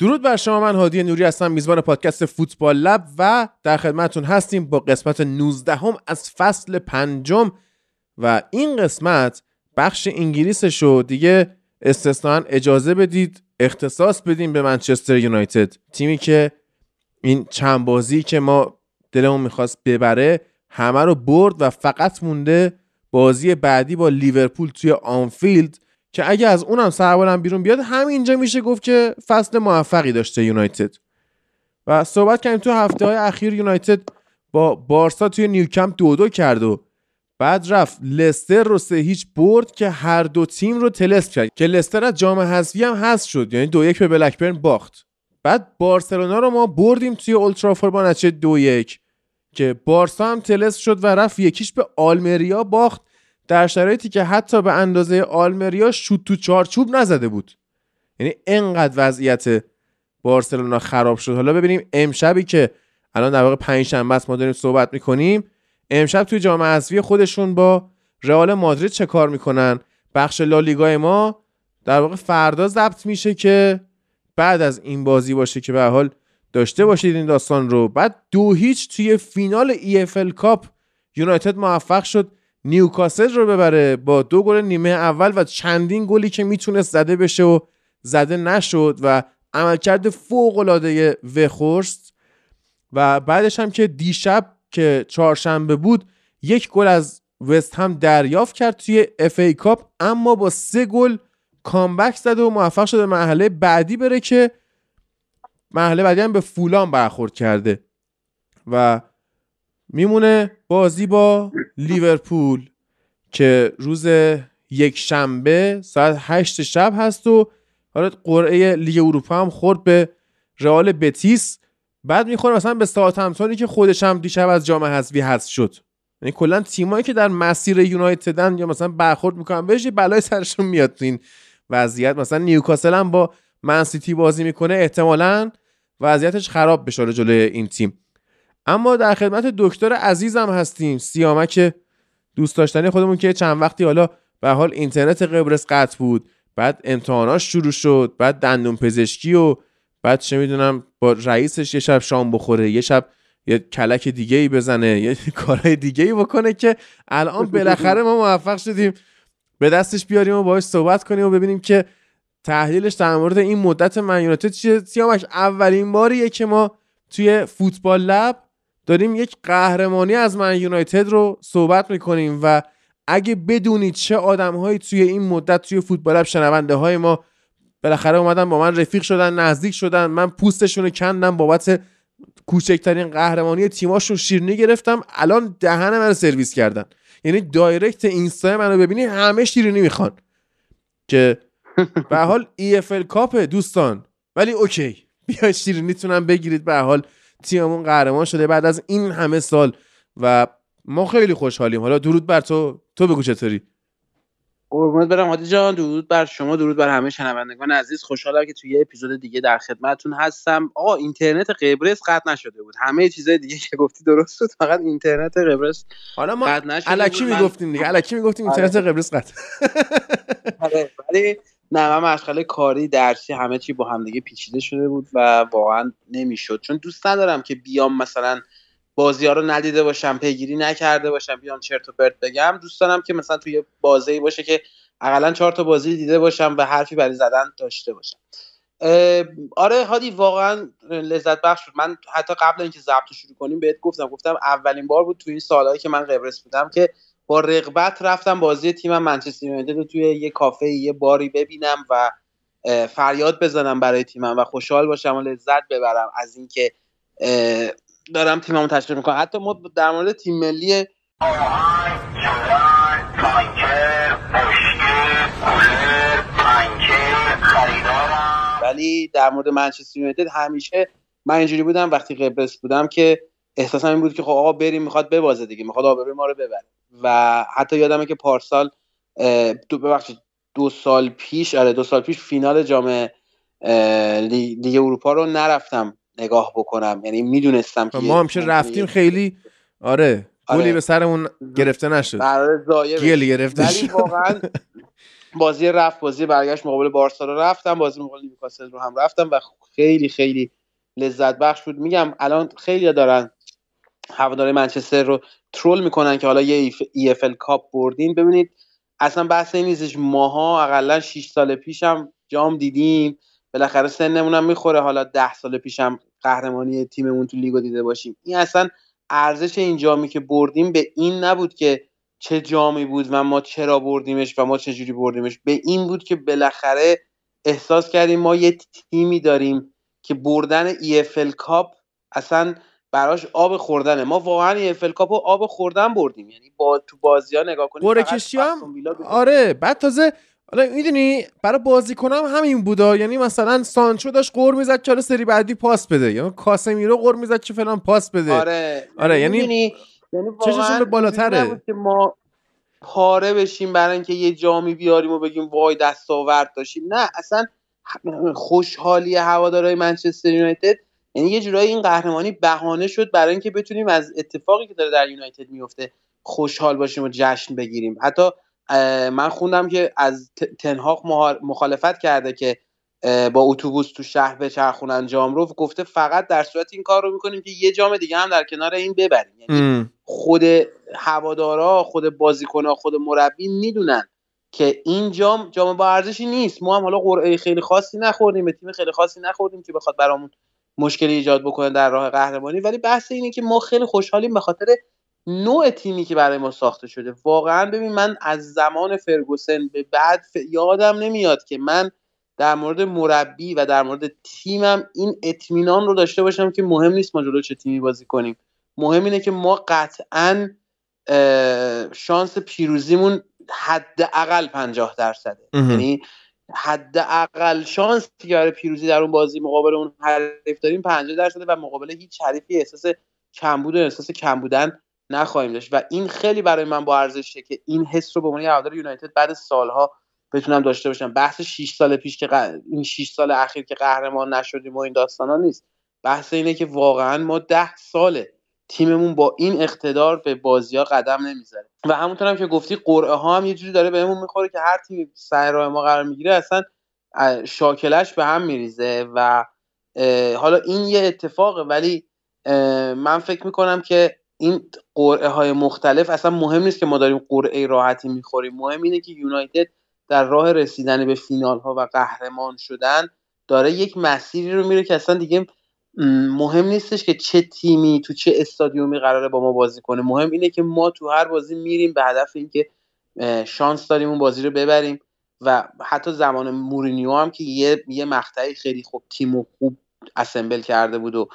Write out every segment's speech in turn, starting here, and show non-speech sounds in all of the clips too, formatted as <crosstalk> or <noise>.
درود بر شما من هادی نوری هستم میزبان پادکست فوتبال لب و در خدمتتون هستیم با قسمت 19 هم از فصل پنجم و این قسمت بخش انگلیسش رو دیگه استثنا اجازه بدید اختصاص بدیم به منچستر یونایتد. تیمی که این چند بازی که ما دلمون می‌خواست ببره همه رو برد و فقط مونده بازی بعدی با لیورپول توی آنفیلد. که اگه از اونم سربالم بیرون بیاد همینجا میشه گفت که فصل موفقی داشته یونایتد. و صحبت کردیم تو هفته های اخیر یونایتد با بارسا توی نیوکمپ دو دو کرد و بعد رفت لستر رو سه هیچ برد که هر دو تیم رو تلس کرد. که لستر از جام حذفی هم هست شد یعنی دو یک به بلکبرن باخت. بعد بارسلونا رو ما بردیم توی اولترافور با نتیجه دو یک که بارسا هم تلس شد و رفت یکیش به آلمریا باخت. در شرایطی که حتی به اندازه آلمریا شوت تو چارچوب نزده بود. یعنی انقدر وضعیت بارسلونا خراب شد. حالا ببینیم امشبی که الان در واقع پنج شنبه ما داریم صحبت می‌کنیم. امشب توی جام حذفی خودشون با رئال مادرید چه کار می‌کنن؟ بخش لالیگای ما در واقع فردا ضبط میشه که بعد از این بازی باشه که به حال داشته باشید این داستان رو. بعد دو هیچ توی فینال EFL کاپ یونایتد موفق شد. نیوکاسل رو ببره با دو گل نیمه اول و چندین گلی که می‌تونست زده بشه و زده نشد و عملکرد فوق العاده وگهورست و بعدش هم که دیشب که چهارشنبه بود یک گل از وست هام دریافت کرد توی FA Cup اما با سه گل comeback زده و موفق شده مرحله بعدی بره که مرحله بعدی هم به فولام برخورد کرده. و میمونه بازی با لیورپول که روز یک شنبه ساعت هشت شب هست و حالا قرعه لیگ اروپا هم خورد به رئال بتیس. بعد می‌خوره مثلا به ساعت همسانی که خودش هم دیشب از جام حذفی هست شد. یعنی کلا تیمایی که در مسیر یونایتدن یا مثلا برخورد می‌کنن بهش بلای سرشون میاد تو این وضعیت. مثلا نیوکاسل هم با منسیتی بازی می‌کنه احتمالا وضعیتش خراب بشه جلوی این تیم. اما در خدمت دکتر عزیزم هستیم سیامک دوست داشتنی خودمون که چند وقتی حالا به حال اینترنت قبرس قطع بود بعد امتحاناش شروع شد بعد دندون پزشکی و بعد چه می‌دونم با رئیسش یه شب شام بخوره یه شب یه کلک دیگه ای بزنه یه <laughs> کارهای دیگه ای بکنه که الان بالاخره ما موفق شدیم. به دستش بیاریم و باهاش صحبت کنیم و ببینیم که تحلیلش در مورد این مدت من چیه. سیامش اولین باریه که ما توی فوتبال لب داریم یک قهرمانی از من یونایتد رو صحبت می‌کنیم و اگه بدونید چه آدمهایی توی این مدت توی فوتبال لب شنونده های ما بالاخره اومدن با من رفیق شدن نزدیک شدن من پوستشون رو کندم بابت کوچکترین قهرمانی تیماشون شیرنی گرفتم الان دهن من سرویس کردن. یعنی دایرکت اینستا منو ببینی همه شیرینی می‌خوان. که به حال EFL کاپ دوستان. ولی اوکی. بیا شیرینیتونم بگیرید به حال. تیممون قهرمان شده بعد از این همه سال و ما خیلی خوشحالیم. حالا درود بر تو. تو بگو چطوری؟ قربونت برم هادی جان. درود بر شما درود بر همه شنوندگان عزیز. خوشحالم که توی یه اپیزود دیگه در خدمتتون هستم. آقا اینترنت قبرس قطع نشده بود. همه چیزای دیگه که گفتی درست بود. فقط اینترنت قبرس حالا ما الکی می‌گفتیم دیگه. الکی می‌گفتیم اینترنت آره. قبرس قطع. آره، ولی نه من مشغله کاری درسی همه چی با هم دیگه پیچیده شده بود و واقعا نمی‌شد. چون دوست ندارم که بیام مثلا بازی ها رو ندیده باشم پیگیری نکرده باشم بیام چرت و پرت بگم. دوست دارم که مثلا توی بازی باشه که اقلا چهار تا بازی دیده باشم و حرفی برای زدن داشته باشم. آره هادی واقعا لذت بخش بود. من حتی قبل اینکه ضبط شروع کنیم بهت گفتم. گفتم اولین بار بود توی این سالهایی که من قبرس بودم که با رغبت رفتم بازی تیمم منچستر یونایتد رو توی یه کافه یه باری ببینم و فریاد بزنم برای تیمم و خوشحال باشم و لذت ببرم از اینکه دارم تیممو تشکیل می‌کنم. حتی ما در مورد تیم ملی ولی در مورد منچستر یونایتد همیشه من اینجوری بودم وقتی قبرس بودم که احساسم این بود که خب آقا بریم می‌خواد ببازه دیگه می‌خواد آبروی ما رو ببره. و حتی یادمه که پارسال دو ببخشید دو سال پیش آره دو سال پیش فینال جام لیگ اروپا رو نرفتم نگاه بکنم. یعنی می‌دونستم که ما هم که رفتیم خیلی آره گولی آره. به سرمون گرفته نشد. گلی گرفته ولی واقعا بازی رفت بازی برگشت مقابل بارسا رو رفتم بازی مقابل نیوکاسل رو هم رفتم و خیلی خیلی لذت بخش بود. میگم الان خیلی دارن هواداره منچستر رو troll می‌کنن که حالا یه EFL Cup بردین ببینید اصلا بحث این نیستش. ماها اقلا 6 سال پیشم جام دیدیم. بالاخره سنمون هم می‌خوره. حالا ده سال پیشم قهرمانی تیممون تو لیگو دیده باشیم. این اصلا ارزش این جامی که بردیم به این نبود که چه جامی بود و ما چرا بردیمش و ما چجوری بردیمش. به این بود که بالاخره احساس کردیم ما یه تیمی داریم که بردن EFL کاپ اصلا براش آب خوردنه ما واقعا EFL کاپ آب خوردن بردیم. یعنی با تو بازی ها نگاه کنیم آره بعد تازه حالا می‌دونی برای بازیکنم همین بودا. یعنی مثلا سانچو داشت قور می‌زد چاله سری بعدی پاس بده. یعنی کاسمیرو قور می‌زد چه فلان پاس بده. آره. آره یعنی یعنی چششون به بالاتره. که ما پاره بشیم برای اینکه یه جامی بیاریم و بگیم وای دستاورد داشتیم. نه اصلا خوشحالی هوادارهای منچستر یونایتد یعنی یه جورایی این قهرمانی بهانه شد برای اینکه بتونیم از اتفاقی که داره در یونایتد میفته خوشحال باشیم و جشن بگیریم. حتی من خوندم که از تنهاق مخالفت کرده که با اتوبوس تو شهر بچرخونن جام رو گفته فقط در صورت این کار رو می‌کنیم که یه جام دیگه هم در کنار این ببریم. یعنی خود هوادارا خود بازیکنها خود مربی می‌دونن که این جام جام با ارزشی نیست. ما هم حالا قرعه خیلی خاصی نخوردیم به تیم خیلی خاصی نخوردیم که بخواد برامون مشکلی ایجاد بکنه در راه قهرمانی. ولی بحث اینه که ما خیلی خوشحالیم به خاطر نوع تیمی که برای ما ساخته شده. واقعا ببین من از زمان فرگوسن به بعد یادم نمیاد که من در مورد مربی و در مورد تیمم این اطمینان رو داشته باشم که مهم نیست ما جلو چه تیمی بازی کنیم. مهم اینه که ما قطعا شانس پیروزیمون حداقل 50 درصده. یعنی حداقل شانس که پیروزی در اون بازی مقابل اون حریف داریم 50 درصده و مقابل هیچ حریفی احساس کمبود و احساس کم بودن نخواهیم داشت. و این خیلی برای من با ارزشه که این حس رو به عنوان هوادار یونایتد بعد سالها بتونم داشته باشم. بحث 6 سال پیش که این 6 سال اخیر که قهرمان نشدیم و این داستانا نیست. بحث اینه که واقعا ما 10 ساله تیممون با این اقتدار به بازی ها قدم نمی‌ذاره. و همونطور هم که گفتی قرعه ها هم یه جوری داره بهمون می‌خوره که هر تیمی سر راه ما قرار می‌گیره اصلا شاکلش به هم میریزه و حالا این یه اتفاقه ولی من فکر می‌کنم که این قرعه های مختلف اصلا مهم نیست که ما داریم قرعه راحتی می‌خوریم. مهم اینه که یونایتد در راه رسیدن به فینال ها و قهرمان شدن داره یک مسیری رو میره که اصلا دیگه مهم نیستش که چه تیمی تو چه استادیومی قراره با ما بازی کنه. مهم اینه که ما تو هر بازی میریم به هدف اینکه شانس داریم اون بازی رو ببریم و حتی زمان مورینیو هم که یه یه مقطعی خیلی خوب تیم و خوب اسمبل کرده بود و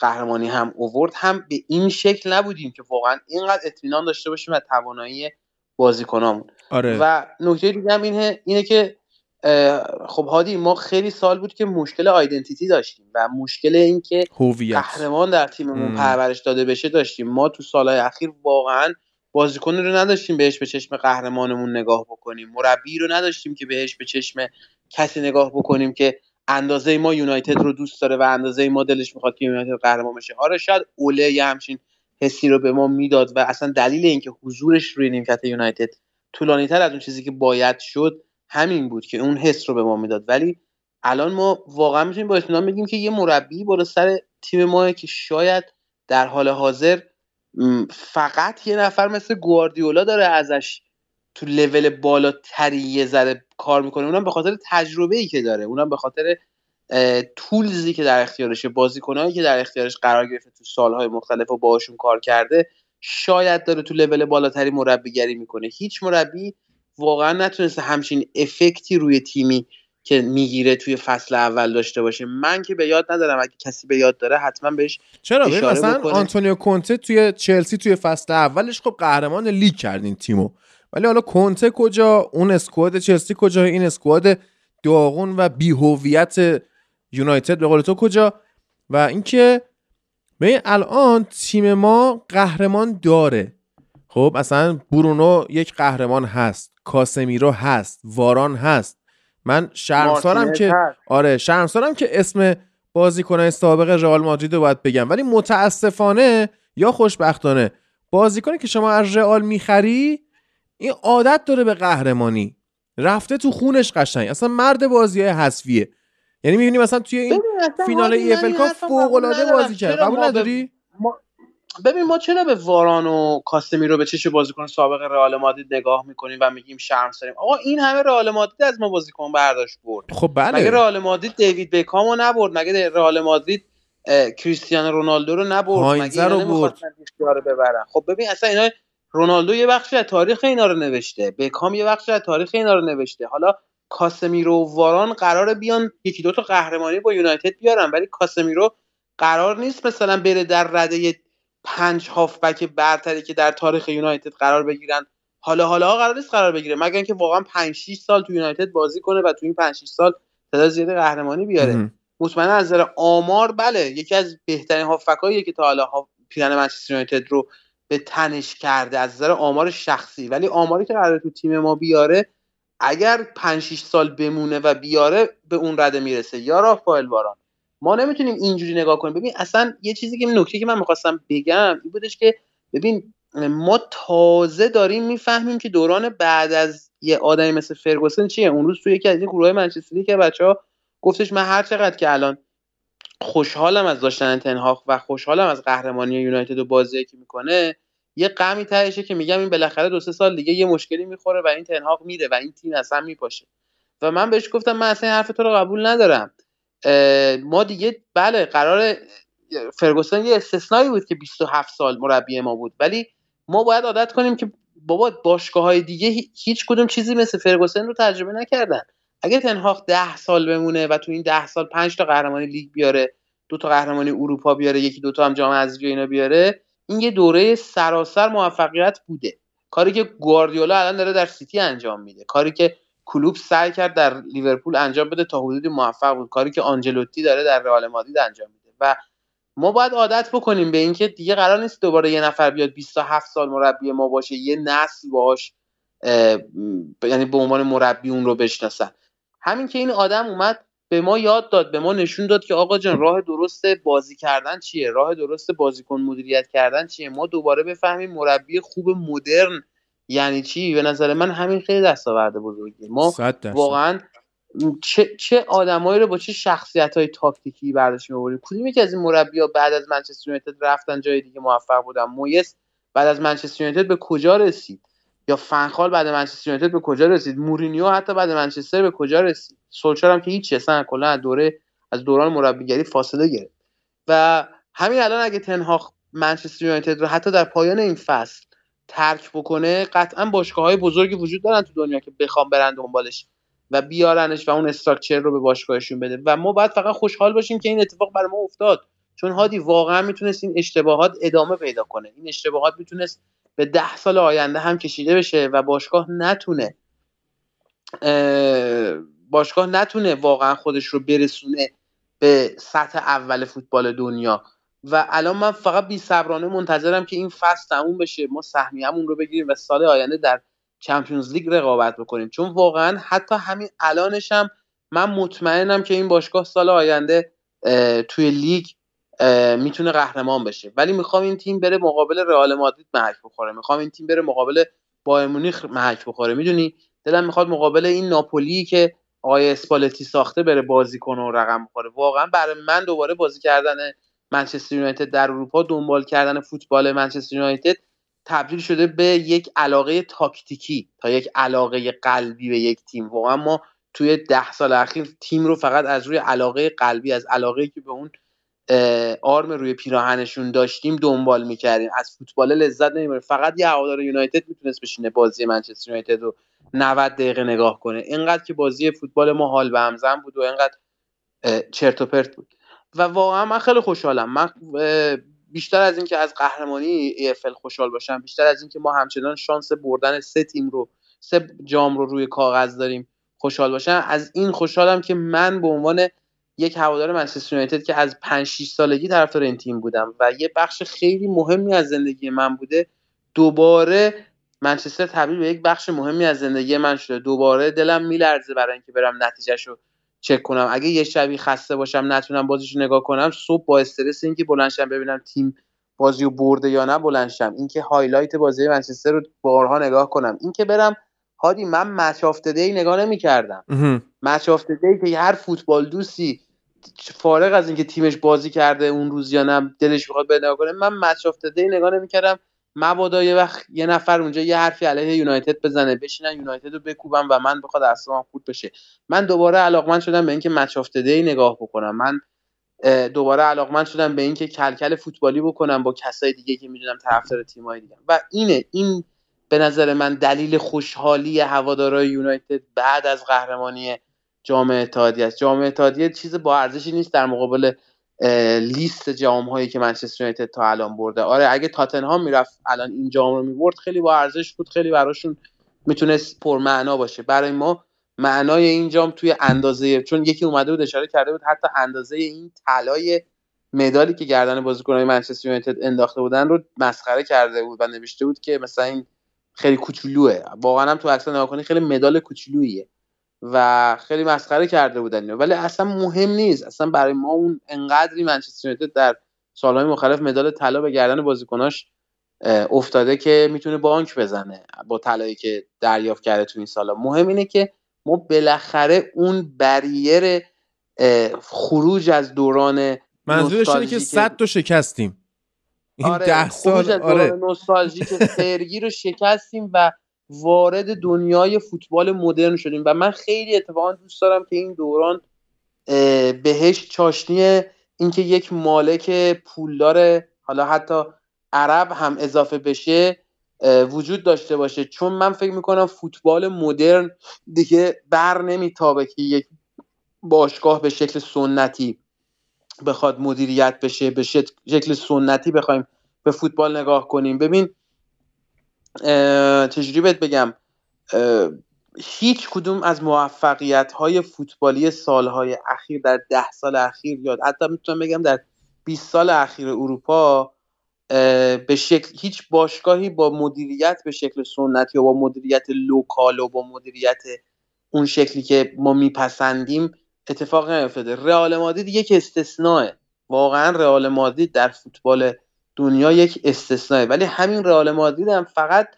قهرمانی هم اوورد هم به این شکل نبودیم که واقعا اینقدر اطمینان داشته باشیم و توانایی بازیکنامون. آره. و نکته دیگه هم اینه, اینه که خب هادی ما خیلی سال بود که مشکل آیدنتیتی داشتیم و مشکل این که قهرمان در تیممون پرورش داده بشه داشتیم. ما تو سالهای اخیر واقعا بازیکنی رو نداشتیم بهش به چشم قهرمانمون نگاه بکنیم. مربی رو نداشتیم که بهش به چشم کسی نگاه بکنیم که اندازه ما یونایتد رو دوست داره و اندازه ما دلش می‌خواد که یونایتد قهرمان بشه. آره شاید اوله یه همچین حسی رو به ما می‌داد و اصلا دلیل اینکه حضورش روی نیمکت یونایتد طولانی تر از اون چیزی که باید شد همین بود که اون حس رو به ما می‌داد. ولی الان ما واقعا می‌تونیم با اطمینان بگیم که یه مربی بالا سر تیم ما که شاید در حال حاضر فقط یه نفر مثل گواردیولا داره ازش تو لول بالاتری یه ذره کار می‌کنه. اونم به خاطر تجربه ای که داره. اونم به خاطر تولزی که در اختیارشه بازیکنایی که در اختیارش قرار گرفته تو سالهای مختلف و باشون کار کرده شاید داره تو لول بالاتری مربیگری می‌کنه. هیچ مربی واقعا نتونسته همچین افکتی روی تیمی که می‌گیره توی فصل اول داشته باشه. من که به یاد ندارم اگه کسی به یاد داره حتما بهش چرا؟ مثلا آنتونیو کونته توی چلسی توی فصل اولش خب قهرمان لیگ کردین تیمو. ولی حالا کنته کجا؟ اون اسکواد چلسی کجا؟ این اسکواد داغون و بیهویت یونایتد به قول تو کجا؟ و اینکه به الان تیم ما قهرمان داره. خب اصلا برونو یک قهرمان هست. کاسمیرو هست واران هست. من شرمسارم که آره شرمسارم که اسم بازیکن سابق رئال مادرید رو باید بگم. ولی متاسفانه یا خوشبختانه بازیکنی که شما از رئال می‌خری این عادت داره به قهرمانی. رفته تو خونش قشنگ. اصلا مرد بازی حذفیه. یعنی می‌بینی مثلا توی این فینال ای اف ال کاپ فوق العاده بازی کرد. قبول نداری؟ ببین ما چرا به واران و کاستمیرو به چش بازیکن سابق رئال مادرید نگاه می‌کنیم و میگیم شرم داریم آقا این همه رئال مادرید از ما بازیکن برداشت برد. خب بله. مگه رئال مادرید دیوید بکامو نبرد؟ مگه رئال مادرید کریستیانو رونالدو رو نبرد؟ مگه رو برد. رو ببرن خب ببین اصلا اینا رونالدو یه بخشی از تاریخ اینا رو نوشته. بکام یه بخشی از تاریخ اینا رو نوشته. حالا کاسمیرو و واران قراره بیان یکی دو تا قهرمانی با یونایتد بیارن ولی کاسمیرو قرار نیست مثلا بره در رده پنج هافبک برتری که در تاریخ یونایتد قرار بگیرن. حالا حالا قرار نیست قرار بگیره مگر اینکه واقعا 5 6 سال تو یونایتد بازی کنه و تو این 5 6 سال تعداد زیاد قهرمانی بیاره. مطمئنا از نظر آمار بله یکی از بهترین هافبکایی که تا حالا پیرن منچستر یونایتد رو به تنش کرده از نظر آمار شخصی. ولی آماری که قرار تو تیم ما بیاره اگر 5 6 سال بمونه و بیاره به اون رده می‌رسه. یا رافائل واران. ما نمی‌تونیم اینجوری نگاه کنیم. ببین اصلا یه چیزی که نکته که من می‌خواستم بگم این بودش که ببین ما تازه داریم می‌فهمیم که دوران بعد از یه آدمی مثل فرگوسن چیه. اون روز توی یکی از این گروه منچستری که بچه ها گفتش من هر چقدر که الان خوشحالم از داشتن تنهاخ و خوشحالم از قهرمانی یونایتد و بازی که می‌کنه یه غمی تهشه که میگم این بالاخره دو سه سال دیگه یه مشکلی می‌خوره و این تنهاق میره و این تیم اصلا میپاشه. و من بهش گفتم من اصلا حرف تو رو قبول ندارم. ما دیگه بله قرار فرگوسن یه استثنایی بود که 27 سال مربی ما بود. ولی ما باید عادت کنیم که بابا باشگاه های دیگه هیچ کدوم چیزی مثل فرگوسن رو تجربه نکردن. اگه تنهاق ده سال بمونه و تو این ده سال پنج تا قهرمانی لیگ بیاره دو تا قهرمانی اروپا بیاره یکی دو تا هم جام حذفی اینا بیاره این یه دوره سراسر موفقیت بوده. کاری که گواردیولا الان داره در سیتی انجام میده. کاری که کلوب سعی کرد در لیورپول انجام بده تا حدودی موفق بود. کاری که آنجلوتی داره در رئال مادرید انجام میده. و ما باید عادت بکنیم به اینکه دیگه قرار نیست دوباره یه نفر بیاد 27 سال مربی ما باشه یه نسل باش یعنی به عنوان مربی اون رو بشناسن. همین که این آدم اومد به ما یاد داد به ما نشون داد که آقا جان راه درست بازی کردن چیه؟ راه درست بازیکن مدیریت کردن چیه؟ ما دوباره بفهمیم مربی خوب مدرن یعنی چی؟ به نظر من همین خیلی دستاورد بزرگی ما واقعا چه چه آدمایی رو با چه شخصیت های تاکتیکی برداشت می‌آوریم کدوم یکی از این مربی‌ها بعد از منچستر یونایتد رفتن جای دیگه موفق بودن؟ مویس بعد از منچستر یونایتد به کجا رسید؟ یا فنخال بعد منچستر یونایتد به کجا رسید؟ مورینیو حتی بعد منچستر به کجا رسید؟ سولشار هم که هیچ اصلا کلا از دوره از دوران مربیگری فاصله گرفت. و همین الان اگه تنهاخ منچستر یونایتد رو حتی در پایان این فصل ترک بکنه قطعا باشگاه های بزرگی وجود دارن تو دنیا که بخوام برن دنبالش و بیارنش و اون استراکچر رو به باشگاهشون بده. و ما باید فقط خوشحال باشیم که این اتفاق برای ما افتاد. چون هادی واقعا می‌تونست این اشتباهات ادامه پیدا کنه. این اشتباهات می‌تونست به ده سال آینده هم کشیده بشه و باشگاه نتونه باشگاه نتونه واقعا خودش رو برسونه به سطح اول فوتبال دنیا. و الان من فقط بی صبرانه منتظرم که این فصل تموم بشه. ما سهمیه‌مون رو بگیریم و سال آینده در چمپیونز لیگ رقابت بکنیم. چون واقعا حتی همین الانش هم من مطمئنم که این باشگاه سال آینده توی لیگ می‌تونه قهرمان بشه. ولی می‌خوام این تیم بره مقابل رئال مادرید محک بخوره. می‌خوام این تیم بره مقابل بایر مونیخ محک بخوره. می‌دونی؟ دلم می‌خواد مقابل این ناپولی که آقای اسپالتی ساخته بره بازی کنه و رقم بخوره. واقعا برای من دوباره بازی کردن منچستر یونایتد در اروپا دنبال کردن فوتبال منچستر یونایتد تبدیل شده به یک علاقه تاکتیکی تا یک علاقه قلبی به یک تیم. واقعا ما توی ده سال اخیر تیم رو فقط از روی علاقه قلبی از علاقه که به اون آرم روی پیراهنشون داشتیم دنبال می‌کردیم. از فوتبال لذت نمی‌بریم. فقط یه هوادار یونایتد می‌تونست بشینه بازی منچستر یونایتد رو 90 دقیقه نگاه کنه. اینقدر که بازی فوتبال ما حال به همزن بود و اینقدر چرت و پرت بود. و واقعا من خیلی خوشحالم. من بیشتر از اینکه از قهرمانی EFL خوشحال باشم بیشتر از اینکه ما همچنان شانس بردن سه تیم رو سه جام رو روی کاغذ داریم خوشحال باشم. از این خوشحالم که من به عنوان یک هوادار منچستر یونایتد که از 5 6 سالگی طرفدار این تیم بودم و یه بخش خیلی مهمی از زندگی من بوده دوباره منچستر تبدیل به یک بخش مهمی از زندگی من شده. دوباره دلم میلرزه برای اینکه برم نتیجهشو چک کنم. اگه یه شبی خسته باشم نتونم بازیشو نگاه کنم صبح با استرس اینکه بلنشم ببینم تیم بازی رو برده یا نه بلنشم اینکه highlight بازی منچستر رو بارها نگاه کنم. اینکه برم هادی من Match of the Day نگاه نمی‌کردم. Match of the Day که هر فوتبال دوستی فارغ از اینکه تیمش بازی کرده اون روز یا نه دلش می‌خواد به نگاه کنه من Match of the Day نگاه نمی‌کردم. مبادا یه وقت یه نفر اونجا یه حرفی علیه یونایتد بزنه بشینن یونایتد رو بکوبن و من بخواد اعصابم خورد بشه. من دوباره علاقمند شدم به اینکه Match of the Day نگاه بکنم. من دوباره علاقمند شدم به اینکه کلکل فوتبالی بکنم با کسای دیگه که می‌دونم طرفدار تیمای دیگه. و اینه این به نظر من دلیل خوشحالی هوادارهای یونایتد بعد از قهرمانی جام اتحادیه است. جام اتحادیه چیز با ارزشی نیست در مقابل لیست جام هایی که منچستر یونایتد تا الان برده. آره اگه تاتنهام می‌رفت الان این جام رو می‌برد خیلی با ارزش بود خیلی براشون می‌تونست پرمعنا باشه. برای ما معنای این جام توی اندازه چون یکی اومده بود اشاره کرده بود حتی اندازه این طلای مدالی که گردن بازیکنهای منچستر یونایتد انداخته بودن رو مسخره کرده بود و نوشته بود که مثلا این خیلی کوچولوه. واقعا هم تو عکس نگاه خیلی مدال کوچولوییه. و خیلی مسخره کرده بودن ولی اصلا مهم نیست. اصلا برای ما اون انقدری منچستر یونایتد در سالهای مختلف مدال طلا به گردن بازیکناش افتاده که می‌تونه بانک بزنه با طلایی که دریافت کرده تو این سالا. مهم اینه که ما بالاخره اون بریر خروج از دوران منظورش اینه که صد تا شکستیم. این آره ده سال آره. نوستالژی که سرگی رو شکستیم و وارد دنیای فوتبال مدرن شدیم و من خیلی اتفاقا دوست دارم که این دوران بهش چاشنی اینکه یک مالک پولدار حالا حتی عرب هم اضافه بشه وجود داشته باشه. چون من فکر می‌کنم فوتبال مدرن دیگه بر نمیتابه که یک باشگاه به شکل سنتی بخواد مدیریت بشه به شکل سنتی بخوایم به فوتبال نگاه کنیم. ببین چجوری بهت بگم؟ هیچ کدوم از موفقیت های فوتبالی سالهای اخیر در ده سال اخیر یا حتی می‌تونم بگم در 20 سال اخیر اروپا به شکل هیچ باشگاهی با مدیریت به شکل سنتی و با مدیریت local و با مدیریت اون شکلی که ما میپسندیم اتفاق نیفتاده. رئال مادرید یک استثناء واقعا رئال مادرید در فوتبال دنیا یک استثناء ولی همین رئال مادرید هم فقط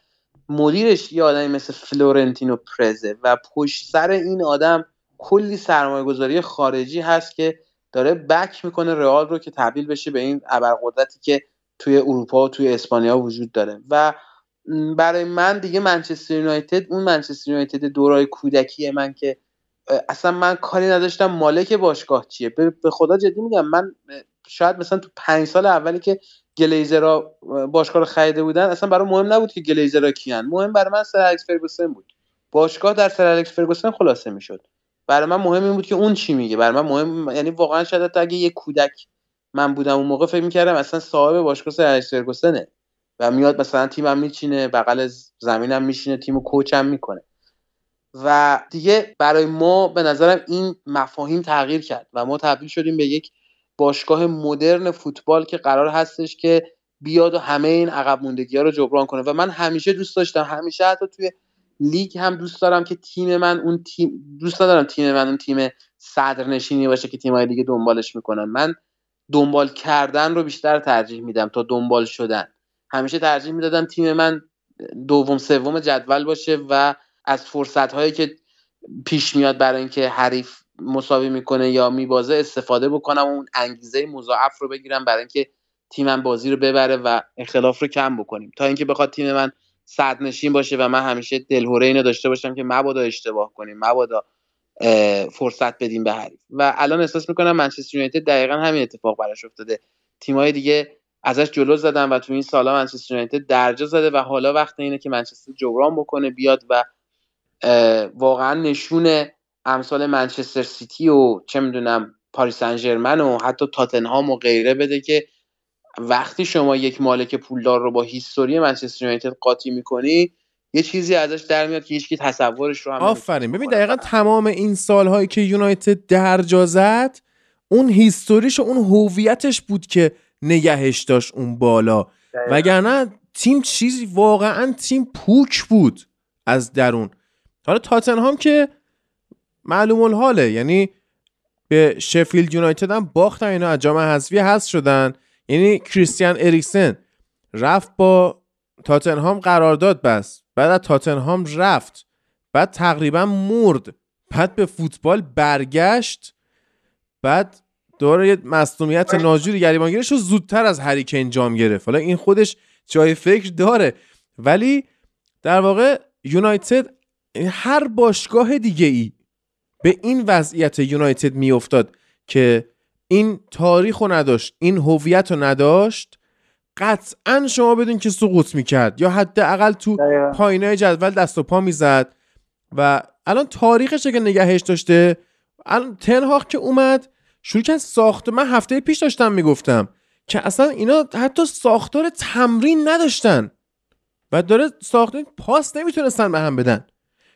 مدیرش یه آدمی مثل فلورنتینو پرزه و پشت سر این آدم کلی سرمایه گذاری خارجی هست که داره بک می‌کنه رئال رو که تبدیل بشه به این ابرقدرتی که توی اروپا و توی اسپانیا وجود داره. و برای من دیگه منچستر یونایتد اون منچستر یونایتد دورای کودکی من که اصلا من کاری نداشتم. مالک باشگاه چیه؟ به خدا جدی میگم من شاید مثلا تو پنج سال اولی که گلیزرا باشگاه رو خریده بودن اصلا برای مهم نبود که گلیزرا کیان. مهم برای من سر الکس فرگوسن بود. باشگاه در سر الکس فرگوسن خلاصه می‌شد. برای من مهم این بود که اون چی میگه. برای من مهم یعنی واقعا شاید اگه یه کودک من بودم اون موقع فکر می‌کردم اصلا صاحب باشگاه سر الکس فرگوسنه و میاد مثلا تیمم میچینه بغل زمینم میشینه تیمو کوچم می‌کنه. و دیگه برای ما به نظرم این مفاهیم تغییر کرد و ما تبدیل شدیم به یک باشگاه مدرن فوتبال که قرار هستش که بیاد و همه این عقب موندگی ها رو جبران کنه. و من همیشه دوست داشتم همیشه حتی توی لیگ هم دوست دارم که تیم من اون تیم دوست ندارم تیم من اون تیم صدرنشینی باشه که تیمای دیگه دنبالش می‌کنن. من دنبال کردن رو بیشتر ترجیح میدم تا دنبال شدن. همیشه ترجیح می‌دادم تیم من دوم سوم جدول باشه و از فرصت هایی که پیش میاد برای اینکه حریف مساوی می‌کنه یا میبازه استفاده بکنم و اون انگیزه مضاعف رو بگیرم برای اینکه تیمم بازی رو ببره و اختلاف رو کم بکنیم. تا اینکه بخواد تیم من صد نشین باشه و من همیشه دلهوره اینو داشته باشم که مبادا اشتباه کنیم مبادا فرصت بدیم به حریف. و الان احساس می‌کنم منچستر یونایتد دقیقا همین اتفاق براش افتاده. تیمای دیگه ازش جلو زدن و تو این سالا منچستر یونایتد درجا زده و حالا وقت اینه که منچستر جبران بکنه بیاد و واقعا نشون امثال منچستر سیتی و چه می‌دونم پاریس سن و حتی تاتنهام و غیره بده که وقتی شما یک مالک پولدار رو با هیستوری منچستر یونایتد قاطی می‌کنی یه چیزی ازش در میاد که هیچکی تصورش رو هم آفرین. ببین دقیقا تمام این سالهایی که یونایتد درجا زد اون هیستوریش و اون هویتش بود که نگهش داشت اون بالا. وگرنه تیم چیزی واقعا تیم پوک بود از درون. حالا تاتنهام که معلوم الحاله. یعنی به شفیلد یونایتد هم باختن اینا از جام حذفی هست شدن. یعنی کریستیان اریکسن رفت با تاتنهام قرارداد بست بعد از تاتنهام رفت. بعد تقریبا مرد. بعد به فوتبال برگشت. بعد دوباره یه مصونیت ناجوری گریبانگیرش رو زودتر از هریکین انجام گرفت. حالا این خودش جای فکر داره. ولی در واقع یونایتد هر باشگاه دیگه ای به این وضعیت یونایتد میافتاد که این تاریخ رو نداشت این هویت رو نداشت قطعا شما بدون که سقوط می‌کرد یا حداقل تو پایینای جدول دست و پا می‌زد و الان تاریخش که نگهش داشته الان تنهاق که اومد شروع کرد ساخت. من هفته پیش داشتم می‌گفتم که اصلا اینا حتی ساختار تمرین نداشتن و داره ساختار پاس نمی‌تونستن به هم بدن.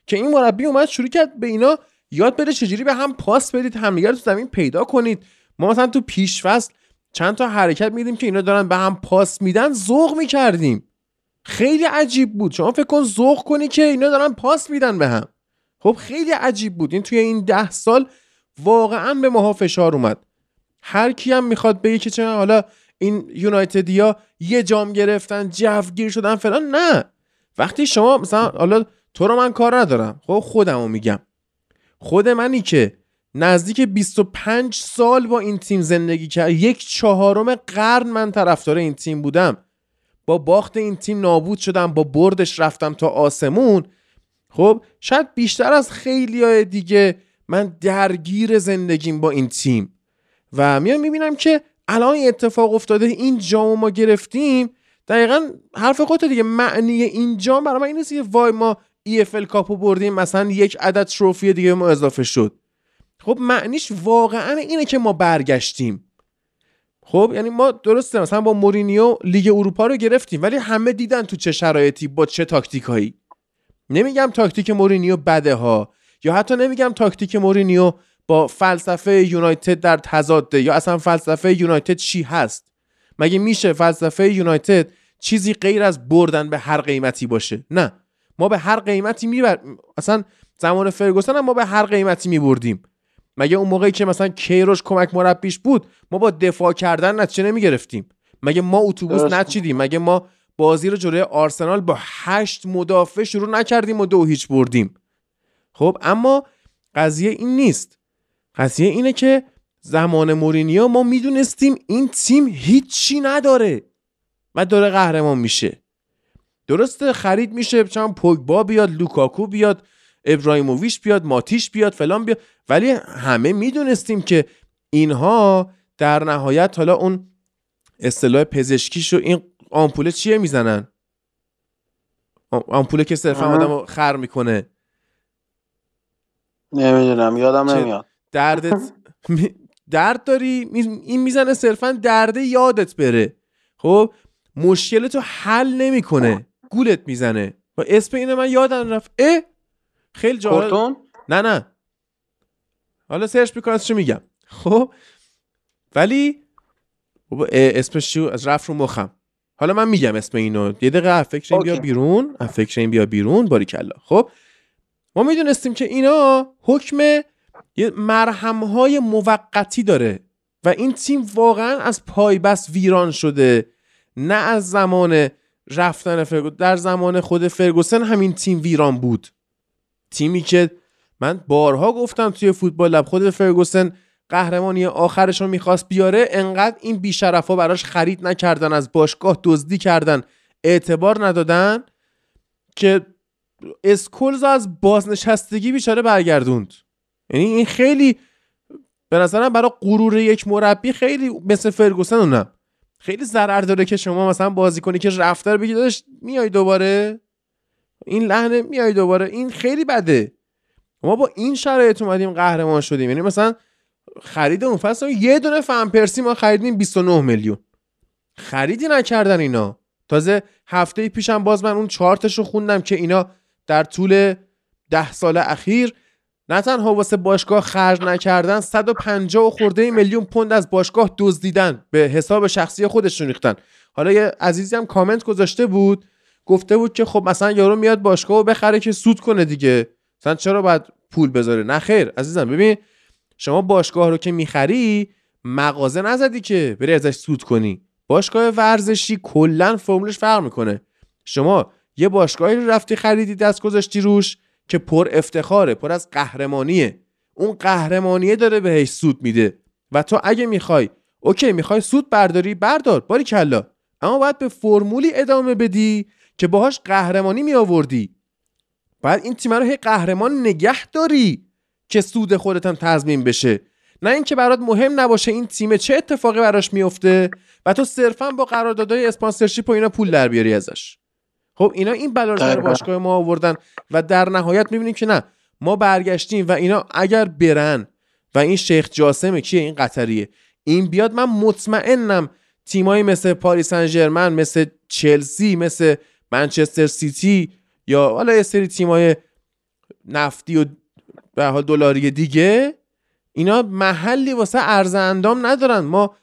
که این مربی اومد شروع کرد به اینا یاد بده چجوری به هم پاس بدید همدیگه تو زمین پیدا کنید. ما مثلا تو پیش فصل چند تا حرکت میدیم که اینا دارن به هم پاس میدن ذوق می‌کردیم. خیلی عجیب بود. شما فکر کن ذوق کنی که اینا دارن پاس میدن به هم. خب خیلی عجیب بود. این توی این ده سال واقعا به ماها فشار اومد. هر کی هم می‌خواد بگه که چرا حالا این یونایتدیا یه جام گرفتن جوگیر شدن فلان نه. وقتی شما مثلا حالا تو رو من کار ندارم. خب خودمو میگم. خود منی که نزدیک 25 سال با این تیم زندگی کرد یک چهارم قرن من طرفدار این تیم بودم. با باخت این تیم نابود شدم با بردش رفتم تا آسمون. خب شاید بیشتر از خیلی های دیگه من درگیر زندگیم با این تیم. و میام می‌بینم که الان اتفاق افتاده این جام ما گرفتیم. دقیقا حرف خودت دیگه معنی این جام برای من این نیست که وای ما EFL Cup و بردیم مثلا یک عدد trophy دیگه ما اضافه شد. خب معنیش واقعا اینه که ما برگشتیم. خب یعنی ما درسته مثلا با مورینیو لیگ اروپا رو گرفتیم ولی همه دیدن تو چه شرایطی با چه تاکتیکایی. نمیگم تاکتیک مورینیو بده ها یا حتی نمیگم تاکتیک مورینیو با فلسفه یونایتد در تضاده یا اصلا فلسفه یونایتد چی هست؟ مگه میشه فلسفه یونایتد چیزی غیر از بردن به هر قیمتی باشه؟ نه. ما به هر قیمتی میبر اصلا زمان فرگوسن هم ما به هر قیمتی میبردیم. مگه اون موقعی که مثلا کیروش کمک مربیش بود ما با دفاع کردن نتیجه نمی‌گرفتیم؟ مگه ما اتوبوس نچیدیم؟ مگه ما بازی رو جلوی آرسنال با هشت مدافع شروع نکردیم و دو هیچ بردیم؟ خب اما قضیه این نیست. قضیه اینه که زمان مورینیو ما می‌دونستیم این تیم هیچی نداره و داره قهرمان میشه. درسته خرید میشه چند پوگبا بیاد لوکاکو بیاد ابراهیموویچ بیاد ماتیش بیاد فلان بیاد. ولی همه می‌دونستیم که اینها در نهایت حالا اون اصطلاح پزشکیشو این آمپوله چیه می‌زنن؟ آمپوله که صرفا آدم خر می‌کنه. نمی‌دونم یادم نمیاد. دردت <laughs> درد داری؟ این می‌زنه صرفا درده یادت بره. خب مشکلتو حل نمی‌کنه. گولت می‌زنه. و اسم اینو من یادم رفت. اه! خیلی جالب. نه نه. حالا سرچ می‌کنم چی میگم. خب؟ ولی اسمش چی از رفت رو مخم. حالا من میگم اسم اینو. یه دقیقه فکر این بیا بیرون. فکر این بیا بیرون. باری کلا خب؟ ما می‌دونستیم که اینا حکم یه مرهم های موقتی داره و این تیم واقعا از پایبست ویران شده. نه از زمان رفتن فرگوسن در زمان خود فرگوسن همین تیم ویران بود. تیمی که من بارها گفتم توی فوتبال لب خود فرگوسن قهرمانی آخرش رو می‌خواست بیاره انقدر این بیشرف ها براش خرید نکردن از باشگاه دزدی کردن اعتبار ندادن که اسکولز از بازنشستگی بیچاره برگردوند. یعنی این خیلی به نظرم برای غرور یک مربی خیلی مثل فرگوسن اونم خیلی ضرر داره که شما مثلا بازی کنی که رفتار بگی داشت میای دوباره؟ این لحنه میای دوباره؟ این خیلی بده. ما با این شرایط اومدیم قهرمان شدیم. یعنی مثلا خرید اون فصل یه دونه فن پرسی ما خریدیم 29 میلیون. خریدی نکردن اینا. تازه هفته پیشم باز من اون چارتش رو خوندم که اینا در طول ده سال اخیر نه تنها واسه باشگاه خرج نکردن 150 خورده میلیون پوند از باشگاه دزدیدن به حساب شخصی خودشون ریختن. حالا یه عزیزی هم کامنت گذاشته بود گفته بود که خب مثلا یارو میاد باشگاه و بخره که سود کنه دیگه. مثلا چرا باید پول بذاره؟ نه خیر عزیزم ببین شما باشگاه رو که می‌خری مغازه نزدی که بری ازش سود کنی. باشگاه ورزشی کلا فرمولش فرق می‌کنه. شما یه باشگاهی رو رفتی خریدی دست گذاشتی روش که پر افتخاره پر از قهرمانیه. اون قهرمانیه داره بهش سود میده. و تو اگه می‌خوای اوکی می‌خوای سود برداری بردار باری کلا. اما باید به فرمولی ادامه بدی که باهاش قهرمانی می آوردی باید این تیم رو هی قهرمان نگه داری که سود خودت هم تضمین بشه. نه اینکه برات مهم نباشه این تیم چه اتفاقی براش میفته و تو صرفا با قراردادهای اسپانسرشیپ و اینا پول در بیاری ازش. خب اینا این بلا رو باشگاه ما آوردن و در نهایت می‌بینیم که نه ما برگشتیم و اینا اگر برن و این شیخ جاسمه کیه؟ این قطریه. این بیاد من مطمئنم تیمایی مثل پاریس سن مثل چلسی مثل منچستر سیتی یا حالا یه سری تیمای نفتی و به حال دلاری دیگه اینا محلی واسه ارز اندام ندارن. ما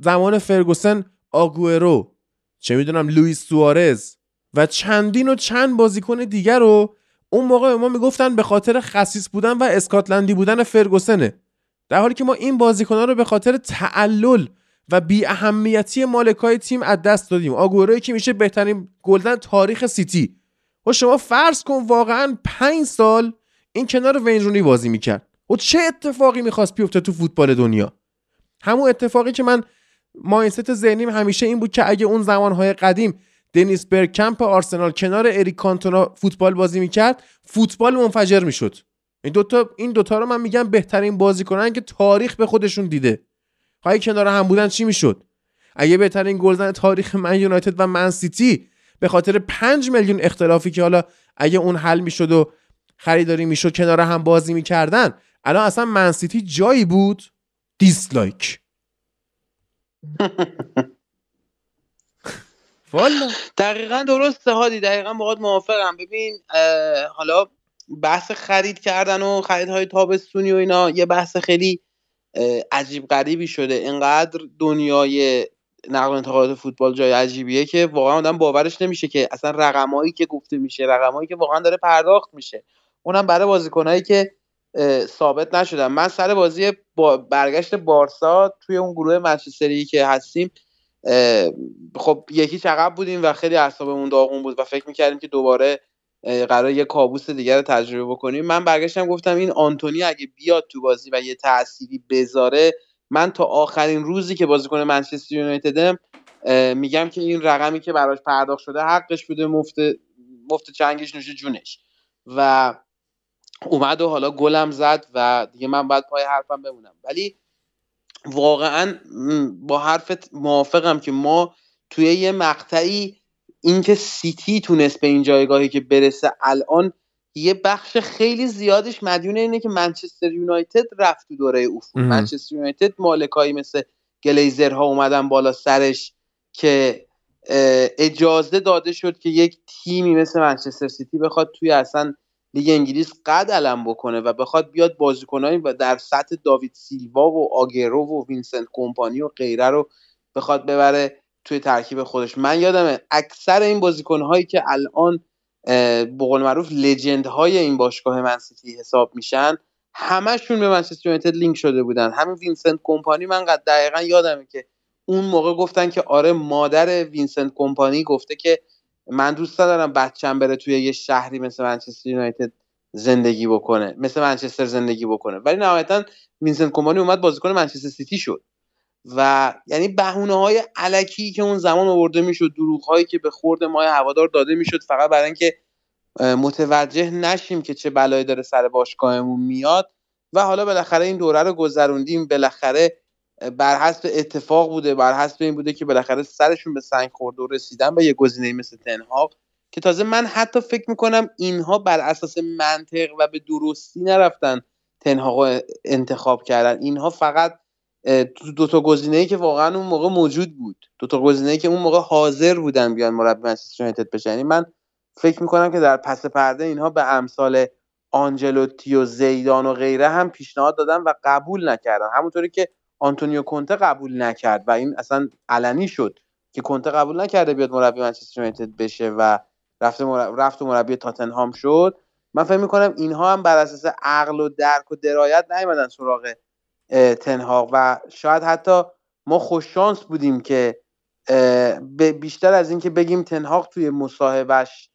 زمان فرگوسن آگوئرو چه می‌دونم لوئیس سوارز و چندین و چند بازیکن دیگر رو اون موقع به ما می‌گفتن به خاطر خصیص بودن و اسکاتلندی بودن فرگوسنه. در حالی که ما این بازیکنان رو به خاطر تعلل و بی اهمیتی مالکای تیم از دست دادیم. آگوروی که میشه بهترین گلدن تاریخ سیتی. و شما فرض کن واقعا پنج سال این کنار وینرونی بازی می‌کرد. و چه اتفاقی می‌خواست بیفته تو فوتبال دنیا؟ همون اتفاقی که من ماینست ذهنیم همیشه این بود که اگه اون زمانهای قدیم دنیس برکمپ آرسنال کنار اریک کانتونا فوتبال بازی می‌کرد فوتبال منفجر می‌شد. این دوتا این دوتا رو من میگم بهترین بازیکنان که تاریخ به خودشون دیده. خواهی کنار هم بودن چی می‌شد؟ اگه بهترین گلزن تاریخ من یونایتد و من سیتی به خاطر 5 میلیون اختلافی که حالا اگه اون حل می‌شد و خریداری می‌شد کنار هم بازی می‌کردن الان اصلا من سیتی جایی بود؟ دیسلایک. <laughs> والا. دقیقا درسته هادی دقیقا باهات موافقم. ببین حالا بحث خرید کردن و خریدهای تابستونی و اینا یه بحث خیلی عجیب غریبی شده. اینقدر دنیای نقل انتقالات فوتبال جای عجیبیه که واقعا آدم باورش نمیشه که اصلا رقمایی که گفته میشه رقمایی که واقعا داره پرداخت میشه. اونم برای بازیکنایی که ثابت نشدن. من سر بازی با برگشت بارسا توی اون گروه منچستری که هستیم خب یکی چقدر بودیم و خیلی اعصابمون داغون بود و فکر می‌کردیم که دوباره قرار یه کابوس دیگر رو تجربه بکنیم. من برگشتم گفتم این آنتونی اگه بیاد تو بازی و یه تأثیری بذاره من تا آخرین روزی که بازیکن منچستر یونایتدم میگم که این رقمی که براش پرداخت شده حقش بوده مفت مفت چنگش نوشه جونش. و اومد و حالا گلم زد و دیگه من باید پای حرفم بمونم. ولی واقعا با حرفت موافقم که ما توی یه مقطعی اینکه سیتی تونست به این جایگاهی که برسه الان یه بخش خیلی زیادش مدیون اینه که منچستر یونایتد رفت تو دوره افول. منچستر یونایتد مالکایی مثل گلیزرها اومدن بالا سرش که اجازه داده شد که یک تیمی مثل منچستر سیتی بخواد توی اصلا لیگ انگلیس قد علم بکنه و بخواد بیاد بازیکنایی و در سطح داوید سیلوا و آگوئرو و وینسنت کمپانی و غیره رو بخواد ببره توی ترکیب خودش. من یادمه اکثر این بازیکنهایی که الان به قول معروف legend های این باشگاه منسیتی حساب میشن همشون به منچستر یونایتد لینک شده بودن. همین وینسنت کمپانی من قد دقیقا یادمه که اون موقع گفتن که آره مادر وینسنت کمپانی گفته که من دوست ندارم بچم بره توی یه شهری مثل منچستر یونایتد زندگی بکنه مثل منچستر زندگی بکنه. ولی نهایتا وینسنت کمپانی اومد بازیکن منچستر سیتی شد. و یعنی بهونه های الکی که اون زمان آورده می‌شد دروغ هایی که به خورد مای هوادار داده می‌شد فقط برای اینکه متوجه نشیم که چه بلایی داره سر باشگاهمون میاد. و حالا بالاخره این دوره رو گذروندیم. بالاخره بر حسب اتفاق بوده بر حسب این بوده که بالاخره سرشون به سنگ خورد و رسیدن به یه گزینه مثل تنهاق که تازه من حتی فکر می‌کنم اینها بر اساس منطق و به درستی نرفتن تنهاق انتخاب کردن. اینها فقط دو تا گزینه ای که واقعا اون موقع موجود بود. دو تا گزینه ای که اون موقع حاضر بودن بیان مربی منچستر یونایتد بشن. یعنی من فکر می‌کنم که در پس پرده اینها به امثال آنجلوتی و زیدان و غیره هم پیشنهاد دادن و قبول نکردن. همونطوری که آنتونیو کنته قبول نکرد و این اصلا علنی شد که کنته قبول نکرده بیاد مربی منچستر یونایتد بشه و رفت مربی رفت و مربی تاتنهام شد. من فکر می‌کنم اینها هم بر اساس عقل و درک و درایت نیومدن سراغ تنهاق و شاید حتی ما خوششانس بودیم که بیشتر از اینکه بگیم تنهاق توی مصاحبهش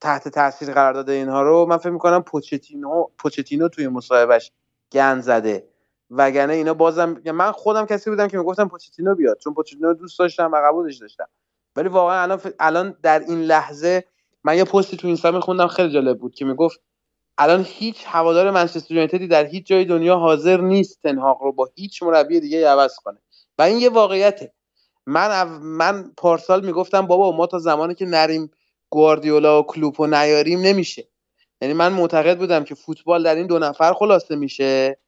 تحت تاثیر قرار داده اینها رو من فکر می‌کنم پوچتینو پوچتینو توی مصاحبهش گند زده. وگرنه اینا بازم من خودم کسی بودم که می‌گفتم پوچتینو بیاد چون پوچتینو دوست داشتم و قبولش داشتم. ولی واقعا الان الان در این لحظه من یه پستی تو اینستاگرام خوندم خیلی جالب بود که می‌گفت الان هیچ هوادار منچستر یونایتدی در هیچ جای دنیا حاضر نیست تنهاق رو با هیچ مربی دیگه عوض کنه. و این یه واقعیته. من من پارسال می‌گفتم بابا ما تا زمانی که نریم گواردیولا و کلوپو نیاریم نمیشه. یعنی من معتقد بودم که فوتبال در این دو نفر خلاصه میشه.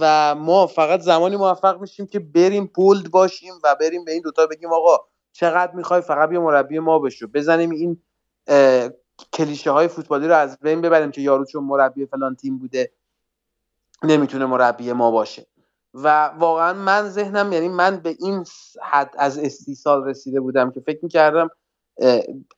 و ما فقط زمانی موفق میشیم که بریم بولد باشیم و بریم به این دوتا بگیم آقا چقدر می‌خوای فقط یه مربی ما بشو. بزنیم این کلیشه های فوتبالی رو از بین ببریم که یارو چون مربی فلان تیم بوده نمی‌تونه مربی ما باشه. و واقعا من ذهنم یعنی من به این حد از استیصال رسیده بودم که فکر می‌کردم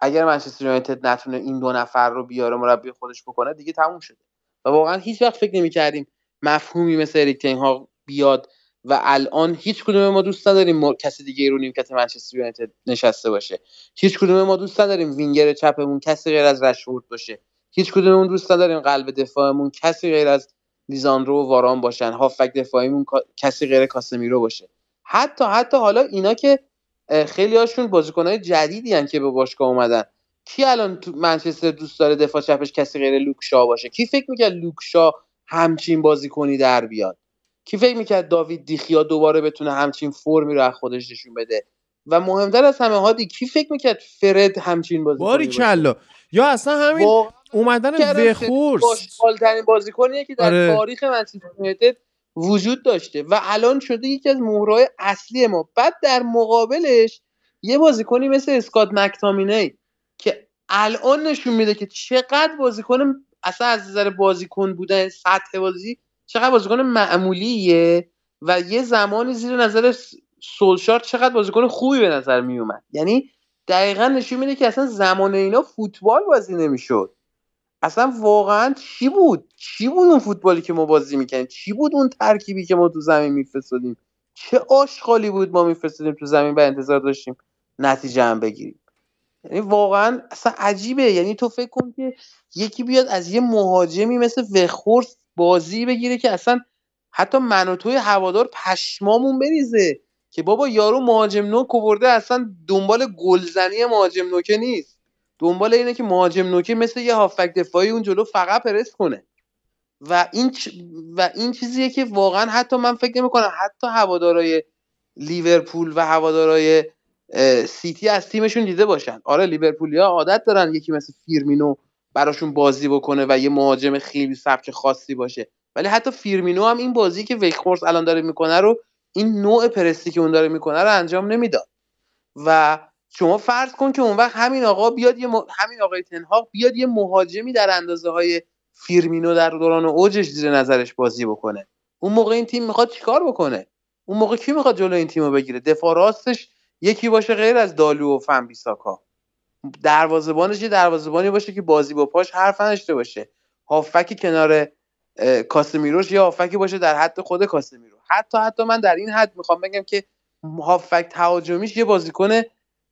اگر منچستر یونایتد نتونه این دو نفر رو بیاره مربی خودش بکنه دیگه تموم شده. و واقعا هیچ وقت فکر نمی‌کردیم مفهومی مثل اریک ها بیاد و الان هیچ کدوم ما دوست نداریم کسی دیگه رو نیمکت منچستر یونایتد نشسته باشه. هیچ کدوم ما دوست نداریم وینگر چپمون کسی غیر از رشفورد باشه. هیچ کدوممون دوست نداریم قلب دفاعمون کسی غیر از لیزاندرو و واران باشن. هافک دفاعیمون کسی غیر کاسمیرو باشه. حتی حتی حالا اینا که خیلی هاشون بازیکنهای جدیدی هن که به باشگاه اومدن. کی الان تو منچستر دوست داره دفاع چپش کسی غیر لوکشا باشه؟ کی فکر می‌کرد لوکشا همچین بازیکنی در بیاد. کی فکر می‌کرد داوید دیخیا دوباره بتونه همچین فرمی رو از خودش نشون بده؟ و مهمتر از همه هادی کی فکر می‌کرد فرد همچین بازی باری کلا یا اصلا همین اومدن وخورس. باشترین بازیکنیه که در آره. تاریخ منچستر وجود داشته. و الان شده یکی از مهرهای اصلی ما. بعد در مقابلش یه بازیکنی مثل اسکات مکتامینی که الان نشون میده که چقدر بازیکن اصلا از نظر بازیکن بودن سطح بازی چقدر بازیکن معمولیه و یه زمانی زیر نظر سولشار چقدر بازیکن خوبی به نظر میومد. یعنی دقیقا نشون میده که اصلا زمان اینا فوتبال بازی نمی‌شد. اصلا واقعا چی بود؟ چی بود اون فوتبالی که ما بازی می‌کنیم چی بود اون ترکیبی که ما تو زمین میفرستادیم؟ چه آشغالی بود ما میفرستادیم تو زمین و انتظار داشتیم نتیجه هم بگیریم؟ یعنی واقعا اصلا عجیبه. یعنی تو فکر کن که یکی بیاد از یه مهاجمی مثل وخورس بازی بگیره که اصلا حتی من و توی هوادار پشمامون بریزه که بابا یارو مهاجم نوک برده اصلا دنبال گلزنی مهاجم نوکه نیست. دنبال اینه که مهاجم نوکه مثل یه هافک دفاعی اون جلو فقط پرس کنه. و این و این چیزیه که واقعا حتی من فکر نمی‌کنم حتی هوادارای لیورپول و هوادارای سیتی از تیمشون دیده باشن. آره لیورپولیا عادت دارن یکی مثل فیرمینو براشون بازی بکنه و یه مهاجم خیلی سبک خاصی باشه. ولی حتی فیرمینو هم این بازی که ویکخورس الان داره می‌کنه رو این نوع پرستی که اون داره می‌کنه رو انجام نمی‌داد. و شما فرض کن که اون وقت همین آقا بیاد یه همین آقای تنهاق بیاد یه مهاجمی در اندازه های فیرمینو در دوران اوجش زیر نظرش بازی بکنه. اون موقع این تیم می‌خواد چیکار بکنه؟ اون موقع کی می‌خواد جلو این تیم رو بگیره؟ دفاع راستش یکی باشه غیر از دالو و فن بیساکا. دروازه‌بانش یه دروازه‌بانی باشه که بازی با پاش حرف نداشته باشه. هافکی کنار کاسمیروش یا هافکی باشه در حد خود کاسمیرو. حتی حتی من در این حد می‌خوام بگم که هافک تهاجمیش یه بازیکن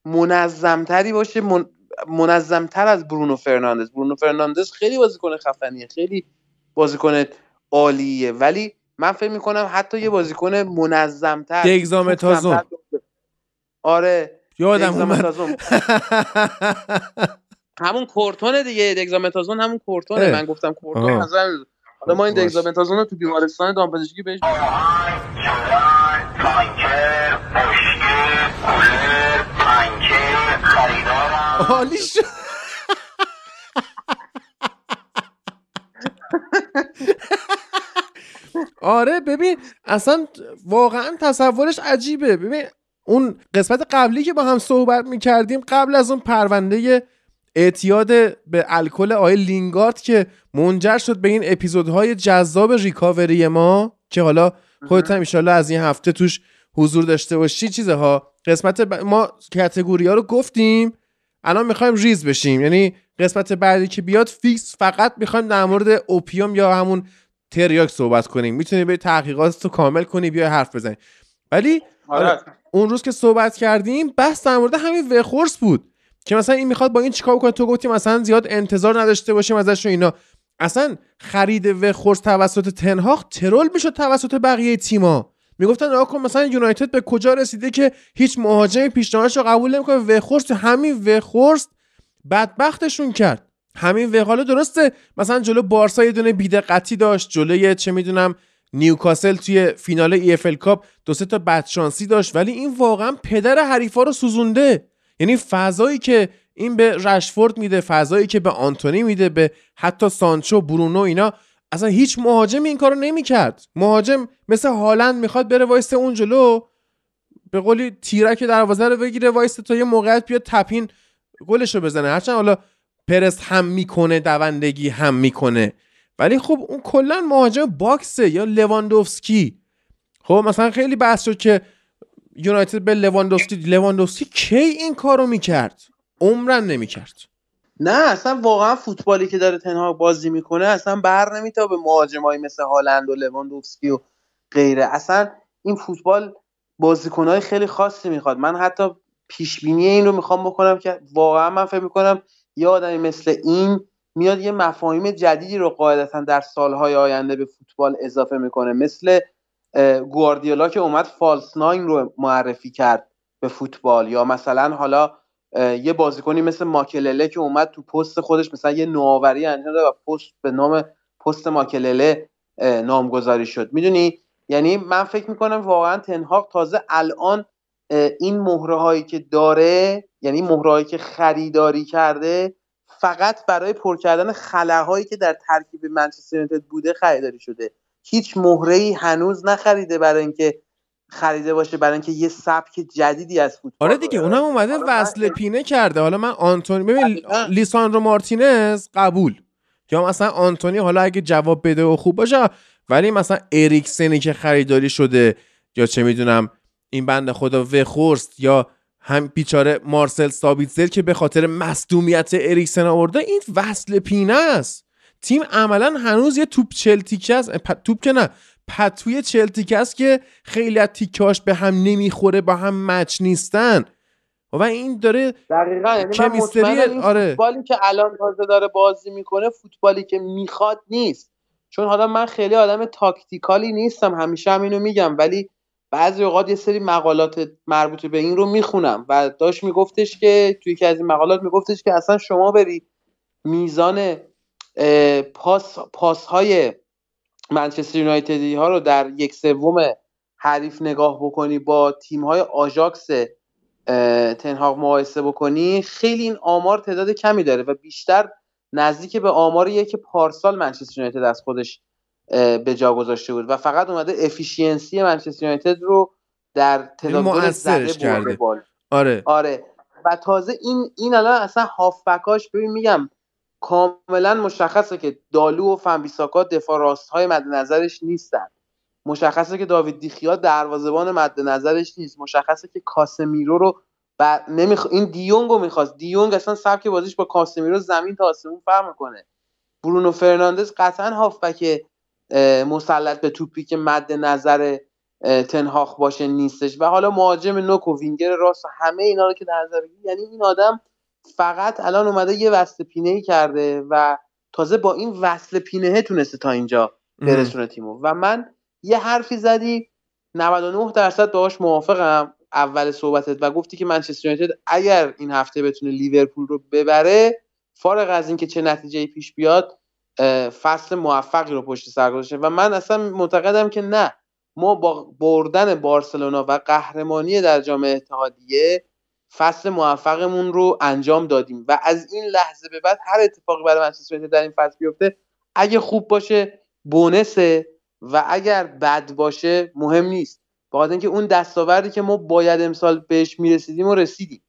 منظمتری باشه من... منظمتر از برونو فرناندز. برونو فرناندز خیلی بازیکن خفنیه خیلی بازیکن عالیه. ولی من فکر می‌کنم حتی یه بازیکن منظمتر دگزامتازون آره. یادم اومد. همون کورتونه دیگه دگزامتازون همون کورتونه. من گفتم کورتون نظر حالا ما این دگزامتازون رو تو بیمارستان دامپزشکی بهش عالی شد. <laughs> آره ببین اصلا واقعا تصورش عجیبه. ببین اون قسمت قبلی که با هم صحبت می‌کردیم قبل از اون پرونده اعتیاد به الکل آقای لینگارد که منجر شد به این اپیزودهای جذاب ریکاوری ما که حالا خودت هم از این هفته توش حضور داشته باشی. چیزها؟ قسمت ما category ها رو گفتیم الان می‌خوایم ریز بشیم. یعنی قسمت بعدی که بیاد فیکس فقط می‌خوایم در مورد opium یا همون تریاک صحبت کنیم. می‌تونی به تحقیقات رو کامل کنی بیا حرف بزنی. ولی آره. اون روز که صحبت کردیم بحث در مورد همین وخورس بود که مثلا این می‌خواد با این چیکار کنه؟ تو گفتی مثلا زیاد انتظار نداشته باشیم ازش و اینا. اصلا خرید وخورس توسط تنهاخ ترول می‌شد توسط بقیه تیما می‌گفتن آقا کن مثلا یونایتد به کجا رسیده که هیچ مهاجمی پیشنهادش رو قبول نمی‌کنه؟ وخورس همین وخورس بدبختشون کرد. همین وقاله درسته مثلا جلو بارسا یه دونه بیدقتی داشت جلوی چه می‌دونم نیوکاسل توی فینال EFL Cup دو سه تا بدشانسی داشت ولی این واقعا پدر حریفا رو سوزونده. یعنی فضایی که این به رشفورد میده فضایی که به آنتونی میده به حتی سانچو برونو اینا اصلا هیچ مهاجم این کارو نمی‌کرد. مهاجم مثل هالند می‌خواد بره وایسته اون جلو به قولی تیرک دروازه رو بگیره وایسته تا یه موقعیت بیاد tap-in گلش بزنه. هرچند حالا پرس هم می‌کنه دوندگی هم می‌کنه. ولی خب اون کلا مهاجم باکسه یا لواندوفسکی. خب مثلا خیلی بحث شد که یونایتد به لواندوفسکی لواندوفسکی کی این کارو می‌کرد؟ عمرا نمی‌کرد. نه اصلا واقعا فوتبالی که داره تنها بازی می‌کنه اصلا بر نمیتابه مهاجمایی مثل هالند و لواندوفسکی و غیره. اصلا این فوتبال بازیکنهای خیلی خاصی می‌خواد. من حتی پیش بینی این رو می‌خوام بکنم که واقعا من فکر می‌کنم یه آدمی مثل این میاد یه مفاهیم جدیدی رو قاعدتا در سالهای آینده به فوتبال اضافه می‌کنه. مثل گواردیولا که اومد فالس ناین رو معرفی کرد به فوتبال. یا مثلا حالا یه بازیکنی مثل ماکلله که اومد تو پست خودش مثلا یه نوآوری انجام داد و پست به نام پست ماکلله نامگذاری شد. می‌دونی؟ یعنی من فکر می‌کنم واقعا تنهاق تازه الان این مهره هایی که داره یعنی مهره هایی که خریداری کرده فقط برای پر کردن خلاهایی که در ترکیب منچستر یونایتد بوده خریداری شده. هیچ مهره ای هنوز نخریده برای اینکه خریده باشه برای اینکه یه سبک جدیدی از فوتبال آره دیگه اونم اومده وصل پینه کرده. حالا من آنتونی ببین لیساندرو مارتینز قبول. یا مثلا آنتونی حالا اگه جواب بده و خوب باشه ولی مثلا اریکسنی که خریداری شده یا چه می‌دونم این بند خدا وخورست یا هم بیچاره مارسل سابیتزر که به خاطر مصدومیت اریکسن آورده این وصل پینه است. تیم عملا هنوز یه توپ چلتیکه است. توپ که نه پتوی چلتیکه است که خیلی از تیکاش به هم نمی‌خوره با هم مچ نیستن. و این داره دقیقا یعنی آره. فوتبالی که الان تازه داره بازی می‌کنه فوتبالی که می‌خواد نیست. چون حالا من خیلی آدم تاکتیکالی نیستم همیشه هم اینو میگم ولی بعضی اوقات یه سری مقالات مربوط به این رو می‌خونم و داشت میگفتش که توی یکی از این مقالات میگفتش که اصلا شما بری میزان پاس پاس های منچستر یونایتدی ها رو در یک سوم حریف نگاه بکنی با تیم های آژاکس تنهاق مقایسه بکنی خیلی این آمار تعداد کمی داره و بیشتر نزدیک به آماریه که پارسال منچستر یونایتد از خودش به جا گذاشته بود. و فقط اومده افیشینسی منچستر یونایتد رو در تعداد گل زده آره. آره. و تازه این این الان اصلا هافبکاش ببین میگم کاملا مشخصه که دالو و فنبیساکا دفاع راست های مد نظرش نیستن. مشخصه که داوید دیخیا دروازبان مد نظرش نیست. مشخصه که کاسمیرو رو و نمیخ... این دیونگ رو می‌خواست. دیونگ اصلا سبک بازیش با کاسمیرو زمین تا آسمون فرق می‌کنه. برونو فرناندز قطعا هافبک مسلط به توپی که مد نظر تنهاخ باشه نیستش. و حالا مهاجم نوک و وینگر راست و همه اینا رو که در نظر یعنی این آدم فقط الان اومده یه وصل پینه ای کرده و تازه با این وصل پینه تونسته تا اینجا برسونه تیمو. و من یه حرفی زدی 99 درصد باهاش موافقم اول صحبتت و گفتی که منچستر یونایتد اگر این هفته بتونه لیورپول رو ببره فارغ از اینکه چه نتیجه پیش بیاد فصل موفقی رو پشت سر گذاشته و من اصلا معتقدم که نه. ما با بردن بارسلونا و قهرمانی در جام اتحادیه فصل موفقمون رو انجام دادیم. و از این لحظه به بعد هر اتفاقی برای منچستر در این فصل بیفته اگه خوب باشه بونسه و اگر بد باشه مهم نیست. بخاطر اینکه اون دستاوردی که ما باید امسال بهش می‌رسیدیم و رسیدیم.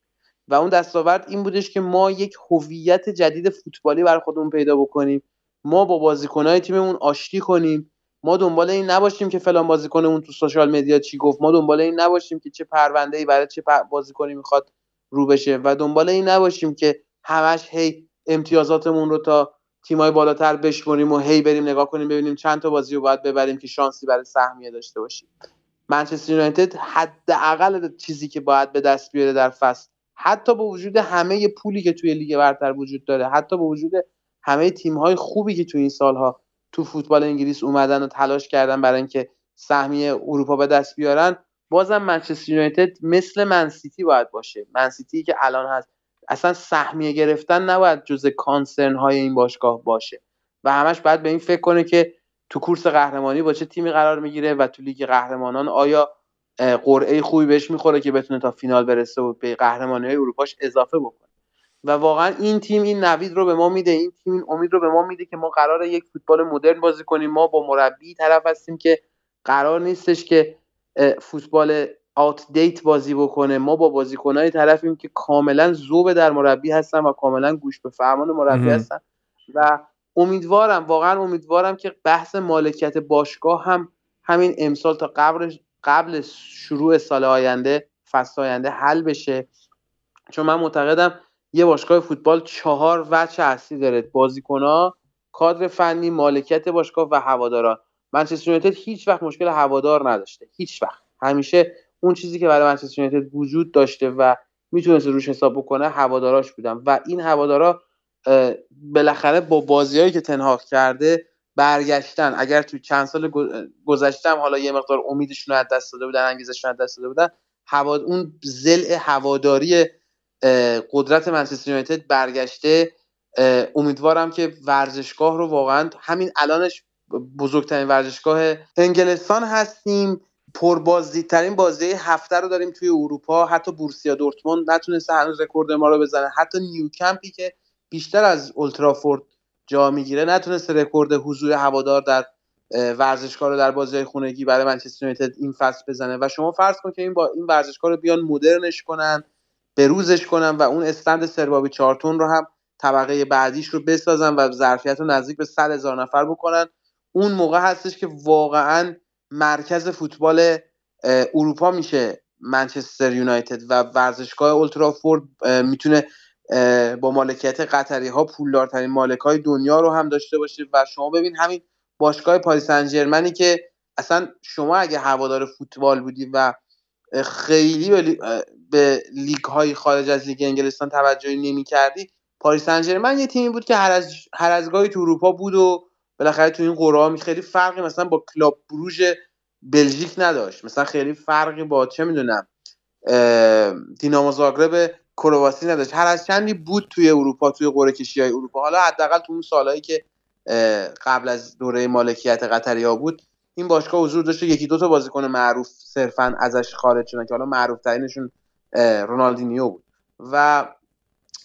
و اون دستاورد این بودش که ما یک هویت جدید فوتبالی برای خودمون پیدا بکنیم. ما با بازیکنهای تیممون آشتی کنیم. ما دنبال این نباشیم که فلان بازیکنمون تو سوشال مدیا چی گفت. ما دنبال این نباشیم که چه پرونده ای برای چه بازیکنی می‌خواد رو بشه و دنبال این نباشیم که همش هی امتیازاتمون رو تا تیمای بالاتر بشمریم و هی بریم نگاه کنیم ببینیم چند تا بازی رو باید ببریم که شانسی برای سهمیه داشته باشیم. منچستر یونایتد حداقل چیزی که باید به دست بیاره در فصل حتی با وجود همه پولی که توی لیگ برتر وجود داره حتی با وجود همه تیم های خوبی که توی این سالها تو فوتبال انگلیس اومدن و تلاش کردن برای اینکه سهمیه اروپا به دست بیارن بازم منچستر یونایتد مثل منسیتی باید باشه. منسیتی که الان هست. اصلا سهمیه گرفتن نباید جز کانسرن های این باشگاه باشه. و همش باید به این فکر کنه که تو کورس قهرمانی با چه تیمی قرار می‌گیره و تو لیگ قهرمانان آیا قرعه خوبی بهش می‌خوره که بتونه تا فینال برسه و به قهرمانی های اروپاش اضافه بکنه. و واقعا این تیم این نوید رو به ما میده این تیم این امید رو به ما میده که ما قرار یک فوتبال مدرن بازی کنیم. ما با مربی طرف هستیم که قرار نیستش که فوتبال آت دیت بازی بکنه. ما با بازیکنهای طرفیم که کاملا ذوب در مربی هستن و کاملا گوش به فرمان مربی هستن. و امیدوارم واقعا امیدوارم که بحث مالکیت باشگاه هم همین امسال تا قبل قبل شروع سال آینده فصل آینده حل بشه. چون من معتقدم یه باشگاه فوتبال چهار وجه اصلی داره. بازیکنها کادر فنی مالکیت باشگاه و هوادارا منچستر یونایتد هیچ وقت مشکل هوادار نداشته. هیچ وقت. همیشه اون چیزی که برای منچستر یونایتد وجود داشته و می‌تونست روش حساب بکنه هواداراش بودن. و این هوادارا بالاخره با بازیهایی که تنهاق کرده برگشتن. اگر تو چند سال گذشته حالا یه مقدار امیدشون رو از دست داده بودن انگیزشون از دست داده بودن هوا اون زل هواداری قدرت منچستر یونایتد برگشته امیدوارم که ورزشگاه رو واقعا همین الانش بزرگترین ورزشگاه انگلستان هستیم. پربازدیدترین بازی هفته رو داریم توی اروپا. حتی بورسیا دورتموند نتونسته هنوز رکورد ما رو بزنه. حتی نیوکمپی که بیشتر از اولدترافورد جا می‌گیره نتونسته رکورد حضور هوادار در ورزشگاه رو در بازی خونگی برای منچستر یونایتد این فصل بزنه. و شما فرض کن که این با این ورزشگاه رو بیان مدرنش کنن. بروزش کنن و اون استند سربابی چارتون رو هم طبقه بعدیش رو بسازن و ظرفیت رو نزدیک به 100 هزار نفر بکنن. اون موقع هستش که واقعا مرکز فوتبال اروپا میشه منچستر یونایتد و ورزشگاه اولترافورد می‌تونه با مالکیت قطری ها پولدارترین مالک های دنیا رو هم داشته باشه. و شما ببین همین باشگاه پاریس سن که اصلا شما اگه هوادار فوتبال بودی و خیلی به, لیگ های خارج از لیگ انگلستان توجهی نمی کردی پاریس سن یه تیمی بود که هر از هر از تو اروپا بود و بالاخره تو این قرعه خیلی فرقی مثلا با کلاب بروژ بلژیک نداشت. مثلا خیلی فرقی با چه می‌دونم دینامو زاگرب کرواسی نداشت. هر از چندی بود توی اروپا توی قرعه کشی های اروپا. حالا حداقل تو اون سالهایی که قبل از دوره مالکیت قطری ها بود این باشگاه حضور داشته یکی دو تا بازیکن معروف صرفا ازش خارج شدن که حالا معروف ترینشون رونالدینیو بود. و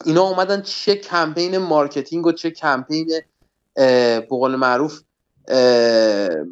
اینا اومدن چه کمپین marketing و چه کمپین به قول معروف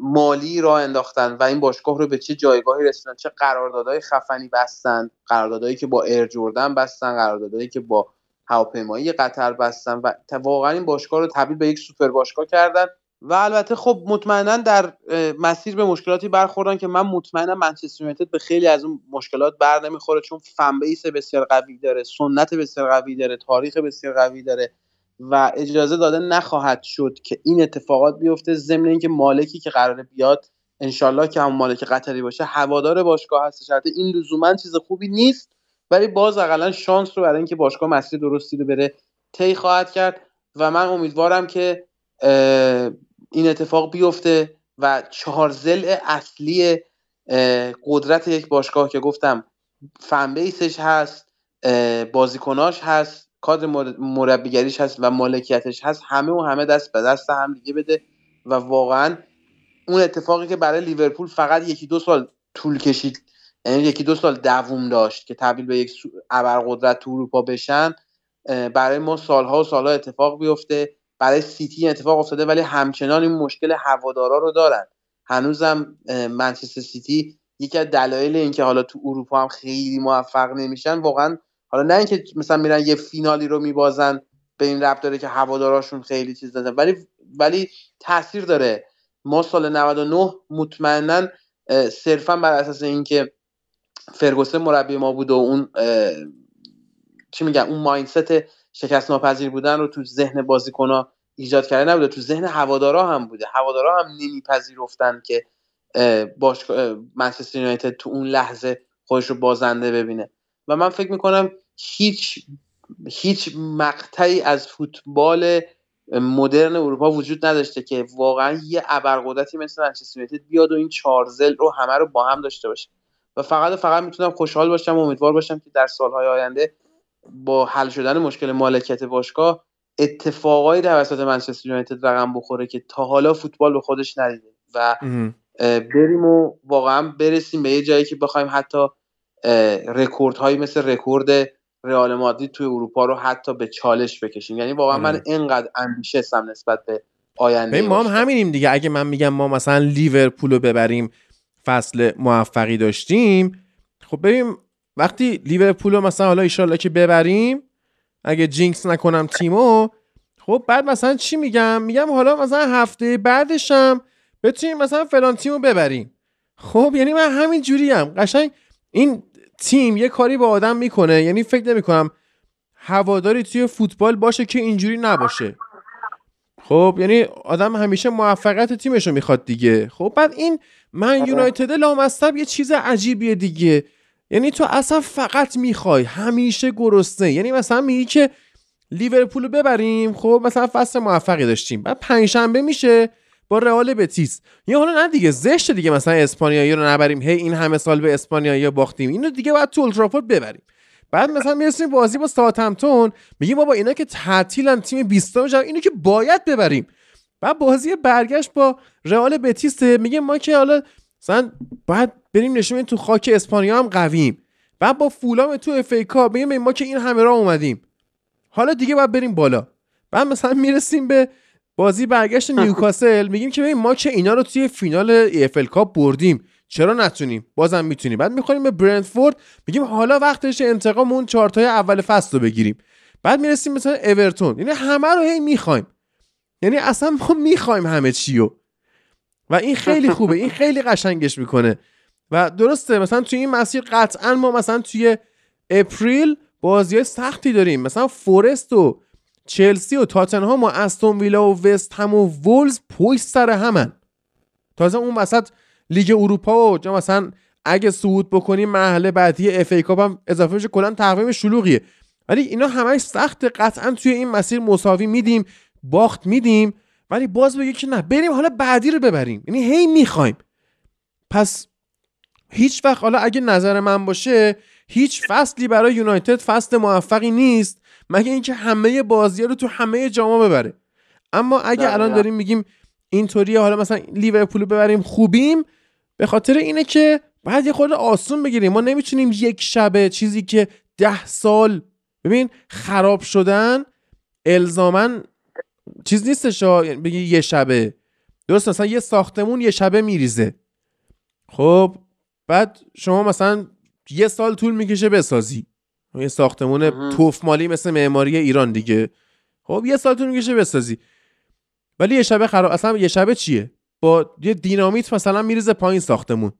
مالی راه انداختن و این باشگاه رو به چه جایگاهی رسوندن چه قراردادهای خفنی بستن قراردادهایی که با Air Jordan بستن قراردادهایی که با هواپیمایی قطر بستن و واقعا این باشگاه رو تبدیل به یک سوپر باشگاه کردن. و البته خب مطمئنا در مسیر به مشکلاتی برخوردن که من مطمئنم منچستر یونایتد به خیلی از اون مشکلات بر نمی‌خوره چون فن بسیار قوی داره سنت بسیار قوی داره تاریخ بسیار قوی داره و اجازه داده نخواهد شد که این اتفاقات بیفته. ضمن اینکه مالکی که قراره بیاد انشالله که هم مالک قطری باشه هوادار باشگاه هستش. این لزوما چیز خوبی نیست ولی باز اقلا شانس رو برای اینکه باشگاه مسیر درستی رو بره طی خواهد کرد و من امیدوارم که این اتفاق بیفته و چهار زل اصلی قدرت یک باشگاه که گفتم فنبیسش هست بازیکناش هست کادر مربیگریش هست و مالکیتش هست همه و همه دست به دست هم دیگه بده و واقعا اون اتفاقی که برای لیورپول فقط یکی دو سال طول کشید یعنی یکی دو سال دووم داشت که تبدیل به یک ابرقدرت تو اروپا بشن برای ما سالها و سالها اتفاق بیفته. برای سیتی اتفاق افتاده ولی همچنان این مشکل هوادارا رو دارن. هنوزم منچستر سیتی یکی از دلایل اینکه حالا تو اروپا هم خیلی موفق نمیشن واقعا حالا نه اینکه مثلا میرن یه فینالی رو میبازن به این ربط داره که هواداراشون خیلی چیز دادن. ولی ولی تاثیر داره. ما سال 99 مطمئنا صرفا بر اساس اینکه فرگوسن مربی ما بود و اون چی میگم اون مایندست شکست ناپذیر بودن رو تو ذهن بازیکن‌ها ایجاد کرده نبوده. تو ذهن هوادارا هم بوده. هوادارا هم نمیپذیرفتن که باشگاه منچستر یونایتد تو اون لحظه خودش رو بازنده ببینه. و من فکر می‌کنم هیچ هیچ مقطعی از فوتبال مدرن اروپا وجود نداشته که واقعا یه ابرقدرتی مثل منچستر یونایتد بیاد و این چارزل رو همه رو با هم داشته باشه. و فقط فقط می‌تونم خوشحال باشم و امیدوار باشم که در سالهای آینده با حل شدن مشکل مالکیت باشگاه اتفاقایی توسط منچستر یونایتد رقم بخوره که تا حالا فوتبال به خودش ندیده و بریم و واقعا برسیم به یه جایی که بخوایم حتی رکوردهایی مثل رکورد رئال مادرید توی اروپا رو حتی به چالش بکشیم. یعنی واقعا من اینقدر ambitious هستم نسبت به آینده ما هم همینیم دیگه. اگه من میگم ما مثلا لیورپول رو ببریم فصل موفقی داشتیم خب ببین وقتی لیورپول رو مثلا حالا ایشالله که ببریم اگه جینکس نکنم تیمو خب بعد مثلا چی میگم؟ میگم حالا مثلا هفته بعدشم بتونیم مثلا فلان تیمو ببریم. خب یعنی من همین جوری هم قشنگ این تیم یه کاری با آدم می‌کنه. یعنی فکر نمی‌کنم هواداری توی فوتبال باشه که اینجوری نباشه. خب یعنی آدم همیشه موفقیت تیمش رو می‌خواد دیگه. خب بعد این من آره. یونایتد لامصب یه چیز عجیبیه دیگه. یعنی تو اصلا فقط می‌خوای همیشه گرسنه. یعنی مثلا میگی که لیورپول ببریم خب مثلا فصل موفقی داشتیم. بعد پنجشنبه میشه با رئال بتیس. یه حالا نه دیگه زشت دیگه مثلا اسپانیایی رو نبریم. هی این همه سال به اسپانیایی باختیم. اینو دیگه باید تو اولترافورد ببریم. بعد مثلا می‌رسیم بازی با ساوثهمپتون. میگیم بابا اینا که تعطیلن تیم 20 اینو که باید ببریم. بعد بازی برگشت با رئال بتیس میگه ما که حالا مثلا بعد بریم نشون تو خاک اسپانیا هم قویم. بعد با فولام تو FA Cup میگیم ما که این همه راه اومدیم. حالا دیگه باید بریم بالا. بعد مثلا می‌رسیم به بازی برگشت نیوکاسل میگیم که ببین ما که اینا رو توی فینال EFL Cup بردیم. چرا نتونیم؟ بازم می‌تونیم. بعد می‌خوریم به برنتفورد میگیم حالا وقتش انتقام اون چارتای اول فصل رو بگیریم. بعد می‌رسیم مثلا اورتون. یعنی همه رو هی می‌خوایم. یعنی اصلا ما می‌خوایم همه چیو و این خیلی خوبه این خیلی قشنگش می‌کنه. و درسته مثلا توی این مسیر قطعا ما مثلا توی April بازی سختی داریم. مثلا فورست و چلسی و تاتنهام و استون ویلا و وست هم و وولز پشت سر همن. تازه اون وسط لیگ اروپا و مثلا اگه صعود بکنیم مرحله بعدی FA Cup هم اضافه بشه کلا تقویم شلوغیه. ولی اینا همش سخت قطعا توی این مسیر مساوی میدیم باخت میدیم. ولی باز بگه که نه. بریم حالا بعدی رو ببریم. یعنی هی می‌خوایم. پس هیچ وقت حالا اگه نظر من باشه هیچ فصلی برای یونایتد فصل موفقی نیست مگه اینکه همه بازی رو تو همه جاما ببره. اما اگه الان داریم میگیم اینطوری حالا مثلا لیورپول ببریم خوبیم به خاطر اینه که باید یه خورده آسون بگیریم. ما نمی‌تونیم یک شبه چیزی که ده سال ببین خراب شدن الزامن چیز نیستش بگی یه شبه. درست مثلا یه ساختمون یه شبه میریزه. خب بعد شما مثلا یه سال طول می‌کشه بسازی. یه ساختمون توف مالی مثل معماری ایران دیگه. خب یه سال طول می‌کشه بسازی. ولی یه شبه خراب اصلا یه شبه چیه؟ با یه دینامیت مثلا میریزه پایین ساختمون.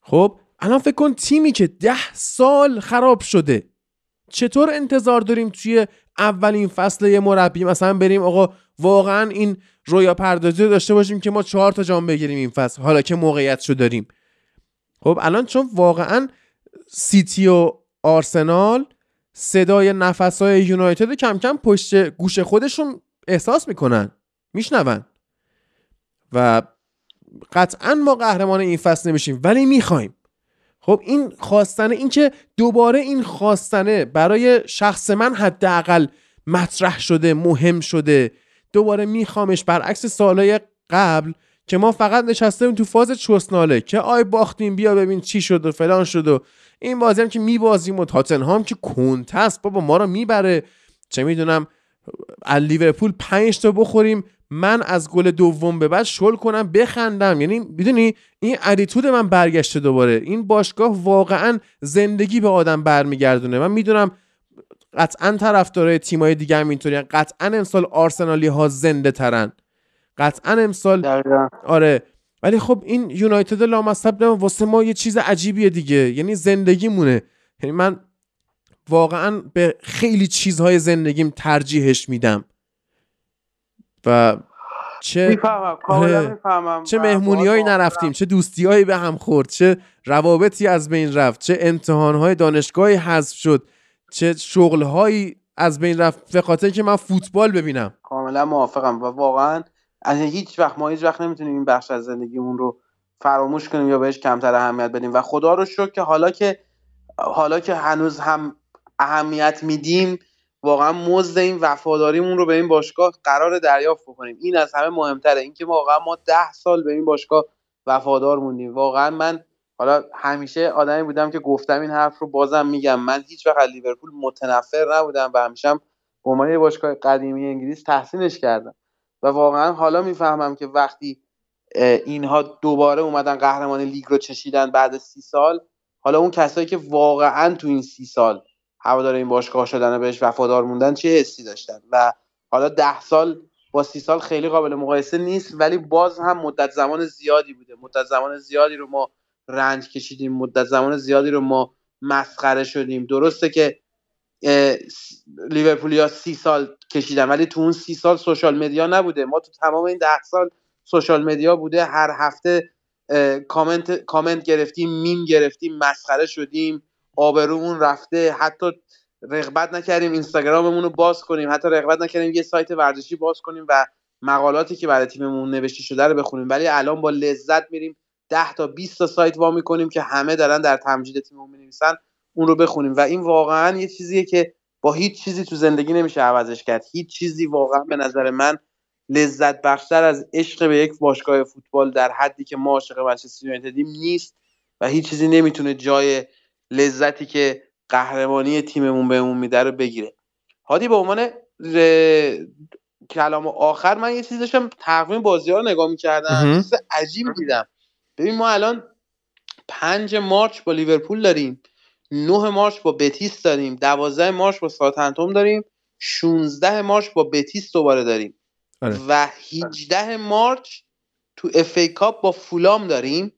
خب الان فکر کن تیمی که ده سال خراب شده. چطور انتظار داریم توی اولین فصل یه مربی. مثلا بریم آقا واقعا این رویا پردازی داشته باشیم که ما چهار تا جام بگیریم این فصل. حالا که موقعیت شو داریم. خب الان چون واقعا سیتی و آرسنال صدای نفسهای یونایتد کم کم پشت گوش خودشون احساس می‌کنن میشنون. و قطعا ما قهرمان این فصل نمیشیم ولی می‌خوایم. خب این خواستنه این که دوباره این خواستنه برای شخص من حداقل مطرح شده مهم شده. دوباره میخوامش برعکس سالهای قبل که ما فقط نشستیم تو فاز چوسناله که آی باختیم بیا ببین چی شد و فلان شد و این بازی هم که میبازیم و تاتنهام که کنتست بابا ما رو می‌بره. چه می‌دونم لیورپول پنج تا بخوریم من از گل دوم به بعد شل کنم بخندم. یعنی می‌دونی این ادیتود من برگشته دوباره. این باشگاه واقعا زندگی به آدم برمیگردونه. من می‌دونم قطعا طرفدارای تیمای دیگه هم اینطوری قطعا امسال آرسنالی ها زنده ترن. قطعا امسال آره. ولی خب این یونایتد لامصب واسه ما یه چیز عجیبیه دیگه. یعنی زندگی مونه یعنی من واقعا به خیلی چیزهای زندگیم ترجیحش میدم. و چه می‌فهمم آره. چه نرفتیم چه دوستی به هم خورد چه روابطی از بین رفت چه امتحان های دانشگاهی حذف شد چه شغلهایی از بین رفت. به خاطر که من فوتبال ببینم. کاملا موافقم و واقعا از هیچ وقت ما هیچ وقت نمی‌تونیم این بخش از زندگیمون رو فراموش کنیم یا بهش کمتر اهمیت بدیم. و خدا رو شکر که حالا که حالا که هنوز هم اهمیت میدیم واقعا مزد این وفاداریمون رو به این باشگاه قرار دریافت بکنیم. این از همه مهمتره. اینکه واقعا ما ده سال به این باشگاه وفادار موندیم. واقعا من حالا همیشه آدمی بودم که گفتم این حرف رو بازم میگم. من هیچ وقت لیورپول متنفر نبودم و همیشه به عنوان باشگاه قدیمی انگلیس تحسینش کردم. و واقعا حالا می‌فهمم که وقتی اینها دوباره اومدن قهرمان لیگ رو چشیدن بعد سی سال حالا اون کسایی که واقعا تو این سی سال هوادار این باشگاه شدن و بهش وفادار موندن چه حسی داشتن؟ و حالا ده سال با سی سال خیلی قابل مقایسه نیست ولی باز هم مدت زمان زیادی بوده. مدت زمان زیادی رو ما رنج کشیدیم مدت زمان زیادی رو ما مسخره شدیم. درسته که لیورپولیا سی سال کشیدن ولی تو اون سی سال social media نبوده. ما تو تمام این ده سال social media بوده. هر هفته کامنت کامنت گرفتیم میم گرفتیم مسخره شدیم. آبرومون رفته. حتی رغبت نکردیم اینستاگراممون رو باز کنیم. حتی رغبت نکردیم یه سایت ورزشی باز کنیم و مقالاتی که برای تیممون نوشته شده رو بخونیم. ولی الان با لذت میریم. 10 تا 20 تا سایت وا می‌کنیم که همه دارن در تمجید تیممون می‌نویسن اون رو بخونیم. و این واقعا یه چیزیه که با هیچ چیزی تو زندگی نمیشه عوضش کرد. هیچ چیزی واقعا به نظر من لذت بخشتر از عشق به یک باشگاه فوتبال در حدی که ما عاشق منچستر یونایتدیم نیست و هیچ چیزی نمی‌تونه جای لذتی که قهرمانی تیممون بهمون میده رو بگیره. هادی به عنوان کلام آخر من یه چیزی داشتم تقویم بازی ها رو نگاه می‌کردم. چیز عجیب دیدم. ببین ما الان پنج March با لیورپول داریم. نه March با بتیس داریم. دوازده March با ساوتهمپتون داریم. 16 March با بتیس دوباره داریم. آره. و 18 March تو FA Cup با فولام داریم.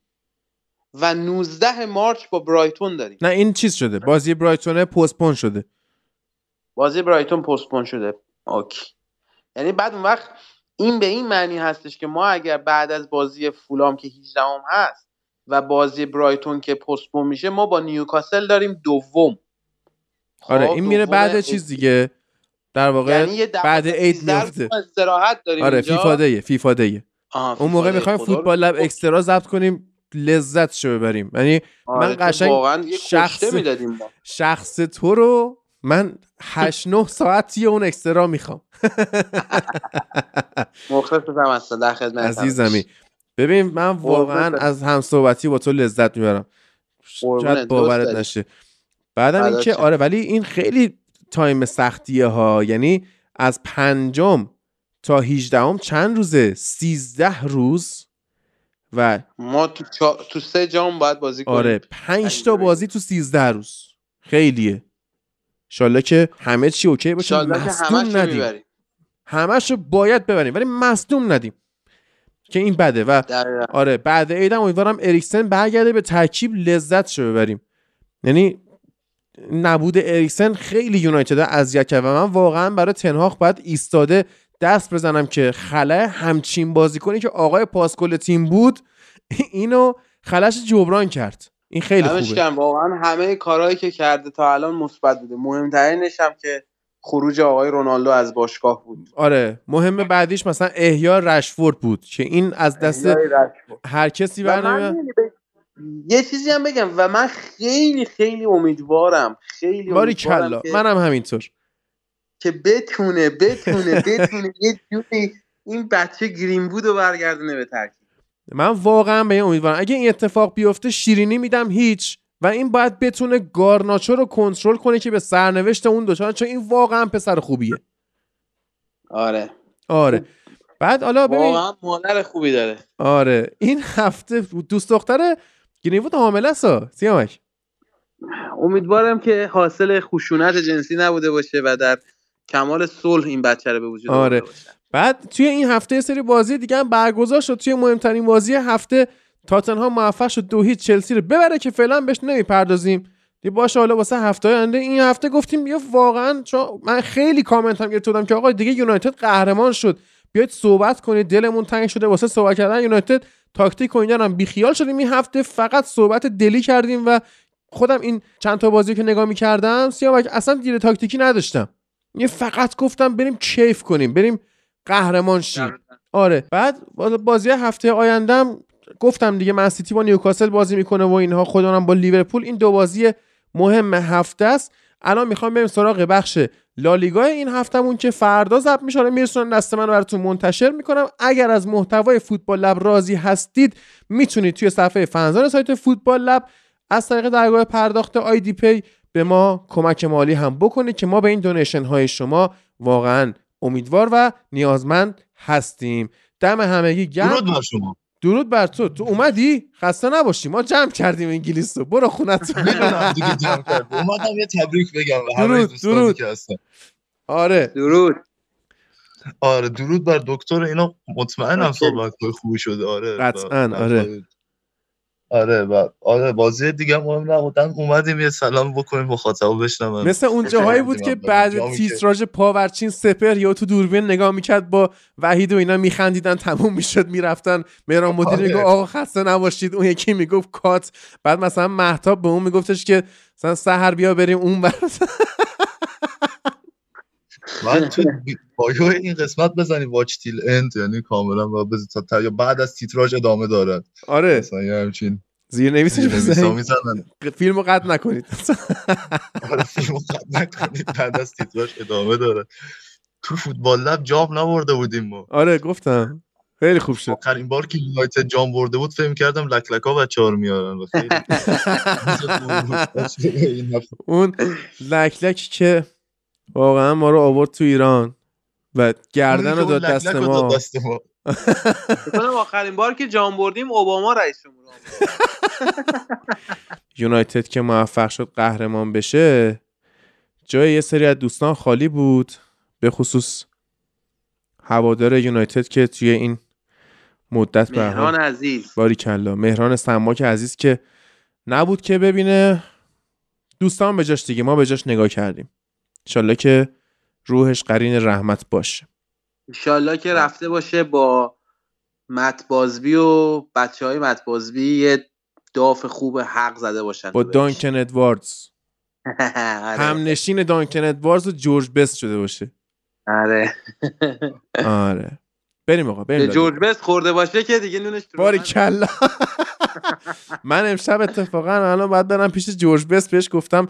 و 19 March با برایتون داریم. نه این چیز شده. بازی برایتون postpone شده. بازی برایتون postpone شده. okay. یعنی بعد اون وقت این به این معنی هستش که ما اگر بعد از بازی فولام که 18 هم هست و بازی برایتون که پستپون میشه ما با نیوکاسل داریم دوم. آره خب، این میره بعد چیز دیگه. در واقع یعنی بعد عید میفته. استراحت داریم آره فیفا دیه فیفا دیه اون موقع می‌خوایم فوتبال لب اکسترا ضبط کنیم. لذت شو ببریم. یعنی آره من قشنگ شخص شخص تو رو من 8 9 ساعت یه اون اکسترا می‌خوام. <laughs> مخلصم هستم در خدمت عزیزمی ببین من واقعا از هم صحبتی با تو لذت می‌برم. شاید باورت نشه. بعدم اینکه آره ولی این خیلی تایم سختیه ها یعنی از پنجم تا هیچدهم چند روزه؟ سیزده روز. و ما تو, چا... تو سه جام باید بازی کنیم. آره پنج تا بازی تو سیزده روز. خیلیه. شالله که همه چی اوکی باشه. مصدوم ندیم. همش رو باید ببریم ولی مصدوم ندیم. که این بده و آره بعد عیدم امیدوارم اریکسن برگرده به ترکیب لذت شو ببریم. یعنی نبود اریکسن خیلی یونایتد اذیت کرد و من واقعا برای تنهاخ باید ایستاده دست بزنم که خلاه همچین بازیکنی که آقای پاسکل تیم بود اینو خلش جبران کرد. این خیلی خوبه. واقعا همه کارهایی که کرده تا الان مثبت بوده. مهمترینش هم که خروج آقای رونالدو از باشگاه بود. آره مهم بعدیش مثلا احیا رشفورد بود که این از دست هر کسی برنامه یه چیزی هم بگم و من خیلی خیلی امیدوارم خیلی باری کلا. منم همینطور. که بتونه بتونه <laughs> بتونه یه جوری این بچه گرین بود و برگردونه به ترکیب. من واقعا به این امیدوارم. اگه این اتفاق بیفته شیرینی میدم هیچ. و این باید بتونه گارناچو رو کنترل کنه که به سرنوشت اون دوچار چون این واقعا پسر خوبیه. آره. آره. بعد حالا ببین واقعا مادر خوبی داره. آره. این هفته دوست دختر گرینوود حامله است. سیامک. امیدوارم که حاصل خشونت جنسی نبوده باشه و در کمال صلح این بچه رو به وجود آره. بعد توی این هفته سری بازی دیگه هم برگزار شد. توی مهمترین بازی هفته تاتنها موفق شد. دو هیچ چلسی رو ببره که فعلا بهش نمی‌پردازیم. دی باشه حالا واسه هفته آینده. این هفته گفتیم بیا واقعا چون من خیلی کامنت هم گرفتم. که آقا دیگه یونایتد قهرمان شد. بیاید صحبت کنید. دلمون تنگ شده واسه صحبت کردن یونایتد. تاکتیک و اینا هم بیخیال شدیم این هفته. فقط صحبت دلی کردیم و خودم این چند تا بازی که نگاه می‌کردم سیامک اصلا دیر تاکتیکی نداشتم. یه فقط گفتم بریم کیف کنیم بریم قهرمان شیم آره بعد بازی هفته آیندم گفتم دیگه من سیتی با نیوکاسل بازی می‌کنه و اینها خودمونم با لیورپول این دو بازی مهم هفته است. الان می‌خوام بریم سراغ بخش لالیگا این هفتهمون که فردا ضبط میشه. آره میرسونن دست من براتون منتشر می‌کنم. اگر از محتوای فوتبال لب راضی هستید می‌تونید توی صفحه فنزان سایت فوتبال لب از طریق درگاه پرداخت آیدی پی به ما کمک مالی هم بکنید که ما به این دونیشن های شما واقعا امیدوار و نیازمند هستیم. دم همگی گرم. درود بر شما. درود بر تو. تو اومدی؟ خسته نباشی ما جمع کردیم انگلیس رو. برو خونت. می‌دونم دیگه جمع کردیم. اومدم یه تبریک بگم. به همه درود،. که هستن. آره. درود. آره درود بر دکتر. اینا مطمئنم. صحبت خوبی شده. آره قطعاً، و- آره. آره و آره بازی دیگه مهم نبودن اومدیم یه سلام بکنیم مخاطبا بشنون مثل اون جاهایی بود که بعد تیتراژ پاورچین سپر یا تو دوربین نگاه می‌کرد با وحید و اینا میخندیدن تموم می‌شد می‌رفتن. مهران مدیر آره. می‌گفت آقا خسته نباشید. اون یکی می‌گفت کات. بعد مثلا محتاب به اون میگفتش که مثلا سحر بیا بریم اون بر من تو <laughs> بایو این قسمت بزنی واچ تیل اند یعنی کاملا و. تا- تا- یا بعد از تیتراژ ادامه دارد. آره. مثلا یه همچین زیر نویسش بزنید می‌زنن. فیلمو قطع نکنید. <laughs> آره فیلمو قطع نکنید. بعد از تیتراژ ادامه داره تو فوتبال لب جام نبرده بودیم ما. آره گفتم. خیلی خوب شد. آخرین بار که یونایتد جام برده بود فکر کردم لک لکا بچه ها رو. میارن <laughs> اون لک لک که واقعا ما رو آورد تو ایران و گردن رو داد دست ما. کنم آخرین بار که جام بردیم اوباما رئیس جمهور. یونایتد که موفق شد قهرمان بشه جای یه سری از دوستان خالی بود به خصوص هوادار یونایتد که توی این مدت مهران عزیز. باری کلا. مهران سماک عزیز که نبود که ببینه. دوستان به جاش دیگه ما به جاش نگاه کردیم. انشالله که روحش قرین رحمت باشه انشالله که رفته باشه با مت بازبی و بچه های مت بازبی یه داف خوب حق زده باشن با. دانکن ادواردز <laughs> آره. هم نشین دانکن ادواردز و جورج بست شده باشه آره آره بریم آقا بریم. جورج بست خورده باشه که دیگه نونش باری. کلا <laughs> من امشب اتفاقا الان باید برم پیش جورج بست بهش گفتم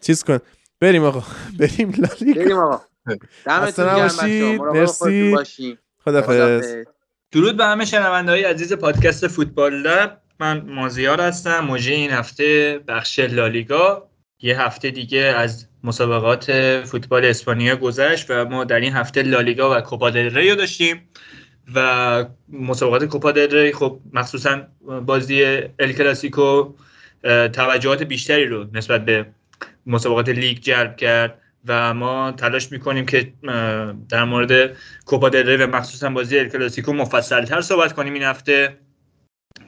چیز کن بریم آقا <laughs> بریم لالیگا بریم آقا دمتون گرم. بچه‌ها. مرسی. خدافظ. درود به همه شنونده های عزیز پادکست فوتبال لب من مازیار هستم موجه این هفته بخش لالیگا یه هفته دیگه از مسابقات فوتبال اسپانیا گذشت و ما در این هفته لالیگا و کوپا دل ری رو داشتیم و مسابقات کوپا دل ری خب مخصوصا بازی ال کلاسیکو توجهات بیشتری رو نسبت به مسابقات لیگ جلب کرد و ما تلاش می‌کنیم که در مورد کوپا دل و مخصوصا بازی ال کلاسیکو مفصلتر صحبت کنیم این هفته.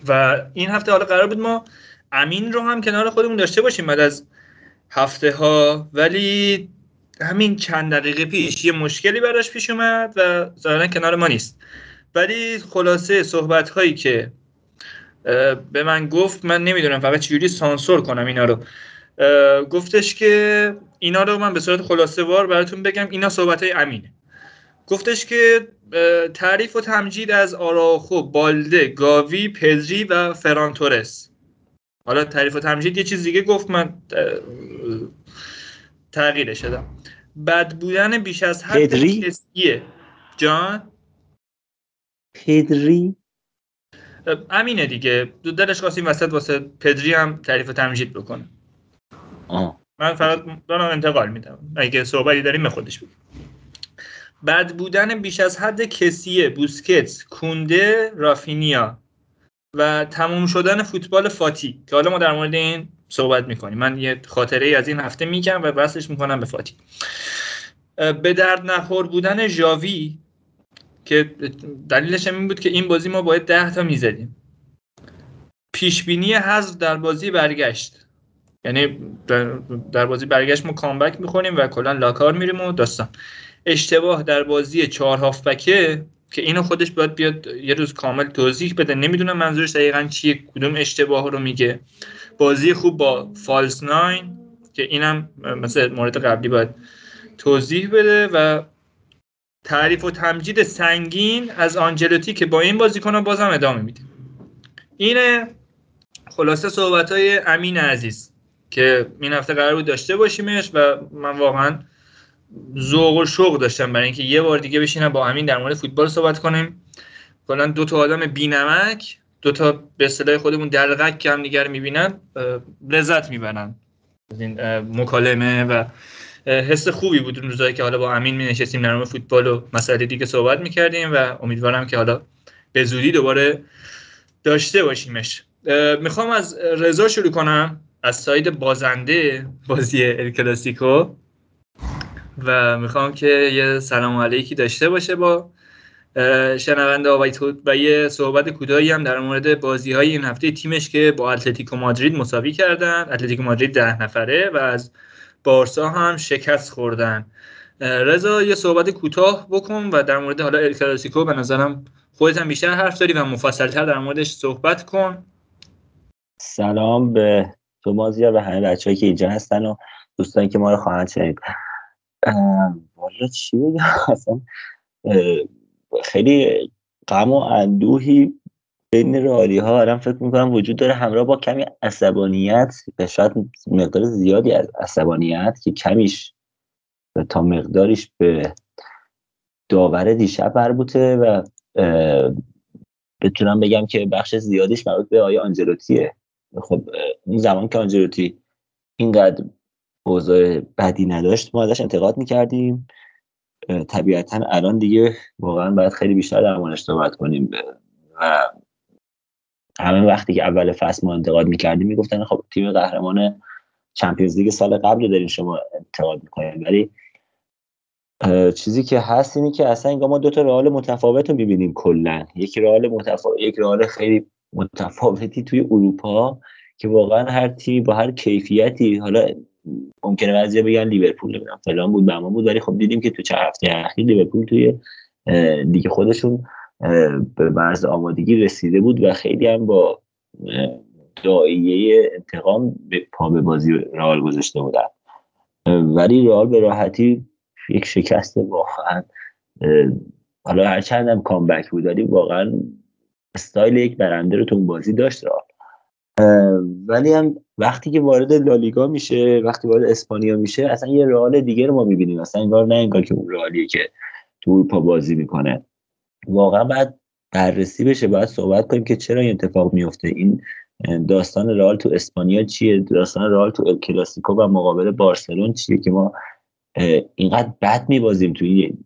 و این هفته حالا قرار بود ما امین رو هم کنار خودمون داشته باشیم بعد از هفته ها. ولی همین چند دقیقه پیش یه مشکلی براش پیش اومد و ظاهرا کنار ما نیست. ولی خلاصه صحبت هایی که به من گفت من نمی‌دونم فقط چجوری سانسور کنم اینا رو. گفتش که اینا رو من به صورت خلاصه وار براتون بگم اینا صحبت های امینه. گفتش که تعریف و تمجید از آراخو بالده گاوی پدری و فران تورس. حالا تعریف و تمجید یه چیز دیگه گفت من اه، تغییرش دادم. بد بودن بیش از حد پدری؟ کسیه جان؟ پدری؟ امینه دیگه. دلش خواست این وسط واسه پدری هم تعریف و تمجید بکنه. آه. من فقط دارم انتقال میدم. اگه صحبتی داریم به خودش بگیم بد بودن بیش از حد کسیه بوسکتس کونده رافینیا و تموم شدن فوتبال فاتی. که حالا ما در مورد این صحبت می‌کنیم. من یه خاطره ای از این هفته میگم و وصلش می‌کنم به فاتی. به درد نخور بودن ژاوی که دلیلش این بود که این بازی ما باید ده تا می‌زدیم. پیش بینی حذف در بازی برگشت. یعنی در, بازی برگشت ما کامبک می‌خوریم و کلا لاکار میریم و داستان. اشتباه در بازی چهار هافبکه که اینو خودش باید بیاد یه روز کامل توضیح بده. نمی‌دونم منظورش دقیقا چیه کدوم اشتباه رو میگه. بازی خوب با فالس ناین که اینم مثل مورد قبلی باید توضیح بده و تعریف و تمجید سنگین از آنجلوتی که با این بازیکن بازم ادامه میده. اینه خلاصه صحبت های امین عزیز. که این هفته قرار بود داشته باشیمش و من واقعا ذوق و شوق داشتم برای اینکه یه بار دیگه بشینم با امین در مورد فوتبال صحبت کنیم. کلا دو تا آدم بینمک دو تا به اصطلاح خودمون دلغک که هم دیگر می‌بینن لذت می‌برن. از این مکالمه و حس خوبی بود اون روزایی که حالا با امین می نشستیم در فوتبال و مسائل دیگه صحبت می‌کردیم و امیدوارم که حالا به زودی دوباره داشته باشیمش. می‌خوام از رضا شروع کنم. از ساید بازنده بازی الکلاسیکو و می‌خوام که یه سلام علیکی داشته باشه با شنونده و یه صحبت کوتاهی هم در مورد بازی های این هفته تیمش که با اتلتیکو مادرید مساوی کردن. اتلتیکو مادرید ده نفره و از بارسا هم شکست خوردن. رضا یه صحبت کوتاه بکن و در مورد حالا الکلاسیکو به نظرم خودت هم بیشتر حرف داری و مفصلتر در موردش صحبت کن. سلام به تو مازیار و همه بچه‌ای که اینجا هستن و دوستانی که ما رو خواهند شنید. والا چی بگم؟ <laughs> اصلا خیلی غم و اندوهی بین رئالی ها آدم فکر می‌کنم وجود داره همراه با کمی عصبانیت شاید مقدار زیادی از عصبانیت که کمیش تا مقداریش به داور دیشب مربوطه و بتونم بگم که بخش زیادیش مربوط به آیا آنجلوتیه. خب اون زمان که آنجلوتی اینقدر اوضاع بدی نداشت ما ازش انتقاد می‌کردیم. طبیعتا الان دیگه واقعا باید خیلی بیشتر در موردش صحبت کنیم. و همه وقتی که اول فصل ما انتقاد می‌کردیم می‌گفتن خب تیم قهرمان چمپیونز لیگ سال قبل رو دارین شما انتقاد می‌کنید ولی چیزی که هست اینی که اصلا انگار ما دو تا رئال متفاوت رو می‌بینیم کلا. یک رئال متفاوت یک رئال خیلی متفاوتی توی اروپا که واقعا هر تیمی با هر کیفیتی حالا ممکنه بعضیا بگن لیورپول نمی‌دونم فلان بود بهمان بود ولی خب دیدیم که تو چند هفته اخیر لیورپول توی لیگ خودشون به مرز آمادگی رسیده بود و خیلی هم با داییه انتقام به پا به بازی رئال گذاشته بودن. ولی رئال به راحتی یک شکست واقعا حالا هر چند هم کامبک بود ولی واقعا استایل یک برنده رو تو اون بازی داشت رئال. ولی هم وقتی که وارد لالیگا میشه وقتی وارد اسپانیا میشه اصلا یه رئال دیگه رو ما می‌بینیم. اصلا انگار نه انگار که اون رئالیه که تو اروپا بازی می‌کنه. واقعا باید بررسی بشه. باید صحبت کنیم که چرا این اتفاق میفته این داستان رئال تو اسپانیا چیه؟ داستان رئال تو الکلاسیکو و مقابل بارسلون چیه که ما اینقدر بد میبازیم توی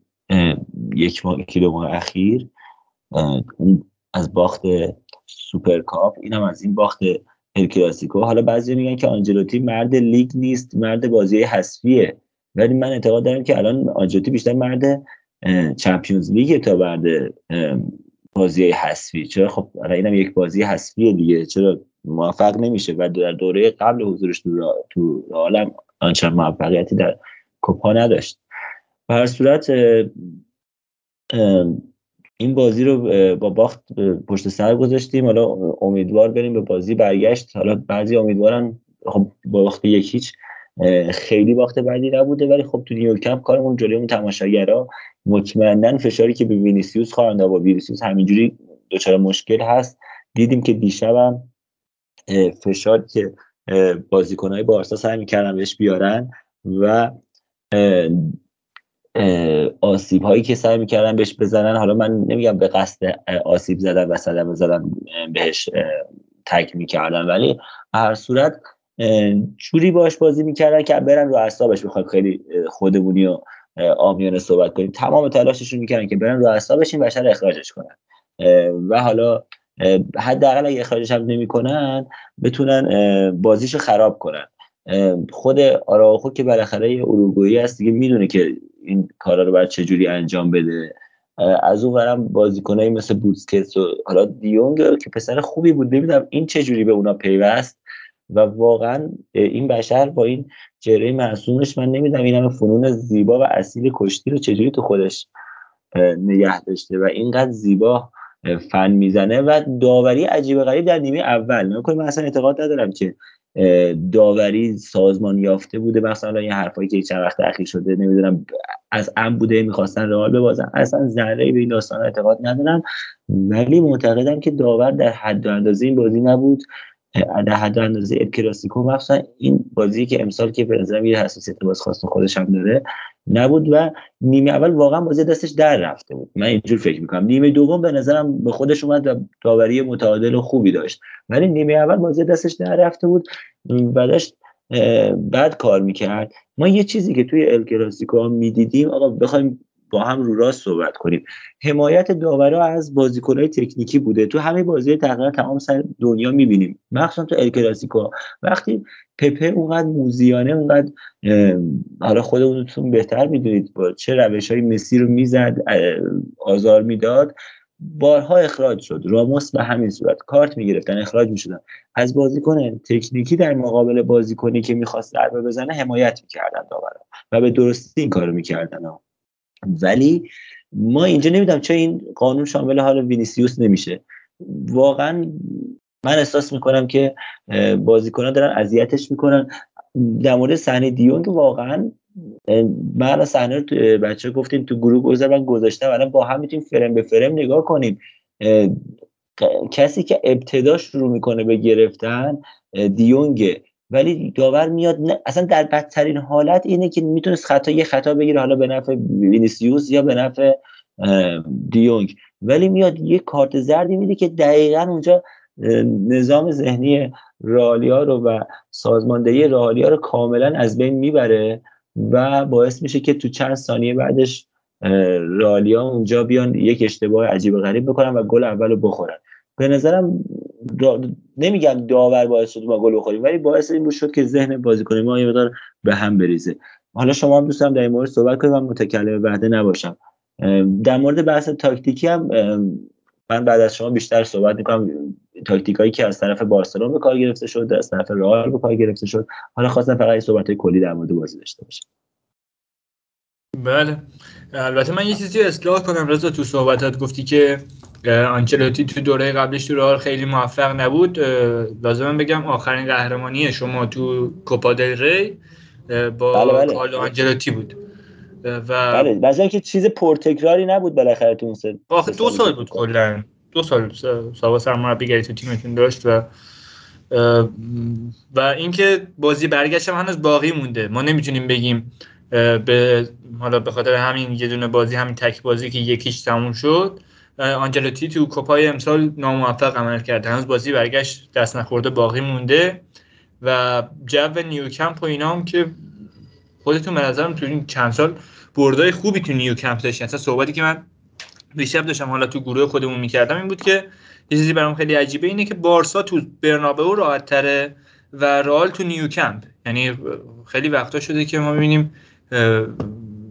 یک ماه یکی دو ماه اخیر. از باخت سوپرکاپ اینم از این باخت الکلاسیکو حالا بعضی میگن که آنجلوتی مرد لیگ نیست مرد بازی حذفیه. ولی من اعتقاد دارم که الان آنجلوتی بیشتر مرد چمپیونز لیگ تا مرد بازی حذفی. چرا؟ خب اینم یک بازی حذفیه دیگه. چرا؟ موفق نمیشه. و در دوره قبل حضورش تو عالم آنچنان موفقیتی در کوپا نداشت. به هر صورت این بازی رو با باخت پشت سر گذاشتیم. حالا امیدوار بریم به بازی برگشت. حالا بعضی امیدوارن خب با باخت یک هیچ خیلی باخت بعدی نبوده. ولی خب تو نیو کمپ کارمون جلوی اون تماشاگرا مطمئنا فشاری که به وینیسیوس خواهند با وینیسیوس همینجوری دچار مشکل هست. دیدیم که دیشبم فشار که بازیکنهای بارسا سعی می‌کردن بهش بیارن و آسیب هایی که سعی می‌کردن بهش بزنن. حالا من نمیگم به قصد آسیب زدن و صدمه زدن بهش تک می‌کردن. ولی هر صورت جوری باش بازی می‌کردن که برن رو اعصابش. بخواد خیلی خودمونی و آمیانه صحبت کنیم. تمام تلاششون می‌کردن که برن رو اعصابش این بشر اخراجش کنن. و حالا حداقل اگه اخراجش هم نمی‌کنن بتونن بازیشو خراب کنن. خود آراخو که بالاخره یه اروگویی هست دیگه می‌دونه که این کارا رو باید چجوری انجام بده. از اون ورم بازیکنایی مثل بوسکتس و حالا دیونگ که پسر خوبی بود نمی‌دونم این چجوری به اونا پیوست و واقعا این بشر با این چهره معصومش من نمی‌دونم این همه فنون زیبا و اصیل کشتی رو چجوری تو خودش نگه داشته و اینقدر زیبا فن می‌زنه و داوری عجیب غریب در نیمه اول. نکنید من اصلا اعتقاد ندارم که داوری سازمان یافته بوده. مثلا یه حرفایی که چند وقت اخیر شده نمی‌دونم از ام بوده می‌خواستن رئال ببازن. اصلا ذره به این داستان اعتقاد ندارم ولی معتقدم که داور در حد و اندازه این بازی نبود. در حد و اندازه ال کلاسیکو مخصوصا این بازی که امسال که به نظرم یه حساسیت باز خواست خودش هم داره. نبود و نیمه اول واقعا بازی دستش در رفته بود. من اینجور فکر می‌کنم. نیمه دوم به نظرم به خودش اومد و داوری متعادل و خوبی داشت. ولی نیمه اول بازی دستش در رفته بود و داشت بد کار می‌کرد. ما یه چیزی که توی ال کلاسیکو می‌دیدیم آقا بخوایم با هم رو راست صحبت کنیم. حمایت داورا از بازیکنهای تکنیکی بوده. تو همه بازی تقریبا تمام سر دنیا می‌بینیم. مخصوصا تو ال کلاسیکو وقتی پپه اونقدر موزیانه اونقدر حالا خودتون بهتر می‌دونید با چه روش های مسی رو می‌زد آزار می‌داد. بارها اخراج شد. راموس به همین صورت. کارت می‌گرفتن اخراج می‌شدن. از بازیکن تکنیکی در مقابل بازیکنی که می‌خواست ضربه بزنه حمایت می‌کردن داورا و به درستی این کارو می‌کردن. ولی ما اینجا نمی‌دونم چرا این قانون شامل حال وینیسیوس نمیشه. واقعا من احساس می‌کنم که بازیکنان دارن اذیتش می‌کنن. در مورد صحنه دیونگ واقعا من صحنه رو بچه گفتیم تو گروه گذار من گذاشتم. الان با هم می‌تونیم فرم به فرم نگاه کنیم. کسی که ابتدا شروع می‌کنه به گرفتن دیونگه ولی داور میاد اصلا در بدترین حالت اینه که می‌تونست خطا یه خطا بگیره حالا به نفع وینیسیوس یا به نفع دیونگ. ولی میاد یه کارت زردی میده که دقیقا اونجا نظام ذهنی رالیا رو و سازماندهی رالیا رو کاملا از بین می‌بره و باعث میشه که تو چند ثانیه بعدش رالیا اونجا بیان یک اشتباه عجیب غریب بکنن و گل اول رو بخورن. به نظرم نمیگم داور باعث شد ما گل بخوریم ولی باعث این بود شد که ذهن بازیکن ما یه به هم بریزه. حالا شما هم دوستم در این مورد صحبت کنید من متکلم بعده نباشم. در مورد بحث تاکتیکی هم من بعد از شما بیشتر صحبت می‌کنم. تاکتیک هایی که از طرف بارسلون به کار گرفته شد از طرف رئال به کار گرفته شد. حالا خواستم فقط صحبت های کلی در مورد بازی داشته باشم. بله. البته من یه چیزی اصلاح کنم رضا تو صحبتات گفتی که آنچلوتی تو دوره قبلش تو رئال خیلی موفق نبود. لازم بگم آخرین قهرمانی شما تو کوپا دل ری با بله بله. کارلو آنجلوتی بود. و بله مثلا که چیز پرتکراری نبود بالاخره تو اون آخه دو سال بود کلا. دو سال سابقه سرمربیگری تو تیمتون داشت و و اینکه بازی برگشت هم هنوز باقی مونده. ما نمی‌تونیم بگیم به حالا به خاطر همین یه دونه بازی همین تک بازی که یکیش تموم شد آنجلوتی تو کوپای امسال ناموفق عمل کرد. هنوز بازی برگشت دست نخورده باقی مونده و جو نیوکمپ و اینا هم که خودتون به نظرم تو این چند سال بردای خوبی تو نیوکمپ داشتن اصلا صحبتی که من دیشب داشتم حالا تو گروه خودمون می‌کردم این بود که یه چیزی برام خیلی عجیبه اینه که بارسا تو برنابئو راحت تره و رئال تو نیوکمپ. یعنی خیلی وقتا شده که ما می‌بینیم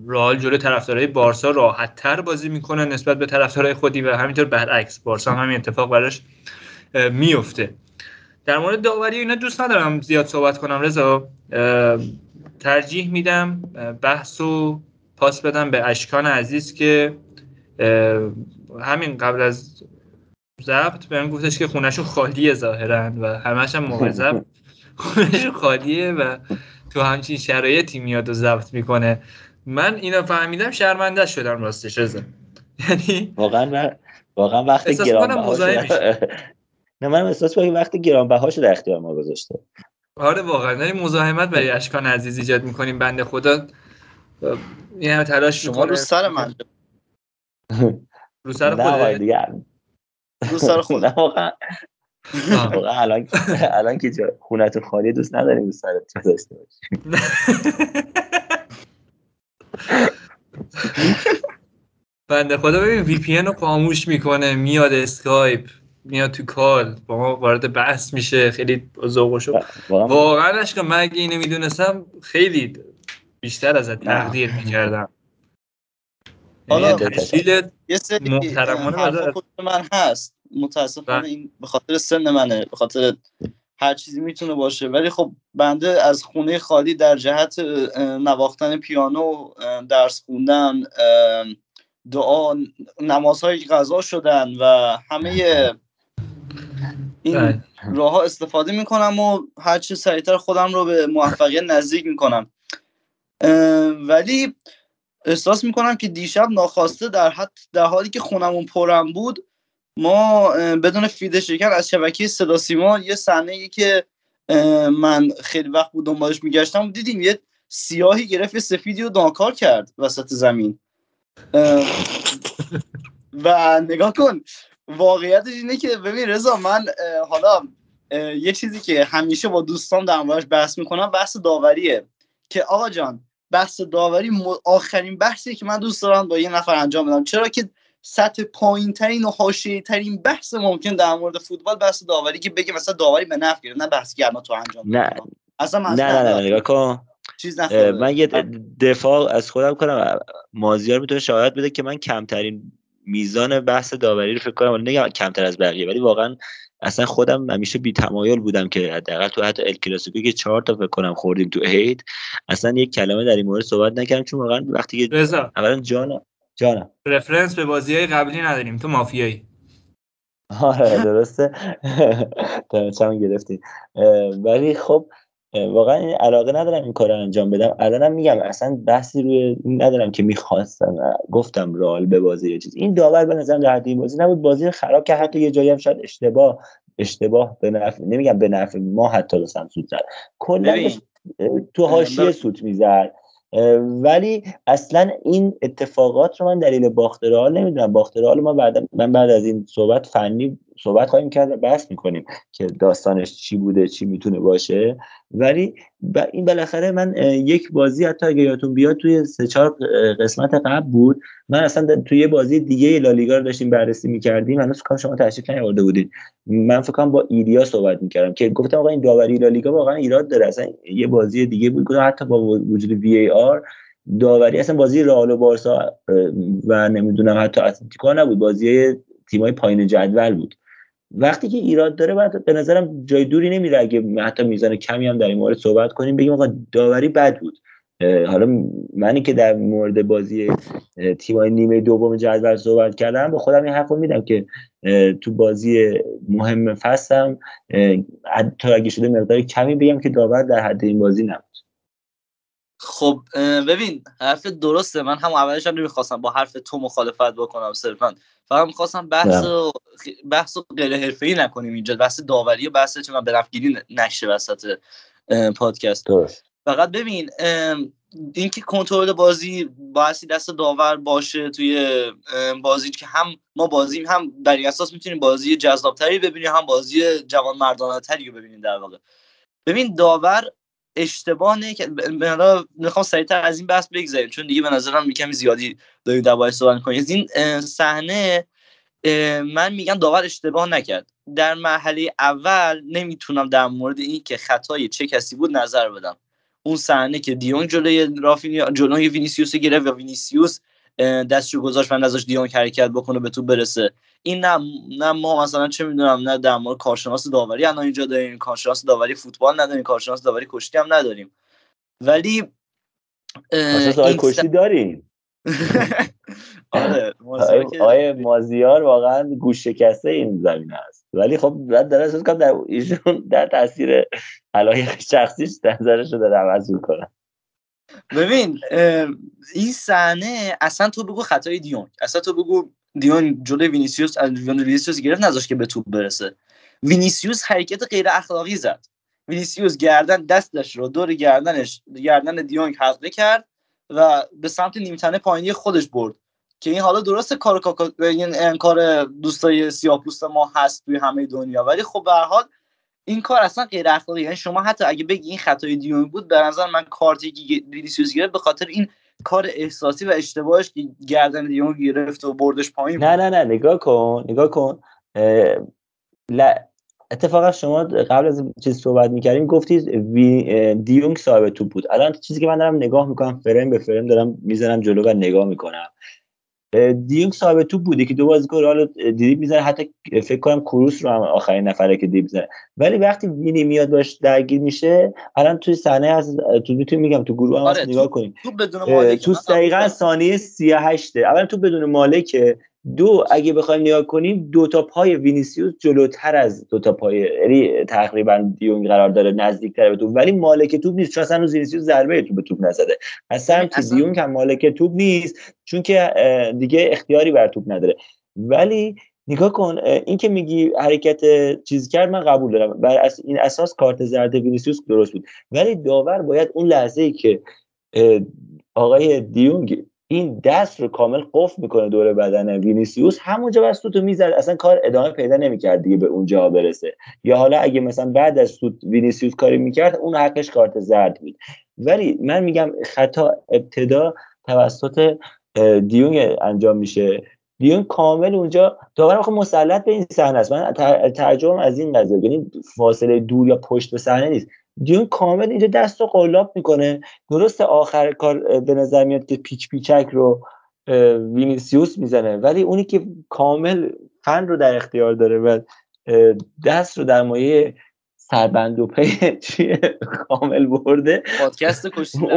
رئال جلو طرفدارای بارسا راحت تر بازی می‌کنه نسبت به طرفدارای خودی و همینطور برعکس. بارسا هم همین اتفاق براش میفته در مورد داوری اینا دوست ندارم زیاد صحبت کنم رضا. ترجیح میدم بحث و پاس بدم به اشکان عزیز که همین قبل از ضبط بهم گفتش که خونهشون خالیه ظاهرا و همش هم موقع ضبط <laughs> خونهشون خالیه و تو همچین شرایطی میاد و ضبط می‌کنه. من اینا فهمیدم شرمنده شدم راستش رضا. یعنی واقعا واقعا وقتی گرانبها <laughs> نه من احساس کنم وقتی گرانبها در اختیار ما گذاشته. آره واقعا. داریم مزاحمت برای اشکان عزیز ایجاد می‌کنیم بنده خدا. این همه تلاش شما رو سر من. رو سر <laughs> خود دیگه رو سر خود <laughs> واقعا. الان الان که <laughs> خونت خالی دوست نداریم رو سرت <laughs> داشته باشیم؟ بنده خدا ببین VPN رو خاموش می‌کنه میاد اسکایپ میاد تو call با ما وارد بحث میشه خیلی ذوق شد واقعا عشق من اگه اینو می‌دونستم خیلی بیشتر از تقدیر می‌کردم. حالا یه سری محترمانه من هست. متاسفانه این به خاطر سن منه به خاطر هر چیزی می‌تونه باشه. ولی خب بنده از خونه خالی در جهت نواختن پیانو درس خوندن دعا نمازهای غذا شدن و همه این بله. راه ها استفاده می‌کنم و هرچی سریعتر خودم رو به موفقیت نزدیک می‌کنم. ولی احساس می‌کنم که دیشب ناخواسته در, حد در حالی که خونمون پرم بود ما بدون فیده شکن از شبکه صدا سیما یه صحنه که من خیلی وقت بود دنبالش میگشتم. دیدیم یه سیاهی گرفت سفیدی رو دانکار کرد وسط زمین. و نگاه کن واقعیتش اینه که ببین رضا من حالا یه چیزی که همیشه با دوستان در موردش بحث می‌کنم بحث داوریه. که آقا جان بحث داوری آخرین بحثی که من دوست دارم با یه نفر انجام بدم. چرا که سطح پایین ترین و حاشیه ترین بحث ممکن در مورد فوتبال بحث داوری که بگه مثلا داوری به نفع گرفت نه بحث گرما تو انجام نه. اصلا نه نه نه. نگاه کن. چیز من یه دفاع از خودم کنم. مازیار می‌تونه شهادت بده که من کمترین میزان بحث داوری رو فکر کنم. ولی نگم کمتر از بقیه. ولی واقعا اصلا خودم همیشه بی تمایل بودم که حداقل تو حتی ال کلاسیکو که چهار تا فکر کنم خوردیم تو عید اصلا یک کلمه در این مورد صحبت نکردم. چون واقعا وقتی که اولا جانم جانم. رفرنس به بازی های قبلی نداریم تو مافیایی. آره <laughs> درسته. <laughs> چند گرفتی ولی خب واقعا این علاقه ندارم این کار انجام بدم. الانم میگم اصلا بحثی روی ندارم که می‌خواستم گفتم رئال به بازی یه چیز. این داور به نظرم در این بازی نبود. بازی خراب که حتی یه جایی هم شاید اشتباه اشتباه به نفع نمیگم به نفع ما حتی سود زد. کلا تو حاشیه سوت می‌زد. ولی اصلا این اتفاقات رو من دلیل باخت رئال نمی‌دونم. باخت رئال ما بعد من بعد از این صحبت فنی صحبت خواهیم کرد بحث می‌کنیم که داستانش چی بوده چی می‌تونه باشه. ولی ب- این بالاخره من یک بازی حتی اگه یادتون بیاد توی سه چهار قسمت قبل بود من اصلا توی بازی دیگه لالیگا رو داشتیم بررسی می‌کردیم. هنوز کنم شما تشریف نیاورده بودید من فکر کنم با ایلیا صحبت می‌کردم که گفتم آقا این داوری لالیگا واقعا ایراد داره. اصلا یه بازی دیگه بود. حتی با وجود وی ای آر داوری اصلا بازی رئال و بارسا و نمی‌دونم حتی اتلتیکو نبود. بازی تیمای پایین جدول بود. وقتی که ایراد داره بعد به نظرم جای دوری نمیره. اگه حتی میزان کمی هم در این مورد صحبت کنیم بگیم آقا داوری بد بود. حالا منی که در مورد بازی اه، تیمای نیمه دوم جدول صحبت کردم به خودم این حرفو میدم که تو بازی مهم فصلم حتی اگه شده مقدار کمی بگم که داور در حد این بازی نبود. خب ببین حرف درسته. من هم اولش هم نمی‌خواستم با حرف تو مخالفت بکنم صرفا فقط می‌خواستم بحث. و بحث و غیر حرفه‌ای نکنیم اینجا. بحث داوری و بحث به نفگیری نشه وسط پادکست. درست. فقط ببین اینکه کنترل بازی باعثی دست داور باشه توی بازی که هم ما بازیم هم بر این اساس می‌تونیم بازی جذابتری ببینیم هم بازی جوان مردانه تری رو ببینیم در واقع. ببین داور اشتباه نه که می‌خوام سریعتر از این بحث بگذریم چون دیگه به نظرم یکم زیادی داریم دربارش صحبت کنیم این صحنه من میگم داور اشتباه نکرد. در مرحله اول نمی‌تونم در مورد این که خطای چه کسی بود نظر بدم. اون صحنه که دیونگ جلوی رافینیا جلوی وینیسیوس گرفت و وینیسیوس دستشو گذاشت و نذاشت دیونگ حرکت بکنه به تو برسه. این نه نه ما مثلا چه می‌دونم نه در مورد کارشناس داوری الان اینجا داریم کارشناس داوری فوتبال نداریم کارشناس داوری کشتی هم نداریم. ولی این کشتی داریم. <laughs> آره مازیار واقعا گوش شکسته این زمینه است. ولی خب بعد احساس کنم در ایشون در تاثیر علایق شخصیش نظرش رو داره عوض می‌کنه. ببین این صحنه اصلا تو بگو خطای دیونگ اصلا تو بگو دیونگ جلوی وینیسیوس از وینیسیوس گرفت نذاشت که به توپ برسه. وینیسیوس حرکت غیر اخلاقی زد. وینیسیوس گردن دستش رو دور گردنش گردن دیونگ حلقه کرد و به سمت نیمتنه پایینی خودش برد. که این حالا درسته کار کاکا این کار دوستای سیاپوست ما هست توی همه دنیا ولی خب به حال این کار اصلا غیر اخلاقی. یعنی شما حتی اگه بگی این خطای دیونگ بود به نظر من کارتی که وینیسیوس گرفت به خاطر این کار احساسی و اشتباهش که گردن دیونگ گرفت و بردش پایین نه. نه نه نگاه کن نگاه کن. اه، ل... اتفاقا شما قبل از چیز صحبت می‌کردیم گفتید دیونگ صاحب توپ بود. الان چیزی که من دارم نگاه می‌کنم فریم به فریم دارم می‌زنم جلو و نگاه می‌کنم. دیونگ صاحب توپ بوده که دو بازیکن رئال دیریب می‌زنه. حتی فکر کنم کروس رو هم آخرین نفره که دیپ می‌زنه. ولی وقتی وینی میاد باش درگیر میشه الان توی صحنه هست تو می‌تونم میگم تو گروه هم آره، نگاه کنیم. توپ بدون مالک تو دقیقا ثانیه 38 اولا توپ بدون مالکه. دو اگه بخوایم نگاه کنیم دو تا پای وینیسیوس جلوتر از دو تا پای یعنی تقریبا دیونگ قرار داره نزدیکتر به توپ. ولی مالک توپ نیست چون اصلا وینیسیوس ضربه توپ به توپ نزده. اصلا که دیونگ هم مالک توپ نیست چون که دیگه اختیاری بر توپ نداره. ولی نگاه کن این که میگی حرکت چیز کرد من قبول دارم. بر اس- این اساس کارت زرد وینیسیوس درست بود. ولی داور باید اون لحظه ای که آقای دیونگ این دست رو کامل قفل می‌کنه دور بدن وینیسیوس. همونجا باس سوت می‌زد اصلا کار ادامه پیدا نمی‌کرد دیگه به اونجا برسه. یا حالا اگه مثلا بعد از سوت وینیسیوس کاری می‌کرد اون حقش کارت زرد بود. ولی من میگم خطا ابتدا توسط اه، دیونگ انجام میشه. دیونگ کامل اونجا داور آخه مسلط به این صحنه است. من ترجمه از این قضیه یعنی فاصله دور یا پشت به صحنه نیست. دیون کامل اینجا دست رو قلاب می‌کنه. درست آخر کار به نظر میاد که پیچ پیچک رو وینیسیوس می‌زنه ولی اونی که کامل فن رو در اختیار داره و دست رو در مایه سربند و پی <laughs> چیه کامل برده. پادکست کشتی <laughs>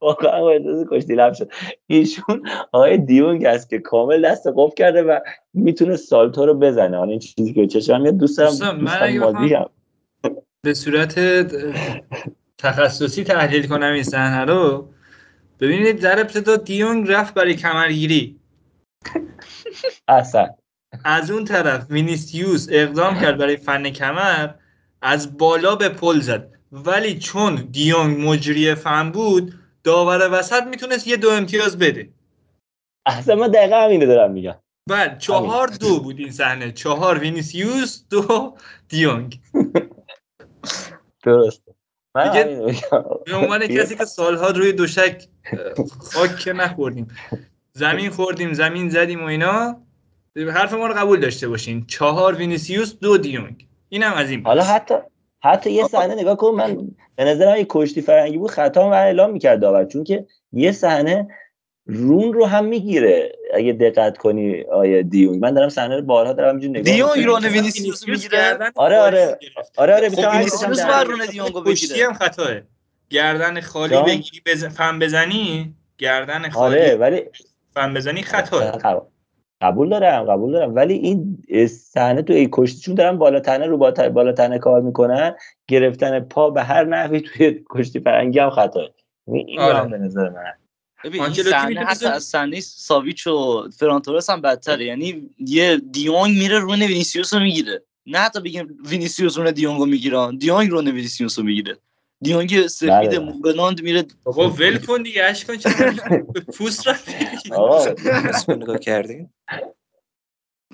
واقعا اجازه کشتی لب شد. ایشون آقای دیونگ است که کامل دست قفل کرده و می‌تونه سالتو رو بزنه. حالا این چیزی که چشم میاد دوست دارم دوستان، من دوستم اگه مازی هم. به صورت تخصصی تحلیل کنم این صحنه رو. ببینید در ابتدا دیونگ رفت برای کمرگیری. اصلا. از اون طرف وینیسیوس اقدام کرد برای فن کمر از بالا به پل زد. ولی چون دیونگ مجری فن بود داور وسط می‌تونست یه دو امتیاز بده. اصلا من دقیقا همینو دارم میگم. بعد چهار دو بود این صحنه. چهار وینیسیوس دو دیونگ. <laughs> درسته. دیگه به عنوان کسی که سالها روی تشک خاک که نخوردیم. زمین خوردیم زمین زدیم و اینا. حرف ما رو قبول داشته باشین. چهار وینیسیوس دو دیونگ. اینم از این حالا. حتی حتی یه صحنه نگاه کن. من به نظرم یه کشتی فرنگی بود خطا من اعلام می‌کرد داور. چون که یه صحنه رون رو هم می‌گیره. اگه دقت کنی آقای دیونگ من دارم صحنه رو بارها دارم اینجوری نگاه دیونگ. رون وینیسیوس می‌گیره آره آره. آره آره خب وینیسیوس رون دیونگو کشتی بگیره. هم خطاه گردن خالی؟ بگیری بز... فن بزنی؟ گردن خالی آره ولی فن بزنی خطاه قبول- دارم قبول دارم. ولی این صحنه تو ای کشتی چون دارن بالا تنه رو با- بالا تنه کار می‌کنن گرفتن پا به هر نحوی توی کشتی فرنگی هم خطاه این آره. هم به نظر من. ببین این آنچلوتی صحنه می‌تونه حتی بزن- از صحنه ساویچ و فرانتورس هم بدتره. یعنی یه دیونگ میره رون وینیسیوس رو می‌گیره. نه حتی بگیم وینیسیوس رون دیونگو می‌گیرن دیونگ رون وینیسیوس رو می‌گیره. دیونگ سفید بله. موبلاند میره بابا ول کن دیگه اشکان چرا؟ به <laughs> پوست رفتی آقا <laughs> اسم رو نگاه کردین؟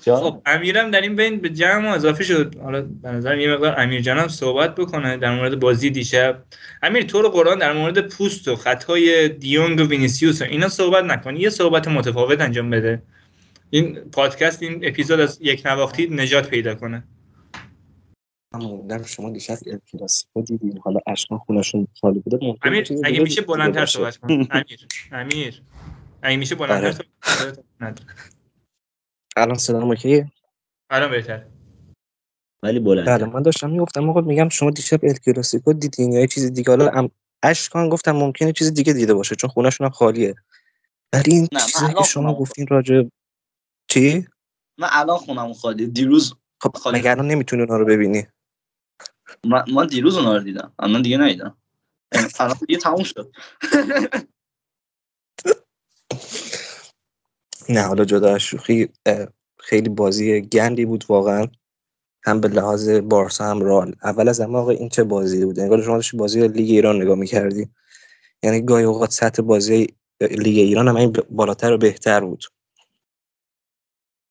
خب امیرم در این بین به جمع ما اضافه شد. حالا به نظر یه مقدار امیر جانم صحبت بکنه در مورد بازی دیشب. امیر تو رو قرآن در مورد پوست و خطای دیونگ و وینیسیوس و اینا صحبت نکن. یه صحبت متفاوت انجام بده. این پادکست این اپیزود از یک نواختی نجات پیدا کنه. موندم شما دیشب ال کلاسیکو دیدین. حالا اشکان خونشون خالی بوده ممکن امیر اگه میشه بلندتر. صحبت کن. <laughs> امیر امیر. اگه میشه بلندتر آره. صحبت. الان صدام اوکیه الان بهتر ولی بله بلند من داشتم می‌گفتم آقا میگم شما دیشب ال کلاسیکو دیدین یا یه چیز دیگه؟ حالا ام... اشکان گفتم ممکنه چیز دیگه دیده باشه چون خونشون هم خالیه. ولی این چیزایی که شما گفتین راجع چی؟ من الان خونم خالی. دیروز خب خالی مگه الان نمی‌تونی اونا رو ببینی؟ من, من دیروز اونا رو دیدم. الان دیگه ندیدم. الان دیگه تموم شد. <laughs> نه حالا جدا شوخی خیلی بازی گندی بود واقعا. هم به لحاظ بارسا هم رال اول از همه آقا این چه بازی بود. انگار شما داشتی بازی لیگ ایران نگاه می‌کردی. یعنی گاهی اوقات سطح بازی لیگ ایران هم این بالاتر و بهتر بود.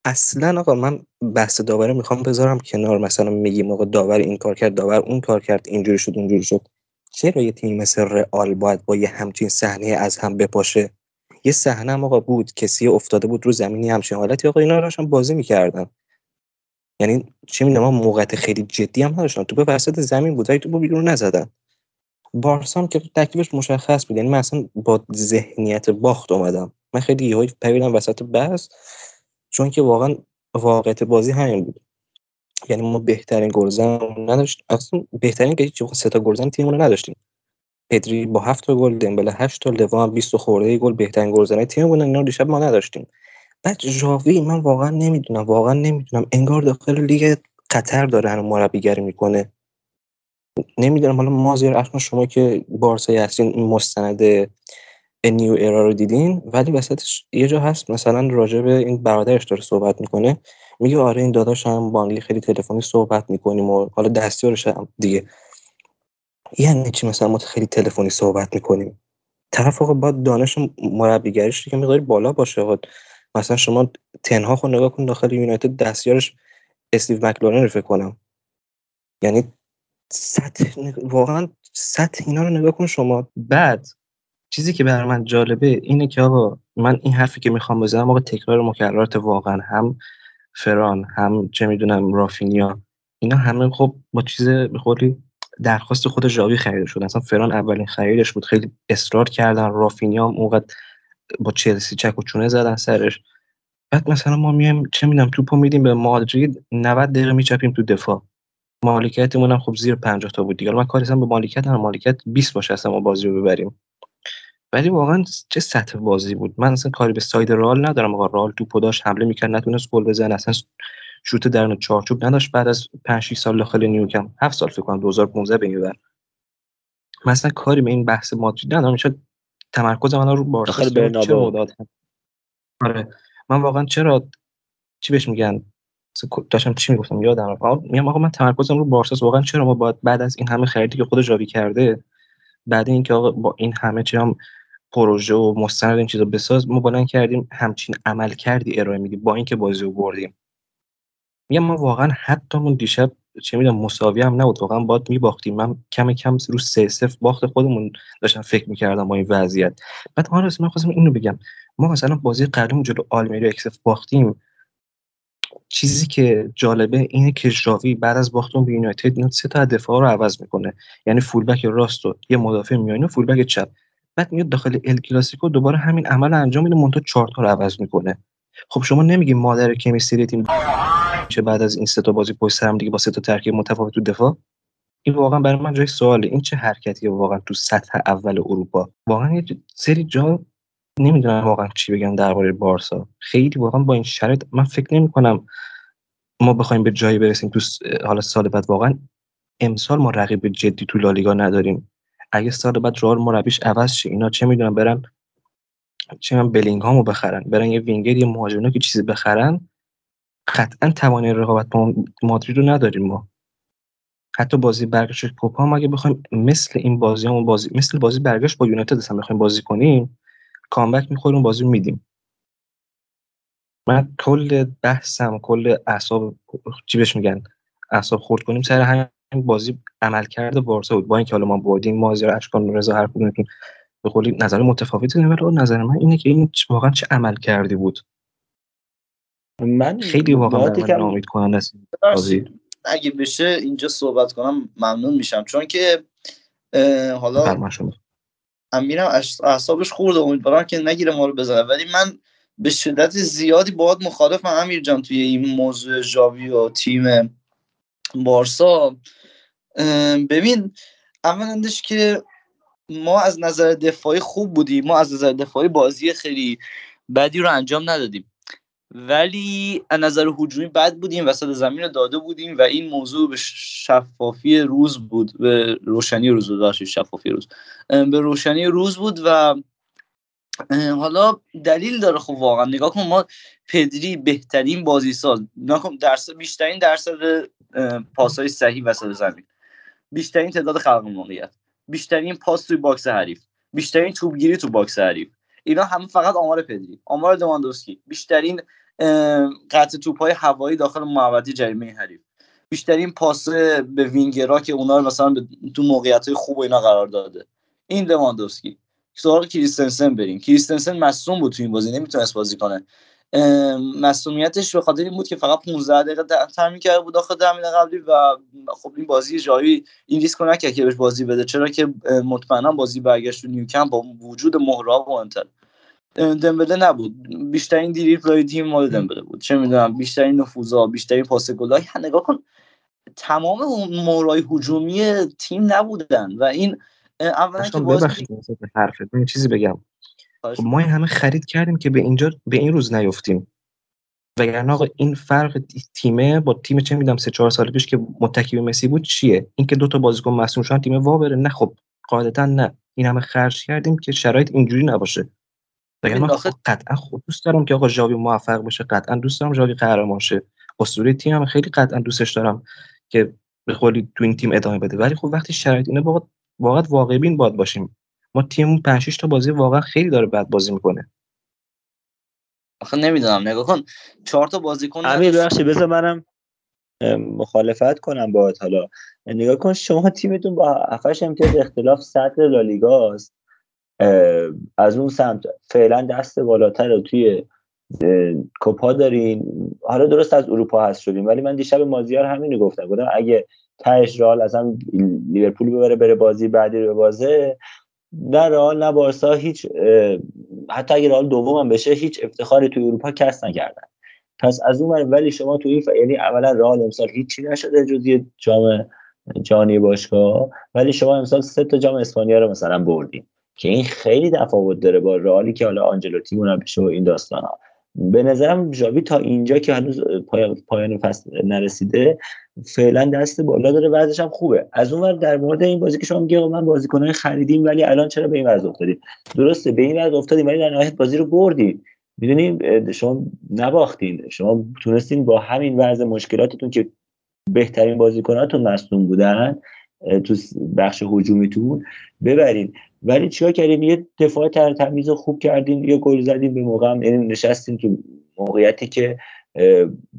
اصلا آقا من بحث داوری می‌خوام بذارم کنار. مثلا میگیم آقا داور این کار کرد داور اون کار کرد اینجوری شد اونجوری شد. چرا یه تیم مثل رئال باید با یه همچین صحنه از هم بپاشه؟ یه صحنه هم آقا بود کسی افتاده بود رو زمینی همچین حالتی. آقا اینا داشتن بازی می‌کردن. یعنی چه می‌دونم موقعیت خیلی جدی هم نداشتن. تو به وسط زمین بود تو بیرون نزدن. بارسا که تکلیفش مشخص بود. یعنی من اصلا با ذهنیت باخت اومدم. من خیلی یهو پریدم وسط بحث چون که واقعا واقعیت بازی همین بود. یعنی ما بهترین گلزن نداشت اصلا بهترین که سه تا گلزن تیممون نداشتیم. پدری با هفت تا گل دمبله 8 تا لوا هم 20 خورده گل بهترین گلزنای تیم بودن اینا دیشب ما نداشتیم. بعد ژاوی من واقعا نمی‌دونم واقعا نمی‌دونم انگار داخل لیگ قطر داره هنوز مربیگری می‌کنه. نمی‌دونم حالا مازیار اصلا شما که بارسای هستین مستند نیو ایرا رو دیدین؟ ولی وسطش یه جا هست مثلا راجع به این برادرش داره صحبت می‌کنه. میگه آره این داداش هم بانگلی خیلی تلفنی صحبت می‌کنیم و حالا دستیارش هم دیگه. یعنی چی مثلا ما خیلی تلفنی صحبت می‌کنیم. طرف آقا باید دانش مربیگریش که مقداری بالا باشه مثلا شما تنها خود نگاه کن داخل یونایتد دستیارش استیو مکلارن رو فکر کنم. یعنی سطح واقعا سطح اینا رو نگاه کن شما. بعد چیزی که برای من جالبه اینه که آقا من این حرفی که می‌خوام بزنم آقا تکرار مکررات واقعا هم فران هم چه می‌دونم رافینیا اینا همه خب با چیز به درخواست خود ژاوی خریده شد. اصلا فران اولین خریدش بود. خیلی اصرار کردن. رافینیا هم اونقدر با چلسی چک و چونه زدن سرش. بعد مثلا ما میایم چه می‌دونم توپو میدیم به مادرید. 90 دقیقه میچپیم تو دفاع. مالکیتمون هم خب زیر 50 تا بود دیگه. من کاری به مالکیت هم مالکیت 20 باشه اصلا ما بازی رو ببریم. ولی واقعا چه سطح بازی بود. من اصلا کاری به ساید رال ندارم. آقا رال توپو داشت حمله می‌کرد نتونست گل بزنه. اصلا شوت درون چارچوب نداشت بعد از 5 6 سال داخل نیوکم 7 سال فکر کنم 2015 به این مثلا کاری به این بحث مادرید ندارم. شاید تمرکز من رو بارسا داخل برنابو آره. من واقعا چرا چی بهش میگن؟ داشتم چی می‌گفتم؟ یادم رفت. میگم آقا من تمرکزم رو بارساس واقعا چرا ما باید بعد از این همه خریدی که خود جاوی کرده بعد اینکه آقا با این همه چی هم پروژه و مستند این چیزا بساز ما بلند کردیم همچین عمل کردی ارائه میدیم با اینکه بازی رو بردیم. میگم ما واقعا حتیمون دیشب چه می‌دونم مساوی هم نبود. واقعا باید میباختیم. من کم کم رو سه صفر باخت خودمون داشتم فکر می‌کردم با این وضعیت. بعد آرس من خواستم اینو بگم. ما مثلا بازی قبلی جلو آلمری اکسف باختیم. چیزی که جالبه اینه که ژاوی بعد از باختون به یونایتد اینا سه تا دفاع رو عوض می‌کنه. یعنی فولبک راست و یه مدافع میانه فولبک چپ. بعد میاد داخل ال کلاسیکو دوباره همین عمل انجام میده مونتا چهار رو عوض می‌کنه. خب شما نمیگی مادر کمیستری تیم چه بعد از این سه تا بازی پشت هم دیگه با سه تا ترکیب متفاوت تو دفاع. این واقعا برای من جای سواله. این چه حرکتیه واقعا تو سطح اول اروپا؟ واقعا یه سری جا نمی‌دونم واقعا چی بگم درباره بارسا. خیلی واقعا با این شرط من فکر نمی کنم ما بخوایم به جایی برسیم تو حالا سال بعد. واقعا امسال ما رقیب جدی تو لالیگا نداریم. اگه سال بعد رئال مربیش عوض شه اینا چه می‌دونم برن چه من بلینگهامو بخرن برن یه وینگر یه مهاجم که چیزی بخرن. قطعا توانای رقابت با مادرید رو نداریم ما. حتی بازی برگشت کوپا هم اگه بخوایم مثل این بازی هم بازی مثل بازی برگشت با یونایتد هم بخوایم بازی کنیم کامبک می‌خوریم بازی میدیم. من کل بحثم کل اعصاب چی بهش میگن؟ اعصاب خورد کنیم سر همین بازی عمل کرده بارسا بود. با اینکه حالا ما بردیم مازیار اشکان رضا هر کدومتون به قولی نظر متفاوتی ولی نظر من اینه که این واقعا چه عمل کردی بود. من خیلی واقعا من نامید کننده است. اگه بشه اینجا صحبت کنم ممنون میشم. چون که حالا امیرم اعصابش خورده امیدوارم که نگیره ما رو بزنه. ولی من به شدت زیادی باید مخالفم امیر جان توی این موضوع جاوی و تیم بارسا. ببین اولندش که ما از نظر دفاعی خوب بودیم. ما از نظر دفاعی بازی خیلی بدی رو انجام ندادیم. ولی از نظر حجومی بد بودیم وسط زمین داده بودیم و این موضوع به شفافی روز بود به روشنی روز بود شفافی روز. به روشنی روز بود و حالا دلیل داره خب واقعا. نگاه کن ما پدری بهترین بازی ساز نگاه کن درصد بیشترین درصد پاسای صحیح وسط زمین. بیشترین تعداد خلق موقعیت. بیشترین پاس توی box حریف. بیشترین توپگیری تو box حریف. اینا همه فقط آمار پدری. آمار لواندوفسکی بیشترین قطع توپای هوایی داخل محوطه جریمه حریف. بیشترین پاس به وینگرا که اونا رو مثلا تو موقعیت های خوب و اینا قرار داده. این لواندوفسکی. سراغ کریستنسن بریم. کریستنسن مصدوم بود تو این بازی نمی‌تونست بازی کنه. مسئولیتش به خاطر این بود که فقط 15 دقیقه تمرین کرده بود داخل زمین قبلی و خب این بازی جایی این ریسک نکرد که بهش بازی بده. چرا که مطمئنا بازی برگشت تو نیوکمپ با وجود مهراب و انتر. دمبله نبود. بیشترین دریبل تیم مال دمبله بود. چه می‌دونم بیشترین نفوذا بیشترین پاس گلای نگاه کن تمام مورای هجومی تیم نبودن و این اولا که باز حرفت من چیزی بگم. خب ما این همه خرید کردیم که به اینجا به این روز نیفتیم. وگرنه آقا این فرق تیمه با تیم چه میدم سه چهار سال پیش که متکی به مسی بود چیه؟ اینکه دو تا بازیکن مصدوم شدن تیم وا بره نه خب قاعدتا نه. این همه خرج کردیم که شرایط اینجوری نباشه. وگرنه خب قطعا خود دوست دارم که آقا ژاوی موفق بشه قطعا دوست دارم ژاوی قهرمان شه. اسطوره تیم هم خیلی قطعا دوستش دارم که به قولی تو این تیم ادامه بده. ولی خب وقتی شرایط اینه واقعا واقعا واقع بین باد باشیم. ما تیم 5 تا بازی واقعا خیلی داره بد بازی می‌کنه. آخه نمی‌دونم نگاه کن. چهار تا بازیکن امیر بخشی بذار منم مخالفت کنم باهات حالا. نگاه کن شما تیمتون با افش امتیاز اختلاف سطح لالیگاست. از اون سمت. فعلا دست بالاتر رو توی کوپا دارین. حالا درست از اروپا هست شدیم ولی من دیشب مازیار همینو گفتم. گفتم اگه تهش رال اصلا لیورپول ببره بره بازی بعدی رو بازه. نه رئال نه بارسا هیچ حتی اگه رئال دوم هم بشه هیچ افتخاری توی اروپا کس نکردن. پس از اون ولی شما توی این ف... یعنی اولا رئال امسال هیچی نشده جز یه جام جهانی باشگاه ولی شما امسال سه تا جام اسپانیا رو مثلا بردین. که این خیلی تفاوت داره با رئالی که حالا آنجلوتی اونم و این داستان ها به نظرم ژاوی تا اینجا که هنوز پایان فصل نرسیده فعلا دست بالا داره وضعش هم خوبه. از اون در مورد این بازی که شما میگه من خریدیم ولی الان چرا به این وضع افتادیم درسته به این وضع افتادیم ولی در نهایت بازی رو بردیم می‌دونیم شما نباختین. شما تونستین با همین وضع مشکلاتتون که بهترین بازیکناتون مصدوم بودن تو بخش هجومیتون. ببرین. ولی چیکار کردیم؟ یه دفاع تر تمیز خوب کردیم یه گل زدیم به موقع هم یعنی نشستیم تو موقعیتی که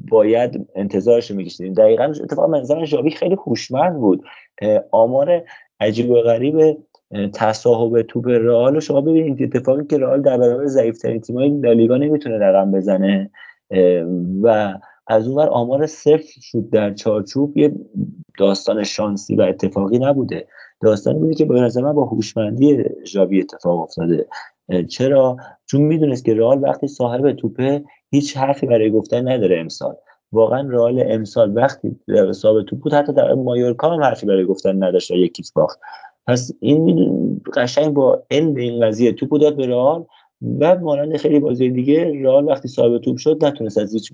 باید انتظارش رو میکشیدیم. دقیقا اتفاق منظر ژاوی خیلی هوشمند بود. آمار عجیب و غریب تصاحب توپ رئال شما ببینید. اتفاقی که رئال در برابر ضعیفترین تیم‌های لالیگا نمی‌تونه رقم بزنه. و از اونور آمار صفر شد در چارچوب. یه داستان شانسی و اتفاقی نبوده. داستانی بوده که به نظر من با هوشمندی ژاوی اتفاق افتاده. چرا؟ چون می‌دونست که رئال وقتی صاحب توپه هیچ حرفی برای گفتن نداره امسال. واقعا رئال امسال وقتی صاحب توپ بود حتی در مایورکا هم حرفی برای گفتن نداشت و یکیش باخت پس این قشنگ با علم این قضیه توپ داد به رئال و مانند خیلی بازی دیگه رئال وقتی صاحب توپ شد نتونست از هیچ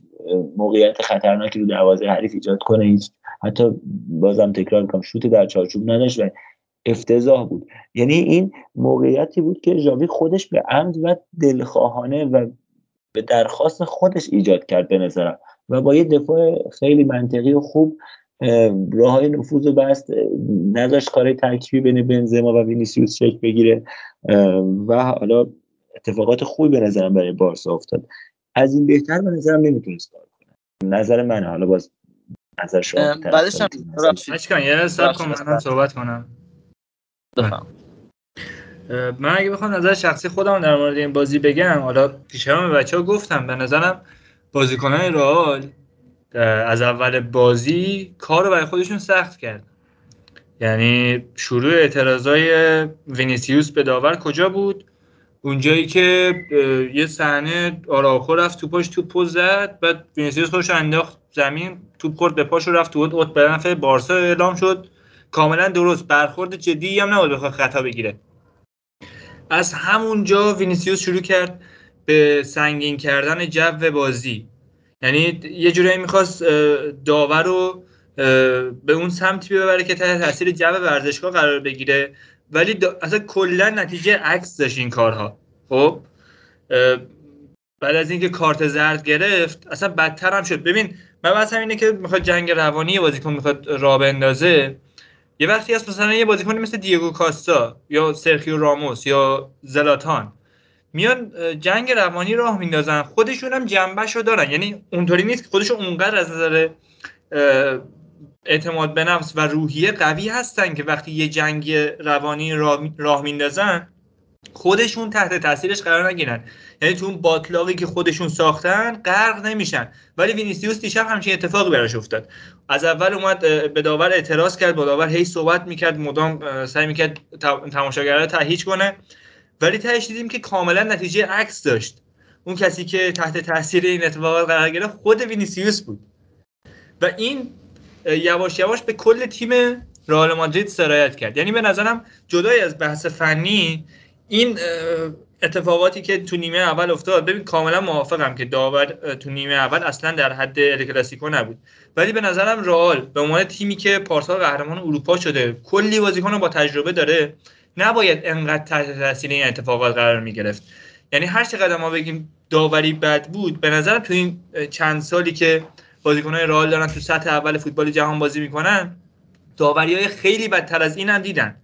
موقعیت خطرناکی رو دروازه حریف ایجاد کنه هیچ حتی بازم تکرار کنم شوت در چارچوب نداشت و افتضاح بود. یعنی این موقعیتی بود که ژاوی خودش به عمد و دلخواهانه و به درخواست خودش ایجاد کرد به نظرم. و با یه دفاع خیلی منطقی و خوب راه های نفوذ و بست نداشت کار ترکیبی بین بنزما و وینیسیوس شکل بگیره و حالا اتفاقات خوبی به نظرم برای بارسا افتاد. از این بهتر به نظرم نمی‌تونست کار کنه. نظر منه حالا باز نظر شما بعدش هم یه صبر کن منم صحبت کنم. بفهم من اگه بخوام نظر شخصی خودم در مورد این بازی بگم حالا دیشب به بچه ها گفتم به نظرم بازیکنان رئال از اول بازی کار رو برای خودشون سخت کرد. یعنی شروع اعتراضای وینیسیوس به داور کجا بود؟ اونجایی که یه صحنه آراخو رفت توپاش توپو زد بعد وینیسیوس خودش انداخت زمین توپ خورد به پاش رفت تو اوت به نفع بارسا اعلام شد. کاملا درست. برخورد جدی هم نبود بخواد خطا بگیره. از همونجا وینیسیوس شروع کرد به سنگین کردن جو بازی. یعنی یه جورایی می‌خواست داور رو به اون سمتی ببره که تحت تاثیر جو ورزشگاه قرار بگیره. ولی اصلا کلا نتیجه عکس داشت این کارها. خب؟ بعد از اینکه کارت زرد گرفت اصلا بدتر هم شد. ببین من بس اینه که می‌خواد جنگ روانی بازیکن می‌خواد را بندازه. یه وقتی هست مثلا یه بازیکنی مثل دیگو کاستا یا سرخیو راموس یا زلاتان میان جنگ روانی راه میندازن خودشون هم جنبش دارن. یعنی اونطوری نیست که خودشون اونقدر از نظر اعتماد به نفس و روحیه قوی هستن که وقتی یه جنگ روانی راه میندازن خودشون تحت تاثیرش قرار نگیرن. یعنی تو اون باطلاقی که خودشون ساختن غرق نمیشن. ولی وینیسیوس دیشب همچین اتفاقی براش افتاد. از اول اومد به داور اعتراض کرد با داور هی صحبت می‌کرد مدام سعی می‌کرد تماشاگرها تهیج کنه. ولی تهش دیدیم که کاملا نتیجه عکس داشت. اون کسی که تحت تاثیر این اتفاقات قرار گرفت خود وینیسیوس بود. و این یواش یواش به کل تیم رئال مادرید سرایت کرد. یعنی به نظرم جدای از بحث فنی این اتفاقاتی که تو نیمه اول افتاد ببین کاملا موافقم که داور تو نیمه اول اصلا در حد الکلاسیکو نبود. ولی به نظرم رئال به عنوان تیمی که پارسال قهرمان اروپا شده کلی بازیکن با تجربه داره نباید انقدر تحت تاثیر این اتفاقات قرار می گرفت یعنی هر چقدر ما بگیم داوری بد بود به نظرم تو این چند سالی که بازیکنهای رئال دارن تو سطح اول فوتبال جهان بازی می‌کنن داوری های خیلی بدتر از این هم دیدن.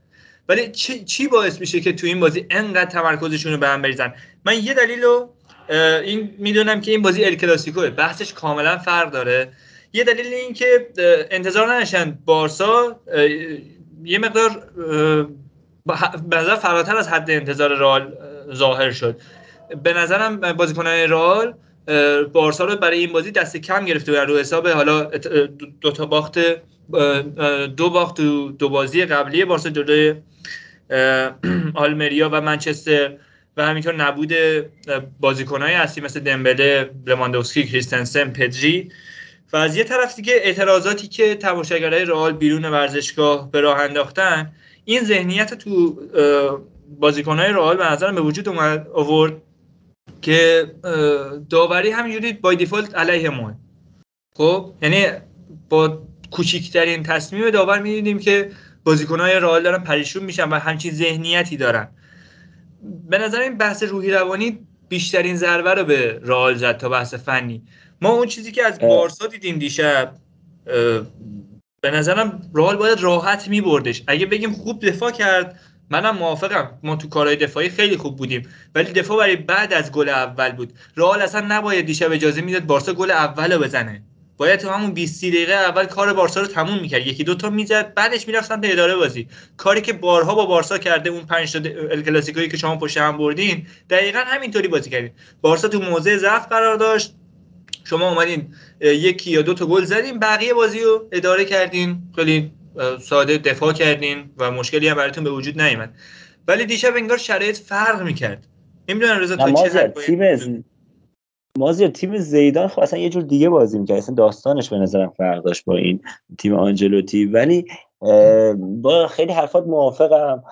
ولی چی, چی باعث میشه که تو این بازی انقدر تمرکزشون رو به هم بریزن؟ من یه دلیل رو این می‌دونم که این بازی ال کلاسیکوه بحثش کاملا فرق داره. یه دلیل این که انتظار نداشتن بارسا یه مقدار به نظر فراتر از حد انتظار رئال ظاهر شد. به نظرم بازیکنان رئال بارسا رو برای این بازی دست کم گرفته و رو حساب حالا دو تا باخت دو باخت دو بازی قبلی بارسا جلوی <clears throat> آلمریا و منچستر و همینطور نبود بازیکنهای اصلی مثل دمبله، لماندوفسکی، کریستنسن، پدری. و از یه طرف دیگه اعتراضاتی که تماشاگرای رئال بیرون ورزشگاه به راه انداختن این ذهنیت تو بازیکنهای رئال به نظرم به وجود اومد آورد که داوری همینجوری بای دیفالت علیه ما. خب یعنی با کوچکترین تصمیم داور می‌دیدیم که بازیکنهای رئال دارن پریشون میشن و همچین ذهنیتی دارن. به نظر این بحث روحی روانی بیشترین ضربه رو به رئال زد تا بحث فنی. ما اون چیزی که از بارسا دیدیم دیشب به نظرم رئال باید راحت میبردش. اگه بگیم خوب دفاع کرد منم موافقم. ما تو کارهای دفاعی خیلی خوب بودیم. ولی دفاع برای بعد از گل اول بود. رئال اصلا نباید دیشب اجازه می‌داد بارسا گل اول رو بزنه. باید تو همون 20 دقیقه اول کار بارسا رو تموم می‌کرد. یکی دو تا می‌زد بعدش می‌رفت سمت اداره بازی. کاری که بارها با بارسا کرده اون پنج تا ال که شما پشت هم بردین دقیقا همینطوری بازی کردین. بارسا تو موضع ضعف قرار داشت. شما اومدین یکی یا دو تا گل زدین بقیه بازی رو اداره کردین. خیلی ساده دفاع کردین و مشکلی هم براتون به وجود نیومد. ولی دیشب انگار شرایط فرق می‌کرد. نمی‌دونم رضا تا چه تیم مازیار تیم زیدان خب اصلا یه جور دیگه بازی می‌کرد. اصلا داستانش به نظرم فرق داشت با این تیم آنجلوتی. ولی با خیلی حرفات موافقم.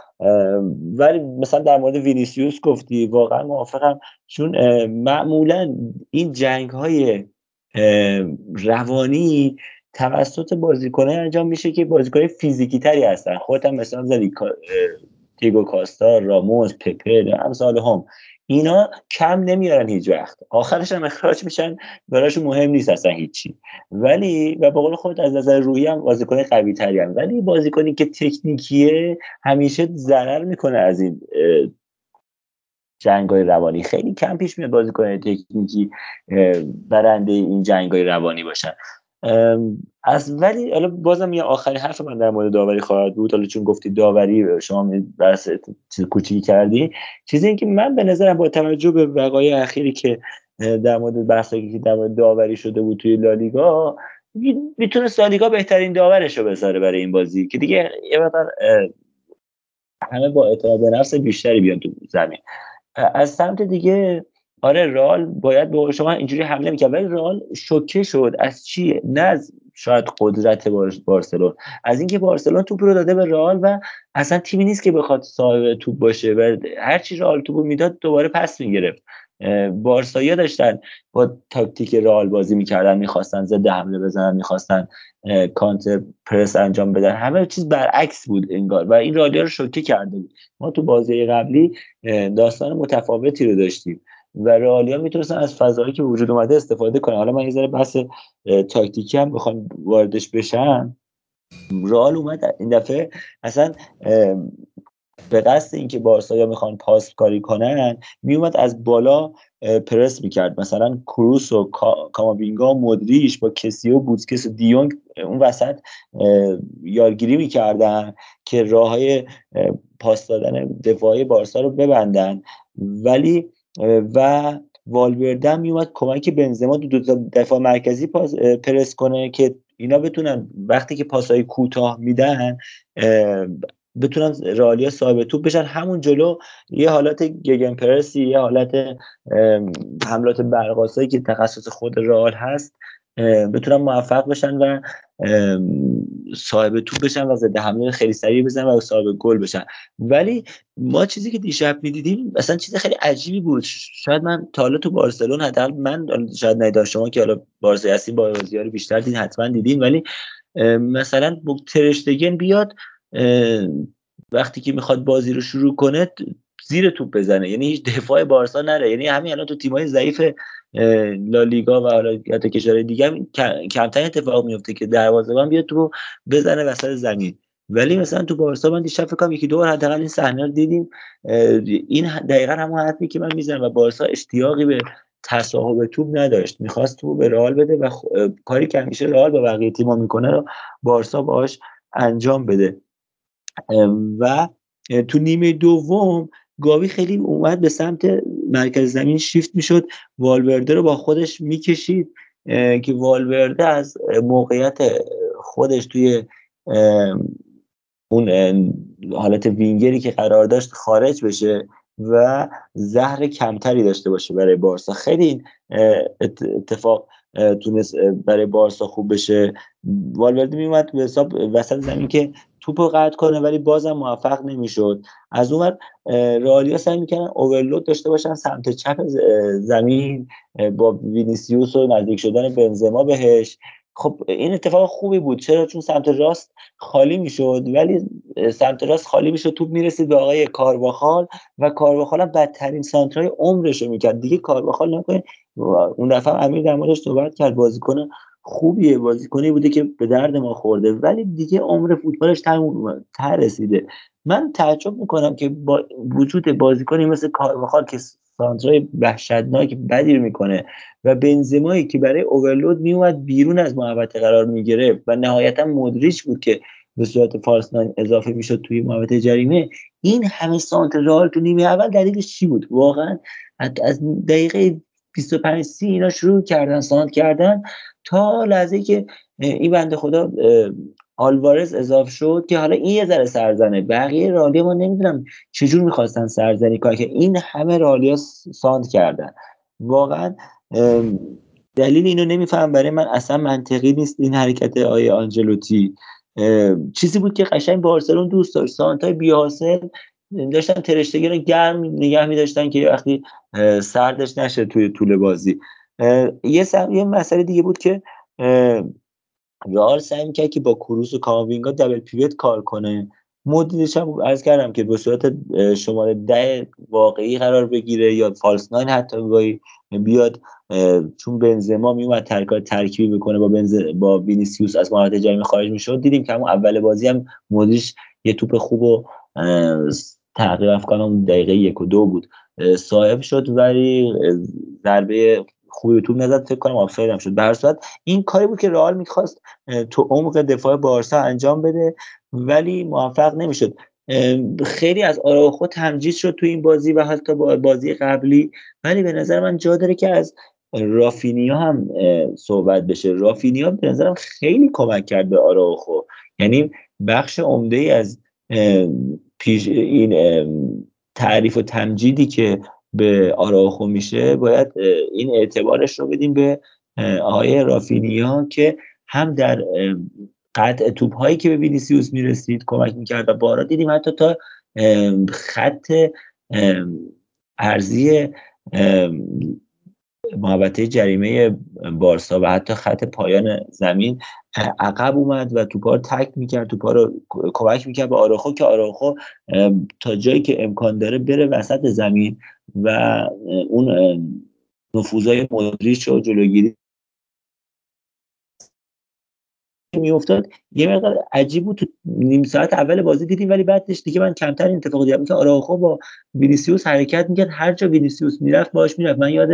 ولی مثلا در مورد وینیسیوس گفتی واقعا موافقم. چون معمولا این جنگ های روانی توسط بازیکنه انجام میشه که بازیکن فیزیکی تری هستن. خودت هم مثلا زدی تیگو کاستا راموس پپه امثال هم اینا کم نمیارن هیچ وقت. آخرش هم اخراج میشن براشون مهم نیست اصلا هیچی. ولی و به قول خود از نظر روحی هم بازیکن قوی تری هم. ولی بازیکنی که تکنیکیه همیشه ضرر می‌کنه از این جنگ های روانی. خیلی کم پیش میاد بازیکن تکنیکی برنده این جنگ های روانی باشن. از ولی حالا بازم یه آخرین حرف من در مورد داوری خواهد بود. حالا چون گفتی داوری شما بحث چیز کوچیکی کردی. چیزی این که من به نظرم با توجه به وقایع اخیری که در مورد بحثی که در مورد داوری شده بود توی لالیگا می‌تونه لالیگا بهترین داورش رو بذاره برای این بازی. که دیگه یه مقدار همه با اعتماد به نفس بیشتری بیان تو زمین. از سمت دیگه آره رئال باید به شما اینجوری حمله می‌کرد. ولی رئال شوکه شد. از چی؟ نه از شاید قدرت بارسلون. از اینکه بارسلون توپ رو داده به رئال و اصلا تیمی نیست که بخواد صاحب توپ باشه و هر چی رئال توپ می‌داد دوباره پس می‌گرفت. بارسایا داشتن با تاکتیک رئال بازی می‌کردن می‌خواستن ضد حمله بزنن می‌خواستن کانتر پرس انجام بدن. همه چیز برعکس بود انگار و این رئالیا رو شوکه کرده بود. ما تو بازی قبلی داستان متفاوتی رو داشتیم. و رئالیا می‌تونستن از فضایی که وجود اومده استفاده کنن. حالا من یه ذره بحث تاکتیکی هم بخوام واردش بشم. رئال اومد این دفعه اصلا به قصد اینکه بارسایا می‌خوان پاس کاری کنن میومد از بالا پرس می‌کرد. مثلا کروس و کامابینگا و مدریش با کسی و بوتکس و دیونگ اون وسط یارگیری می‌کردن که راه های پاس دادن دفاعی بارسا رو ببندن. ولی و والورده میومد کمک بنزما دو, دو دفاع مرکزی پرس کنه که اینا بتونن وقتی که پاسای کوتاه میدن بتونن رالیا صاحب توپ بشن. همون جلو یه حالت گگن پرسی یه حالت حملات برقاسایی که تخصص خود رئال هست بتونن موفق بشن و صاحب توپ بشن و ضد حمله خیلی سریع بزنن و صاحب گل بشن. ولی ما چیزی که دیشب می‌دیدیم اصلا چیز خیلی عجیبی بود. شاید من تا حالا تو بارسلون حداقل من شاید نداشت شما که حالا بارسا با بازیار بیشتر دیدین حتما دیدین. ولی مثلا ترشتگن بیاد وقتی که می‌خواد بازی رو شروع کنه زیر توپ بزنه. یعنی هیچ دفاع بارسا نره. یعنی همین الان تو تیمای ضعیف لالیگا و حالا حتی کشورهای دیگه هم کمتر اتفاق میفته که دروازه‌بان بیاد تو بزنه وسط زمین. ولی مثلا تو بارسا من دیشب فکر کنم یکی دو بار حداقل این صحنه رو دیدیم. این دقیقا همون حرفی که من می‌زنم و بارسا اشتیاقی به تصاحب توپ نداشت. می‌خواست تو به رئال بده و کاری که همیشه رئال با بقیه تیم‌ها می‌کنه رو بارسا باش انجام بده. و تو نیمه دوم گاوی خیلی اومد به سمت مرکز زمین شیفت می‌شد. والورده رو با خودش می‌کشید که والورده از موقعیت خودش توی اون حالت وینگری که قرار داشت خارج بشه و زهر کمتری داشته باشه برای بارسا. خیلی این اتفاق تونست برای بارسا خوب بشه. والورده میومد به حساب وسط زمین که توپ رو قطع کنه ولی بازم موفق نمی‌شد. از اون رئالیا سعی می‌کنن اوورلود داشته باشن سمت چپ زمین با وینیسیوس و نزدیک شدن بنزما بهش. خب این اتفاق خوبی بود. چرا؟ چون سمت راست خالی می‌شد ولی سمت راست خالی می‌شد توپ می‌رسید به آقای کارواخال و کارواخال هم بدترین سانترای عمرش رو می‌کرد. دیگه کارواخال نکنه اون دفعه امیر در موردش صحبت کرد. بازیکن خوبیه. بازیکنی بوده که به درد ما خورده. ولی دیگه عمر فوتبالش تر رسیده. من تعجب می‌کنم که با وجود بازیکنی مثل کارواخال که سانترای وحشتناک بدی می‌کنه و بنزمایی که برای اوورلود میومد بیرون از محوطه قرار می‌گرفت و نهایتا مدریچ بود که به صورت فالس اضافه می‌شد توی محوطه جریمه این همه سانتر تو نیمه اول دلیلش چی بود؟ واقعا از دقیقه 25 30 اینا شروع کردن سانت کردن تا لحظه که این بنده خدا آلوارز اضافه شد که حالا این یه ذره سرزنه. بقیه رالیا ما نمی‌دونم چجور می‌خواستن سرزنی کنن. که این همه رالیا ساند کردن. واقعا دلیل اینو نمیفهم. برای من اصلا منطقی نیست این حرکت آیه آنجلوتی. چیزی بود که قشنگ بارسلون دوست داشت. سانتای بیاسل داشتن ترشتگی رو گرم نگه میداشتن که وقتی سردش نشه توی طول بازی. یه, یه مسئله دیگه بود که رئال سعی می‌کرد که با کروس و کاموینگا double pivot کار کنه. مدریچ هم عرض کردم که به صورت شماره ده واقعی قرار بگیره یا false nine حتی گاهی بیاد چون بنزما میومد کار ترکیبی بکنه با بنز با وینیسیوس از محوطه جریمه خارج می‌شد. دیدیم که همون اول بازی هم مدریچ یه توپ خوب و تقریبا فکر کنم دقیقه یک و دو بود. صاحب شد ولی ضربه خوبی توپ نزد فکر کنم آفساید شد. به صورت این کاری بود که رئال می‌خواست تو عمق دفاع بارسا انجام بده ولی موفق نمی‌شد. خیلی از آراخو تمجید شد تو این بازی و حتی با بازی قبلی. ولی به نظر من جا داره که از رافینیا هم صحبت بشه. رافینیا به نظرم خیلی کمک کرد به آراخو یعنی بخش عمده ای از پیش این تعریف و تمجیدی که به آراخو میشه باید این اعتبارش رو بدیم به آقای رافینیا که هم در قطع توپ هایی که به وینیسیوس می‌رسید کمک می‌کرد و بارا دیدیم حتی تا خط ارزی محبته جریمه بارسا و حتی خط پایان زمین عقب اومد و توپا رو تک می‌کرد توپا رو کمک می‌کرد به آراخو که آراخو تا جایی که امکان داره بره وسط زمین و اون نفوذای مدریچ رو جلوگیری میافتاد. یه مقدار عجیب بود تو نیم ساعت اول بازی دیدیم ولی بعدش دیگه من کمتر این اتفاق دیدم که آراخو با وینیسیوس حرکت می‌کرد هر جا وینیسیوس می‌رفت باش می‌رفت. من یاد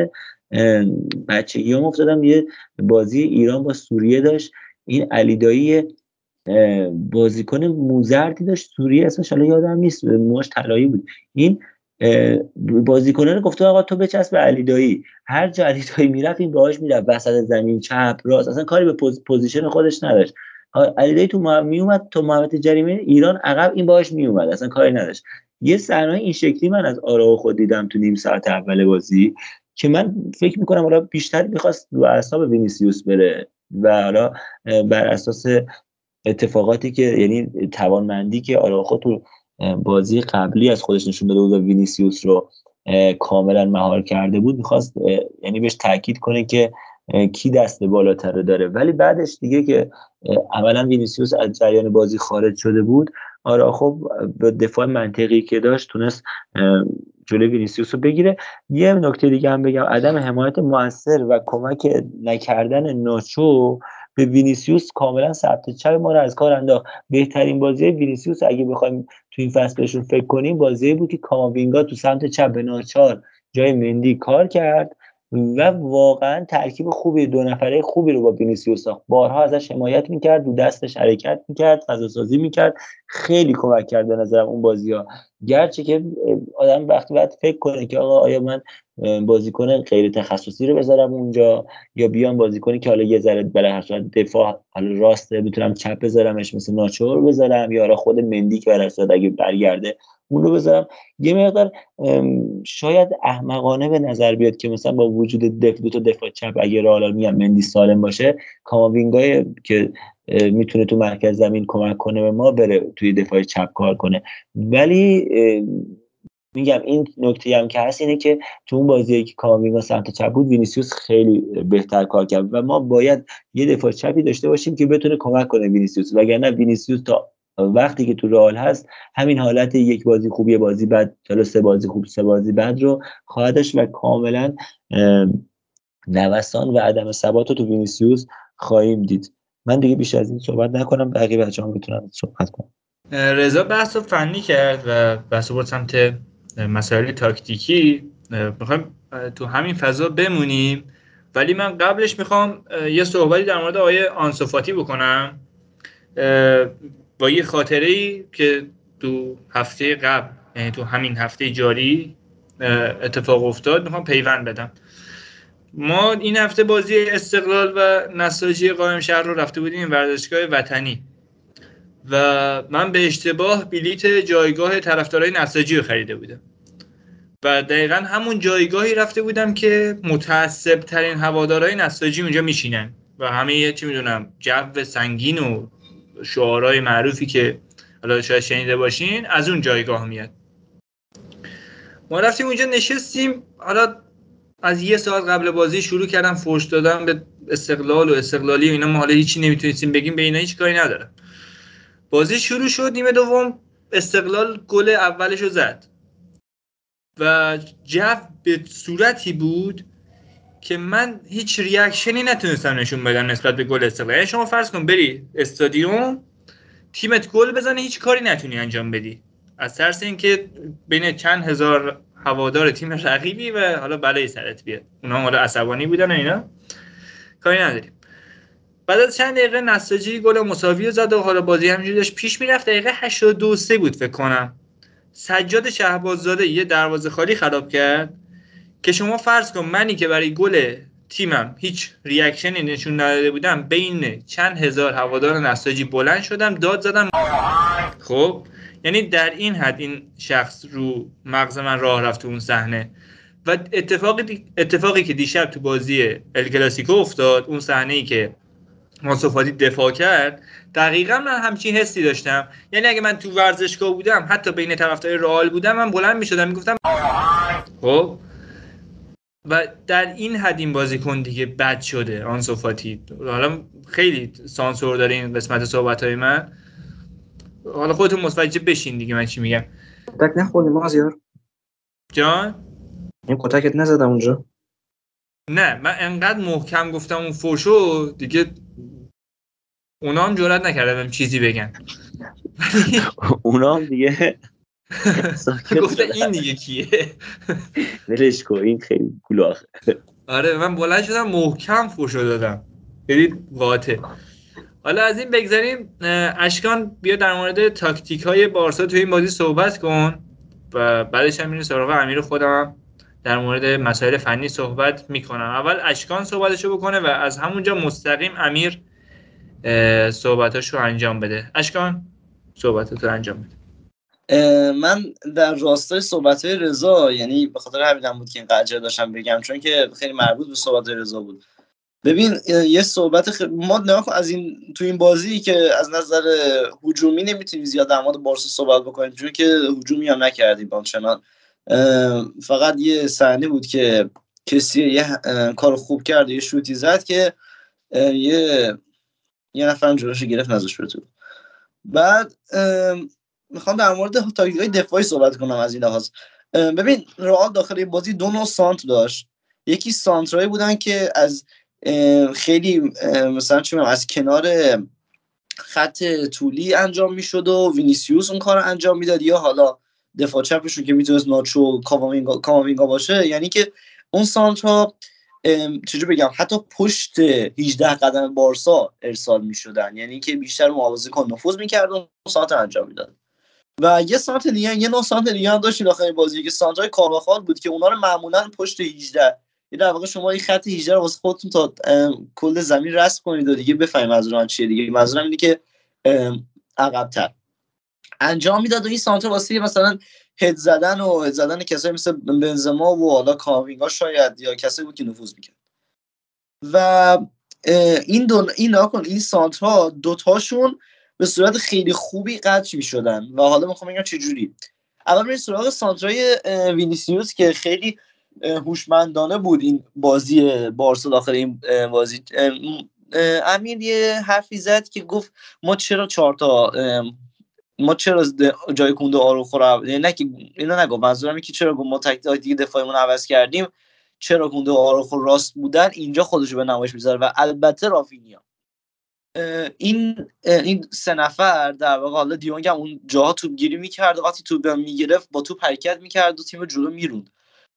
بچگی هم افتادم یه بازی ایران با سوریه داشت. این علی دایی بازیکن موزردی داشت. سوریه اسمش حالا یادم نیست موش طلایی بود. این بازیکنان گفته آقا تو بچسب به علی دایی هر جا علی دایی می‌رفت این باهاش می‌رفت. وسط زمین چپ راست. اصلا کاری به پوزیشن خودش نداشت. علی دایی میومد تو محوطه جریمه ایران عقب این باش میومد اصلا کاری نداشت. یه صحنه این شکلی من از آراخو دیدم تو نیم ساعت اول بازی. که من فکر می‌کنم حالا بیشتر می‌خواست رو اعصاب وینیسیوس بره و حالا بر اساس اتفاقاتی که یعنی توانمندی که آراخو تو بازی قبلی از خودش نشون داده بود و وینیسیوس رو کاملا مهار کرده بود می‌خواست یعنی بهش تاکید کنه که کی دست بالاتر داره. ولی بعدش دیگه که عملا وینیسیوس از جریان بازی خارج شده بود. آره خب به دفاع منطقی که داشت تونست جلوی وینیسیوس رو بگیره. یه نکته دیگه هم بگم. عدم حمایت موثر و کمک نکردن ناچو به وینیسیوس کاملا سمت چپ ما رو از کار انداخت. بهترین بازی وینیسیوس اگه بخوایم تو این فصل بهشون فکر کنیم بازی بود که کاماوینگا تو سمت چپ به ناچار جای مندی کار کرد. و واقعا ترکیب خوبی دو نفره خوبی رو با وینیسیوس ساخت. بارها ازش حمایت می‌کرد دور و ورش حرکت می‌کرد فضا سازی می‌کرد. خیلی کمک کرد به نظرم اون بازی ها گرچه که آدم وقتی باید فکر کنه که آقا آیا من بازیکن غیر تخصصی رو بذارم اونجا یا بیام بازیکنی که حالا یه ذره برای دفاع حالا راسته بتونم چپ بذارمش مثل ناچور بذارم یا خود مندی که برای اگه برگرده اون رو بذارم. یه مقدار شاید احمقانه به نظر بیاد که مثلا با وجود دف دو تا دفاع چپ اگه رئال میگم مندی سالم باشه کاماوینگای که می‌تونه تو مرکز زمین کمک کنه به ما بره توی دفاع چپ کار کنه. ولی میگم این نکته هم که هست اینه که تو اون بازی که کاماوینگا سمت چپ بود وینیسیوس خیلی بهتر کار کرد و ما باید یه دفاع چپی داشته باشیم که بتونه کمک کنه وینیسیوس. وگرنه وینیسیوس تا وقتی که تو رئال هست همین حالت یک بازی خوب یه بازی بد جلو سه بازی خوب سه بازی بد رو خواهد داشت و کاملا نوسان و عدم ثبات رو تو وینیسیوس خواهیم دید. من دیگه بیشتر از این صحبت نکنم بقیه بچه هم بتونن صحبت کنم رضا بحث فنی کرد و بحث رو سمت مسائل تاکتیکی. می‌خوایم تو همین فضا بمونیم. ولی من قبلش می‌خوام یه صحبتی در مورد آیه آنسوفاتی بکنم. با یه خاطره ای که تو هفته قبل یعنی تو همین هفته جاری اتفاق افتاد می‌خوام پیوند بدم. ما این هفته بازی استقلال و نساجی قائم شهر رو رفته بودیم ورزشگاه وطنی. و من به اشتباه بلیت جایگاه طرفدارای نساجی رو خریده بودم. و دقیقا همون جایگاهی رفته بودم که متعصب ترین هوادارای نساجی اونجا میشینن و همه چی می‌دونم جو سنگین و شعارهای معروفی که حالا شاید شنیده باشین از اون جایگاه میاد. ما رفتیم اونجا نشستیم. حالا از یه ساعت قبل بازی شروع کردم فوش دادم به استقلال و استقلالی و اینا. ما حالا هیچی نمی‌تونستیم بگیم به اینا هیچ کاری نداره بازی شروع شد نیمه دوم استقلال گل اولش رو زد. و جو به صورتی بود که من هیچ ریاکشنی نتونستم نشون بدم نسبت به گل استقلال. یعنی شما فرض کن بری استادیوم تیمت گل بزنه هیچ کاری نتونی انجام بدی. از ترس اینکه بین چند هزار هوادار تیم رقیبی و حالا بلای سرت بیاد. اونا حالا عصبانی بودن و اینا. کاری نداریم. بعد از چند دقیقه نساجی گل مساوی زد و حالا بازی همینجوری داشت پیش می‌رفت. دقیقه 82 3 بود فکر کنم. سجاد شهباززاده یه دروازه خالی خراب کرد. که شما فرض کن منی که برای گل تیمم هیچ ریاکشنی نشون نداده بودم بین چند هزار هوادار نساجی بلند شدم داد زدم. خب یعنی در این حد این شخص رو مغز من راه رفت اون صحنه. و اتفاقی اتفاقی که دیشب تو بازی الکلاسیکو افتاد اون صحنه ای که مصطفی دفاع کرد. دقیقا من همچین حسی داشتم. یعنی اگه من تو ورزشگاه بودم حتی بین طرفدار رئال بودم من بلند می‌شدم می‌گفتم خب. و در این حد این بازیکن دیگه بد شده آن صفاتی حالا خیلی سانسور داره این قسمت صحبت های من. حالا خودتون متوجه بشین دیگه من چی میگم. کتک نخوردی مازیار؟ جان؟ این کتکت نزدم اونجا. نه من انقدر محکم گفتم اون فوشو دیگه اونا هم جرات نکردم چیزی بگن. <laughs> اونا هم دیگه <laughs> گفته این دیگه کیه؟ ولش کن این خیلی گلاخه آره من بلند شدم محکم فوشو دادم. خیلی قاطع حالا از این بگذاریم اشکان بیا در مورد تاکتیک های بارسا توی این بازی صحبت کن و بعدش هم میریم سراغ امیر خودم. در مورد مسائل فنی صحبت می‌کنم. اول اشکان صحبتشو بکنه و از همونجا مستقیم امیر صحبتاشو انجام بده. اشکان صحبتاتو انجام بده. من در راستای صحبت های رضا یعنی به خاطر همین بود که این قجر داشتم بگم چون که خیلی مربوط به صحبت رضا بود. ببین یه صحبت خ... ما نگاه از این تو این بازی که از نظر هجومی نمی‌تونیم زیاد در مورد بارسا صحبت بکنیم چون که هجومی هم نکردیم آنچنان. فقط یه صحنه بود که کسی یه کار خوب کرد یه شوتی زد که یه یه نفر جلوش گرفت نذاش تو. بعد می‌خوام در مورد تاکتیک دفاعی صحبت کنم از این لحاظ. ببین رئال داخل بازی دو نوع سانت داشت. یکی سانترایی بودن که از خیلی مثلا چون از کنار خط طولی انجام می‌شد و وینیسیوس اون کار رو انجام می‌داد. یا حالا دفاع چپشون که می‌تونست ناچو کاماوینگا باشه. یعنی که اون سانترا چجور بگم؟ حتی پشت 18 قدم بارسا ارسال می‌شدن. یعنی که بیشتر محافظه کن. نفوذ می‌کرد و سانتر انجام می‌داد. و یه سانت دیگه یه نوع سانت دیگه هم داشتیم داخل بازی. که سانترای کارواخال بود که اونا رو معمولا پشت 18 یه در واقع شما این خط 18 رو واسه خودتون تا کل زمین رسم کنید و دیگه بفهمید منظورم چیه دیگه. منظورم اینه که عقب‌تر. انجام می‌داد و این سانتر واسه مثلا هد زدن و هد زدن کسایی مثل بنزما و حالا کاوینگا شاید یا کسایی بود که نفوذ می‌کرد. و این دو این ناکن این سانترها دوتاشون به صورت خیلی خوبی قطع می‌شدن و حالا می‌خوام بگم چه جوری اول بریم سراغ سانترای وینیسیوس که خیلی هوشمندانه بود این بازی بارسا داخل این بازی. امیر یه حرفی زد که گفت ما چرا چهار تا ما چرا جای کونده آروخو رو نه که اینا نگو منظورم که چرا ما تک دیگه دفاعمون عوض کردیم چرا کونده آروخو راست بودن اینجا خودشو به نمایش می‌ذاره. و البته رافینیا. این این سه نفر در واقع حالا دیونگ هم اون جاها توپ گیری می‌کرد وقتی توپ می‌گرفت با توپ حرکت می‌کرد و تیم جلو می‌روند.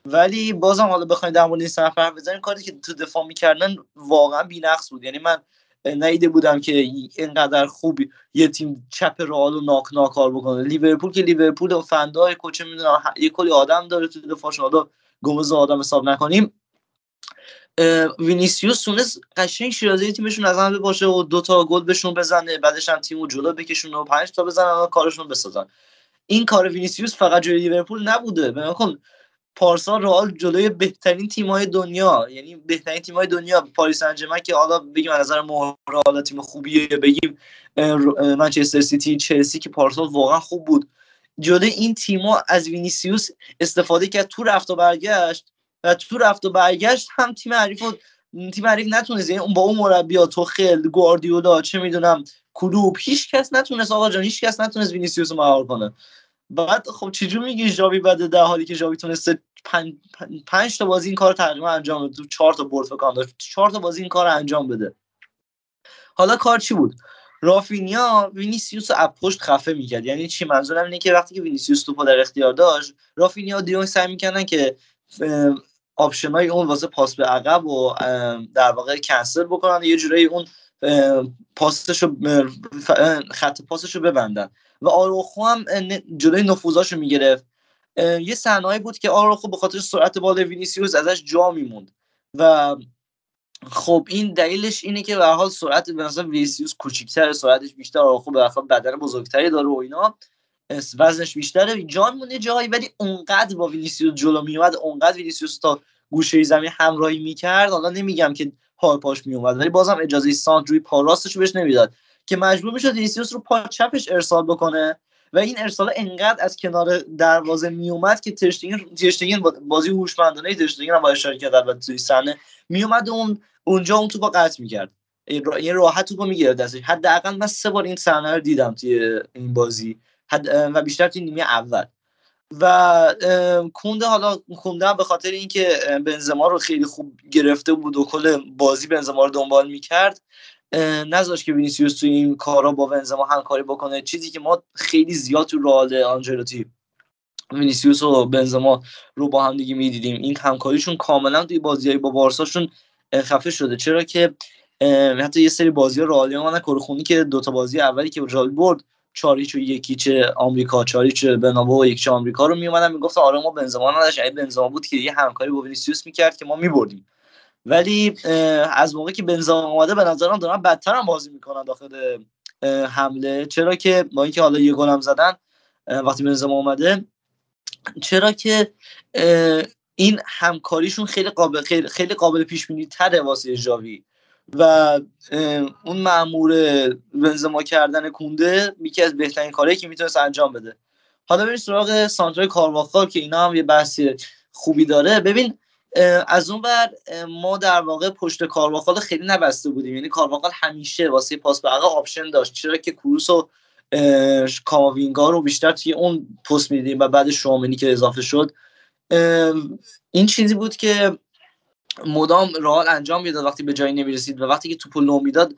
ولی بازم حالا بخواید در مورد این سه نفر بزنیم کاری که تو دفاع می‌کردن واقعا بی‌نقص بود. یعنی من نیده بودم که اینقدر خوب یه تیم چپ رئال و ناک ناکار بکنه. لیورپول که لیورپول و فندای کوچه می‌دونم یه کلی آدم داره تو دفاعش حالا گمز آدم حساب نکنیم. وینیسیوس تونست قشنگ شیرازی تیمشون از هم باشه و دوتا گل بهشون بزنه بعدش هم تیمو جلو بکشونه و پنج تا بزنن و کارشون بسازن. این کار وینیسیوس فقط جلوی لیورپول نبوده. بنابراین پارسال رئال جلوی بهترین تیم‌های دنیا یعنی بهترین تیم‌های دنیا پاریس سن که حالا بگیم از نظر مهره تیم خوبیه بگیم منچستر سیتی چلسی که پارسال واقعا خوب بود. جلوی این تیم‌ها از وینیسیوس استفاده کرد تو رفت و برگشت و تو رفت و برگشت هم تیم حریف تیم حریف نتونست یعنی با اون مربی تو خیل گواردیولا چه می‌دونم کلوپ هیچ کس نتونست آقا جان هیچ کس نتونست وینیسیوس رو مهار کنه. بعد خب چجور میگی ژاوی بده در حالی که ژاوی تونسته پنج, پنج تا بازی این کار تقریبا انجام بده تو چهار تا برد فکر داشت چهار تا بازی این کار انجام بده. حالا کار چی بود؟ رافینیا وینیسیوس رو پشت خفه می‌کرد. یعنی چی؟ منظورم اینه که وقتی که وینیسیوس توپو در اختیار داشت رافینیا و دی‌یونگ سعی می‌کردن که option های اون واسه پاس به عقب و در واقع کنسل بکنن. یه جورایی اون پاسشو خط پاسشو ببندن. و آراخو هم جلوی نفوذاشو می‌گرفت. یه صحنه‌ای بود که آراخو به خاطر سرعت بال وینیسیوس ازش جا میموند. و خب این دلیلش اینه که به حال سرعت مثلا وینیسیوس کوچیک‌تر سرعتش بیشتر آراخو یه بدن بزرگتری داره و اینا. وزنش بیشتره. جا می‌مونه جایی ولی اونقدر با وینیسیوس جلو میومد اونقدر وینیسیوس تا گوشه زمین همراهی می‌کرد. حالا نمیگم که پا پاش میومد ولی بازم اجازه سانت روی پا راستش بهش نمی‌داد که مجبور می‌شد وینیسیوس رو پا چپش ارسال بکنه و این ارسال انقدر از کنار دروازه میومد که ترشتینگن ترشتینگن بازی هوشمندانه ترشتینگن هم با اشاره کرد البته توی صحنه. میومد اون اونجا اون توپو قطع می‌کرد. این راحت توپو می‌گرفت دستش. حداقل من سه بار این صحنه رو دیدم توی این بازی. و بیشتر توی نیمه اول. و کونده حالا کونده به خاطر اینکه بنزما رو خیلی خوب گرفته بود و کل بازی بنزما رو دنبال می‌کرد نذاشت که وینیسیوس توی این کارا با بنزما همکاری بکنه. چیزی که ما خیلی زیاد تو رئال آنجلوتی وینیسیوس و بنزما رو با هم دیگه می‌دیدیم. این همکاریشون کاملا توی بازیهای با بارساشون خفه شده. چرا که حتی یه سری بازی رئالی ما کرکری‌خونی که دوتا بازی اولی که رئال برد چاریچ و چه آمریکا چاریچ بنابو و یکیچ آمریکا رو میومدن می‌گفت آره ما بنزما نداشت اگه بنزما بود که یه همکاری با وینیسیوس می‌کرد که ما میبردیم. ولی از موقعی که بنزما اومده به نظرم دارن بدتر هم بازی می‌کنن داخل حمله. چرا که با اینکه حالا یه گلم زدن وقتی بنزما اومده چرا که این همکاریشون خیلی قابل خیلی قابل پیش بینی تره واسه جاوی و اون مامور بنزما کردن کونده یکی از بهترین کارهایی که می‌تونست انجام بده. حالا بریم سراغ سانترای کارواخال که اینا هم یه بحثی خوبی داره. ببین از اون بر ما در واقع پشت کارواخال خیلی نبسته بودیم. یعنی کارواخال همیشه واسه پاس یه option داشت. چرا که کروس و کاماوینگا رو بیشتر توی اون پست می‌دیدیم و بعد شوامنی که اضافه شد. این چیزی بود که مدام رئال انجام می‌داد وقتی به جایی نمی‌رسید و وقتی که توپو لو می‌داد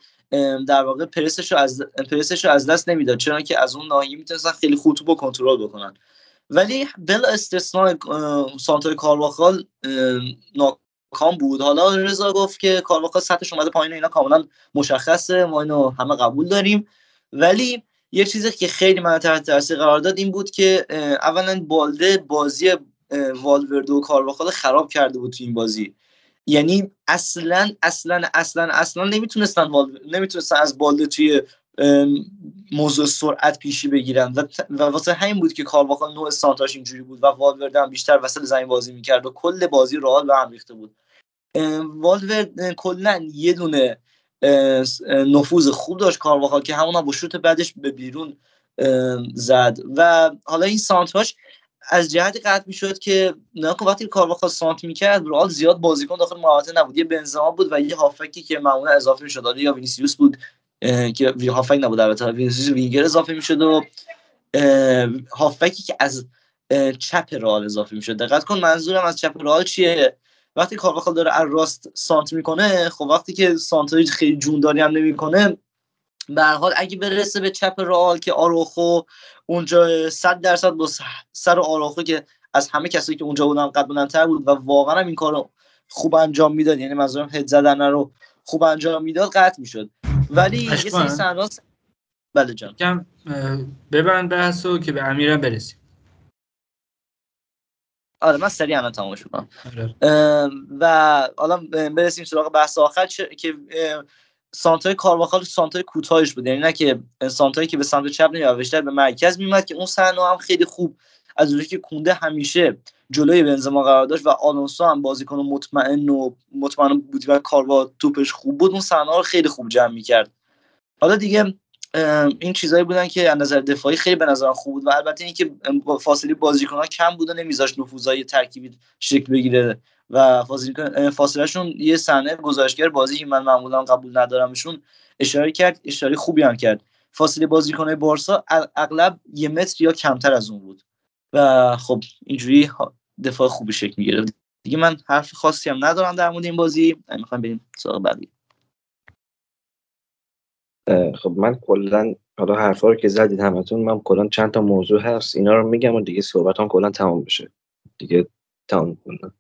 در واقع پرسش رو از پرسش رو از دست نمی‌داد چون که از اون ناحیه می‌تونستن خیلی خوب توپو کنترل بکنن. ولی بلا استثناء سانتوی کارواخال ناکام بود. حالا رضا گفت که کارواخال سطحش اومده پایین اینا کاملا مشخصه ما اینو همه قبول داریم. ولی یه چیزی که خیلی من تحت تاثیر قرار داد این بود که اولا بالده بازی والوردو و کارواخال خراب کرده بود تو این بازی. یعنی اصلا اصلا اصلا اصلا نمی‌تونستن نمی‌تونستن از بالده توی موضوع سرعت پیشی بگیرن. و, و واسه همین بود که کارواخال نوع سانتاش اینجوری بود و والورده هم بیشتر وسط زمین بازی می‌کرد و کل بازی رئال به هم ریخته بود. والورد کلا یه دونه نفوذ خوب داشت کارواخال که همون با شوت بعدش به بیرون زد. و حالا این سانتراش از جهتی قطع می‌شد که نکن وقتی کارواخال سانتر می‌کرد رئال زیاد بازیکن داخل محوطه نبود. یه بنزما بود و یه هافبکی که معمولا اضافه می‌شد. یا وینیسیوس بود که هافبک نبود البته. وینیسیوس وینگر اضافه می‌شد و هافبکی که از چپ رئال اضافه می‌شد. دقت کن منظورم از چپ رئال چیه. وقتی کارواخال داره از راست سانتر می‌کنه خب وقتی که سانتر خیلی جونداری هم نمی‌کنه به حال اگه برسه به چپ رئال که آروخو اونجا 100 درصد با سر آروخو که از همه کسایی که اونجا بودن قد بلندتر بود و واقعا هم این کارو خوب انجام می‌داد یعنی منظورم هد زدن رو خوب انجام می‌داد قطع می‌شد. ولی یه سری صحنه بله جان. کم ببند بحثو که به امیرم برسیم. آره من سریع الان تمامش می‌کنم. آره. و حالا برسیم سراغ بحث آخر که سانتای کارواخال سانتای کوتاهش بود. یعنی نه که سانتایی که به سمت چپ نمیاد بیشتر به مرکز میومد که اون صحنه هم خیلی خوب از اونجایی که کونده همیشه جلوی بنزما قرار داشت و آلونسو هم بازیکن مطمئن و مطمئن بود و کاروا توپش خوب بود اون صحنه رو خیلی خوب جمع می‌کرد. حالا دیگه این چیزایی بودن که از نظر دفاعی خیلی به نظر خوب بود و البته اینکه فاصله بازیکن ها کم بود و نمیذاشت نفوذای ترکیبی شکل بگیره و فاصله شون یه صحنه گزارشگر بازی که من معمولا قبول ندارمشون اشاره کرد اشاره خوبی هم کرد. فاصله بازیکن بارسا اغلب یه متر یا کمتر از اون بود و خب اینجوری دفاع خوبی شکل می‌گیره دیگه من حرف خاصی هم ندارم در مورد این بازی. می‌خوام بریم سراغ بعدی خب من کلا حالا حرفا رو که زدید همتون من کلا چند تا موضوع هست اینا رو میگم و دیگه صحبت هم کلا تمام بشه. دیگه تمام کنم.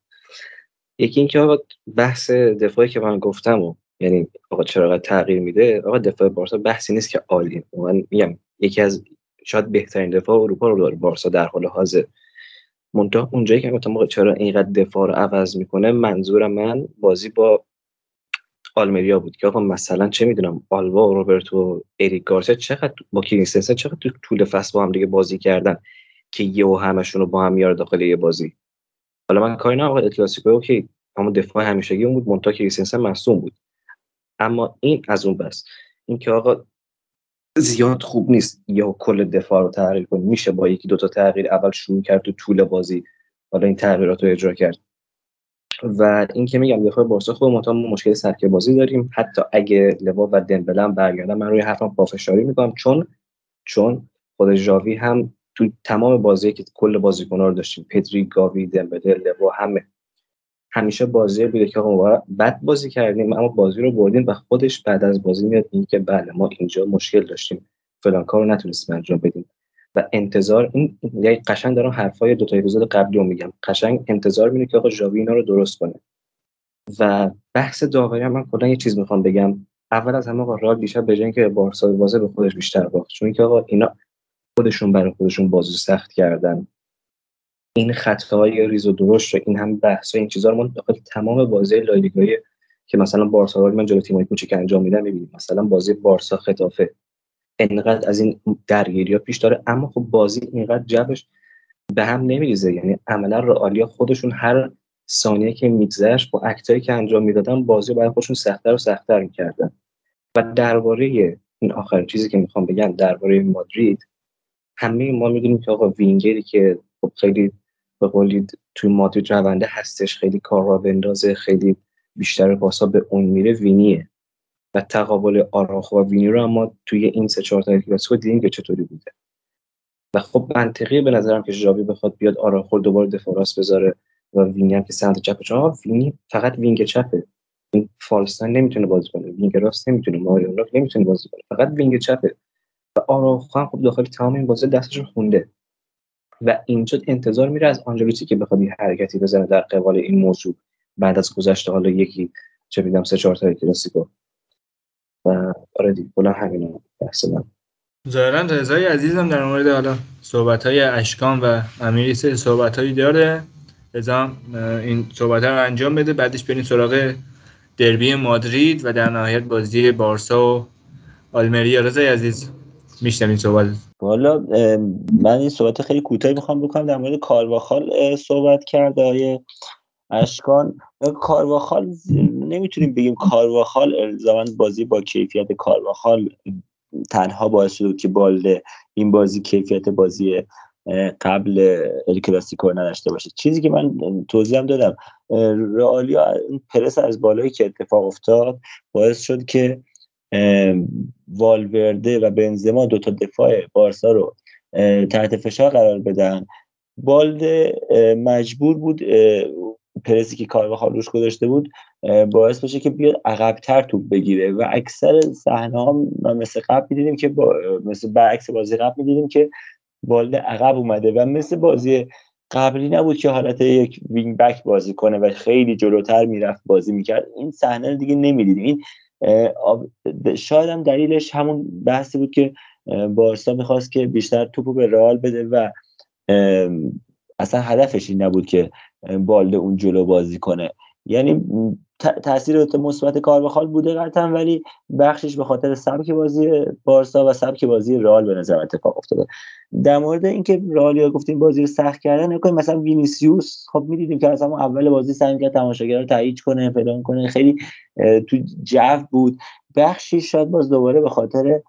یکی اینکه آقا بحث دفاعی که من گفتم و یعنی آقا چرا تغییر میده؟ آقا دفاع بارسا بحثی نیست که عالی من میگم یکی از شاید بهترین دفاع اروپا رو داره بارسا در حال حاضر. منتها اونجایی که گفتم چرا اینقدر دفاع رو عوض می‌کنه منظور من بازی با آلمریا بود که آقا مثلا چه می‌دونم آلوا و روبرتو اریک گارسیا چقدر با کریستنسن چقدر تو طول فصل با هم دیگه بازی کردن که یهو همشون رو با هم میاره داخل یه بازی؟ حالا من کاری نه آقا کلاسیکو که همون دفاع همیشگی اون بود مونتا کریستنسن مصوم بود. اما این از اون بس. این که آقا زیاد خوب نیست یا کل دفاع رو تغییر کنی میشه با یکی دوتا تغییر اول شروع کرد تو طول بازی حالا این تغییرات رو اجرا کرد. و این که میگم دفاع بارسا خوب ما مشکل سرک بازی داریم. حتی اگه لوا و دمبله هم برگردن من روی حرفم پافشاری می‌کنم. چون چون خود ژاوی هم تو تمام بازی که کل بازیکن‌ها رو داشتیم. پدری گاوی دمبله لوا همه. همیشه بازی بوده که آقا بد بازی کردیم اما بازی رو بردیم و خودش بعد از بازی میاد میگه که بله ما اینجا مشکل داشتیم. فلان کار رو نتونستیم انجام بدیم. و انتظار این یعنی قشنگ دارم حرفای دو تا اپیزود قبلی رو میگم. قشنگ انتظار میره که آقا ژاوی اینا رو درست کنه. و بحث داوری من کلا یه چیز می‌خوام بگم. اول از همه آقا رال بیشتر به اینکه بارسا بازه به خودش بیشتر باخت. چون که آقا اینا خودشون برای خودشون بازی سخت کردن. این خطاهای ریز و درشت و این هم بحث و این چیزا رو ما داخل تمام بازی لالیگای که مثلا بارسا من جلو تیمای کوچیک انجام میدم می‌بینیم. مثلا بازی بارسا خطافه انقدر از این درگیری ها پیش داره اما خب بازی اینقدر جبش به هم نمیریزه. یعنی عملا رئالیا خودشون هر ثانیه که میگذشت با اکتایی که انجام می‌دادن بازی برای خودشون سختتر و سختتر می‌کردن. و درباره این آخرین چیزی که می‌خوام بگم درباره مادرید همه ما می‌دونیم که آقا وینگری که خب خیلی به قولی توی مادرید رونده هستش خیلی کار را بندازه خیلی بیشتر پاسا به اون میره وینیه. و تقابل آراخو و وینی رو اما توی این سه چهار تا کلاسیکو دیدیم که چطوری بوده. و خب منطقی به نظرم که ژاوی بخواد بیاد آراخو دوباره دفاع راست بذاره و وینی هم که سمت چپ چون وینی فقط وینگ چپه. این false nine نمی‌تونه بازی کنه وینگ راست نمی‌تونه ماریو نمی‌تونه بازی کنه فقط وینگ چپه. و آراخو هم خب داخل تمام این بازی دستش خونده. و اینجا انتظار میره از آنجلوتی که بخواد حرکتی بزنه در قبال این موضوع. بعد از گذشته حالا یکی چه می‌دونم سه چهار تا کلاسیکو. و آره دیگه کلا همین بحث من. ظاهرا رضای عزیزم در مورد حالا صحبت های اشکان و امیری سه صحبت هایی داره. رضا این صحبت رو انجام بده بعدش بریم سراغ دربی مادرید و در نهایت بازی بارسا و آلمریا. رضای عزیز این صحبت. والا من این صحبت خیلی کوتاهی می‌خوام بکنم. در مورد کارواخال صحبت کرده های اشکان کارواخال نمی‌تونیم بگیم کارواخال الزاما بازی با کیفیت کارواخال تنها باعث شد که بالده این بازی کیفیت بازی قبل ال کلاسیکو نداشته باشه. چیزی که من توضیح هم دادم رئالیا پرس از بالایی که اتفاق افتاد باعث شد که والورده و بنزما دو تا دفاع بارسا رو تحت فشار قرار بدن. بالده مجبور بود پرسی که کار روش گذاشته بود باعث بشه که بیاد عقبتر توپ بگیره و اکثر صحنه ها مثل قبل می‌دیدیم که با مثل برعکس بازی قبل می‌دیدیم که بالده عقب اومده و مثل بازی قبلی نبود که حالت یک وینگ بک بازی کنه و خیلی جلوتر می‌رفت بازی می‌کرد. این صحنه دیگه نمی‌دیدیم. این شاید هم دلیلش همون بحثی بود که بارسا می‌خواست که بیشتر توپو به رئال بده و اصلا هدفش این نبود که بالده اون جلو بازی کنه. یعنی تاثیر مثبت کاربخال بوده قطعا ولی بخشش به خاطر سبک بازی بارسا و سبک بازی رئال به نظر اتفاق افتاده. در مورد اینکه رئالیا گفتیم بازی رو سخت کردن نکنیم مثلا وینیسیوس خب می‌دیدیم که از همون اول بازی سعی کرد تماشاگر رو تایید کنه فلان کنه خیلی تو جو بود. بخشی شاید باز دوباره به خاطر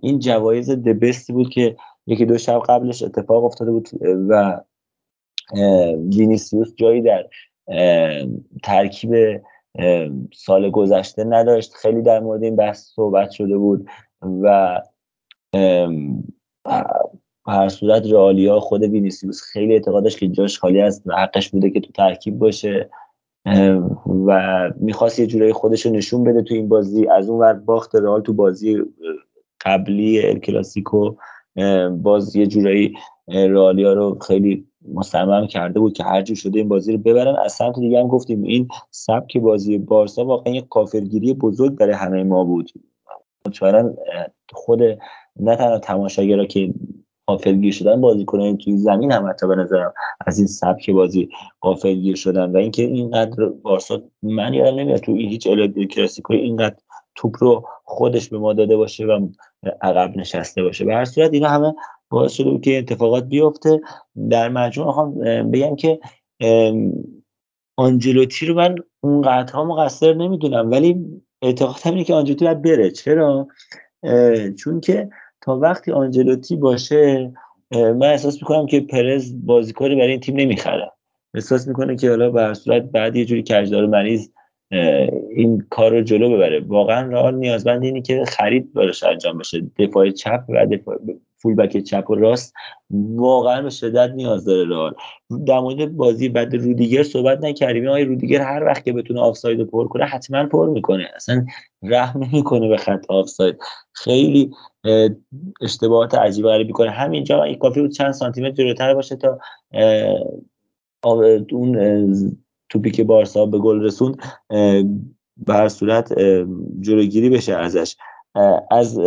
این جوایز The Best ی بود که یکی دو شب قبلش اتفاق افتاده بود و وینیسیوس جایی در ترکیب سال گذشته نداشت. خیلی در مورد این بحث صحبت شده بود و هر صورت رئالیا خود وینیسیوس خیلی اعتقادش که جاش خالی است و حقش بوده که تو ترکیب باشه و می‌خواست یه جورایی خودش رو نشون بده تو این بازی. از اون ور باخت رئال تو بازی قبلی کلاسیکو باز یه جورایی رئالیا رو خیلی مصمم کرده بود که هر جور شده این بازی رو ببرن. از سمت دیگه هم گفتیم این سبک بازی بارسا واقعا یک کافرگیری بزرگ برای همه ما بود. مطمئنا خود نه تنها تماشاگرها که قافلگیر شدن بازی کنن توی زمین هم حتی به نظرم از این سبک بازی قافلگیر شدن و اینکه اینقدر بارسا من یادم نمیاد تو هیچ کلاسیکو اینقدر توپ رو خودش به ما داده باشه و عقب نشسته باشه. به هر صورت اینا همه باعث شده بود که اتفاقات بیفته. در مجموع می‌خوام بگم که آنجلوتی رو من اونقدرها مقصر نمی‌دونم ولی اعتقادم اینه که آنجلوتی باید بره. چرا؟ چون که تا وقتی آنجلوتی باشه من احساس می‌کنم که پرز بازیکنی برای این تیم نمی‌خره. احساس می‌کنه که حالا به صورت بعد یه جوری کجدار مریض این کار رو جلو ببره. واقعا رئال نیازمند اینی که خرید براش انجام بشه. دفاع چپ و دفاع فولبک چپ و راست واقعا به شدت نیاز داره رئال. در مورد بازی بعد رودیگر صحبت نکردیم. آقای رودیگر هر وقت که بتونه آفساید پر کنه حتما پر می‌کنه. اصلا رحم نمی‌کنه به خط آفساید. خیلی اشتباهات عجیب غریبی کنه همینجا این کافی بود چند سانتی متر جلوتر باشه تا اون توپی که بارسا به گل رسوند به هر صورت جلوگیری بشه ازش. از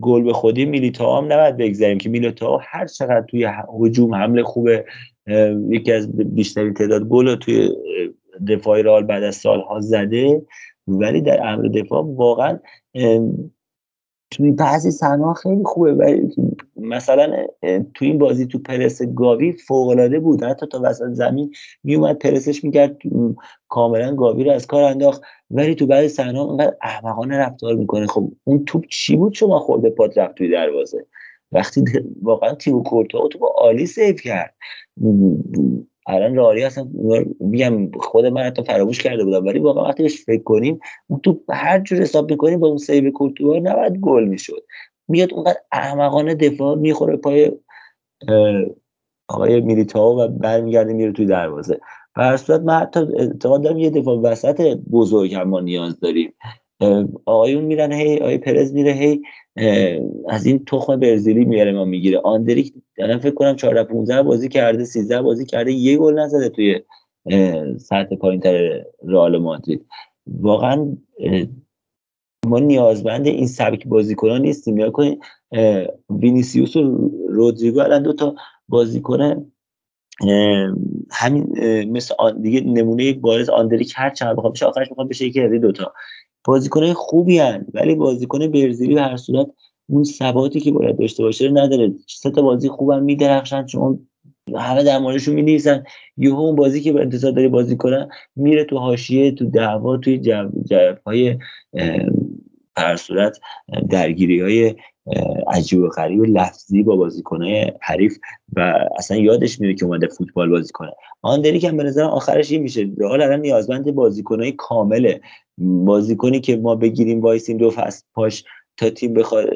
گل به خودی میلیتا هم نباید بگذاریم که میلیتا هر چقدر توی هجوم حمله خوبه یکی از بیشترین تعداد گل توی دفاعی رال بعد از سالها زده. ولی در امر دفاع واقعا توی بعضی صحنه خیلی خوبه. ولی مثلا تو این بازی تو پرس گاوی فوق العاده بود. حتی تا وسط زمین میومد پرسش می‌کرد کاملا گاوی رو از کار انداخت. ولی تو بعضی صحنه انقدر احمقانه رفتار می‌کنه. خب اون توپ چی بود شما خورده پات رفت توی دروازه؟ وقتی واقعا تیمو کورتو تو با عالی سیف کرد. الان راری اصلا میگم خود من حتی فراموش کرده بودم. ولی واقعا وقتی بهش فکر کنیم اون تو هر جور حساب می‌کنیم با اون save کورتوا نباید گل می‌شد. میاد اونقدر احمقانه دفاع می‌خوره پای آقای میلیتاو و برمیگرده میره توی دروازه. و صورت من حتی اعتقاد دارم یه دفاع وسط بزرگ هم ما نیاز داریم. آقایون میرن هی آقای پرز میره هی از این تخم برزیلی میاره ما می‌گیره. آندریک الان فکر کنم 14 15 بازی کرده 13 بازی کرده یه گل نزده توی سطح پایینتر رئال مادرید. واقعا ما نیازمند این سبک بازیکنان نیستیم. یا کنید وینیسیوس و رودریگو الان دو تا بازیکن همین مثل دیگه نمونه یک بارز آندریک هر چند بخواد بشه آخرش می‌خواد بشه یکی از دوتا بازیکن خوبی هن ولی بازیکن برزیلی به هر صورت اون ثباتی که باید داشته باشه رو نداره. سه تا بازی خوبم میدرخشن چون همه در موردشون می یه اون بازی که به انتظار داری بازی کنن میره تو حاشیه تو دعوا توی های هر صورت درگیری های عجیب و غریب لفظی با بازیکنهای حریف و اصلا یادش میره که اومده فوتبال بازی کنه. آندری که به نظر آخرش این میشه. حال الان نیازمند بازیکنهای کامله. بازیکنی که ما بگیریم وایسیم دو فصل پاش تا تیم بخواد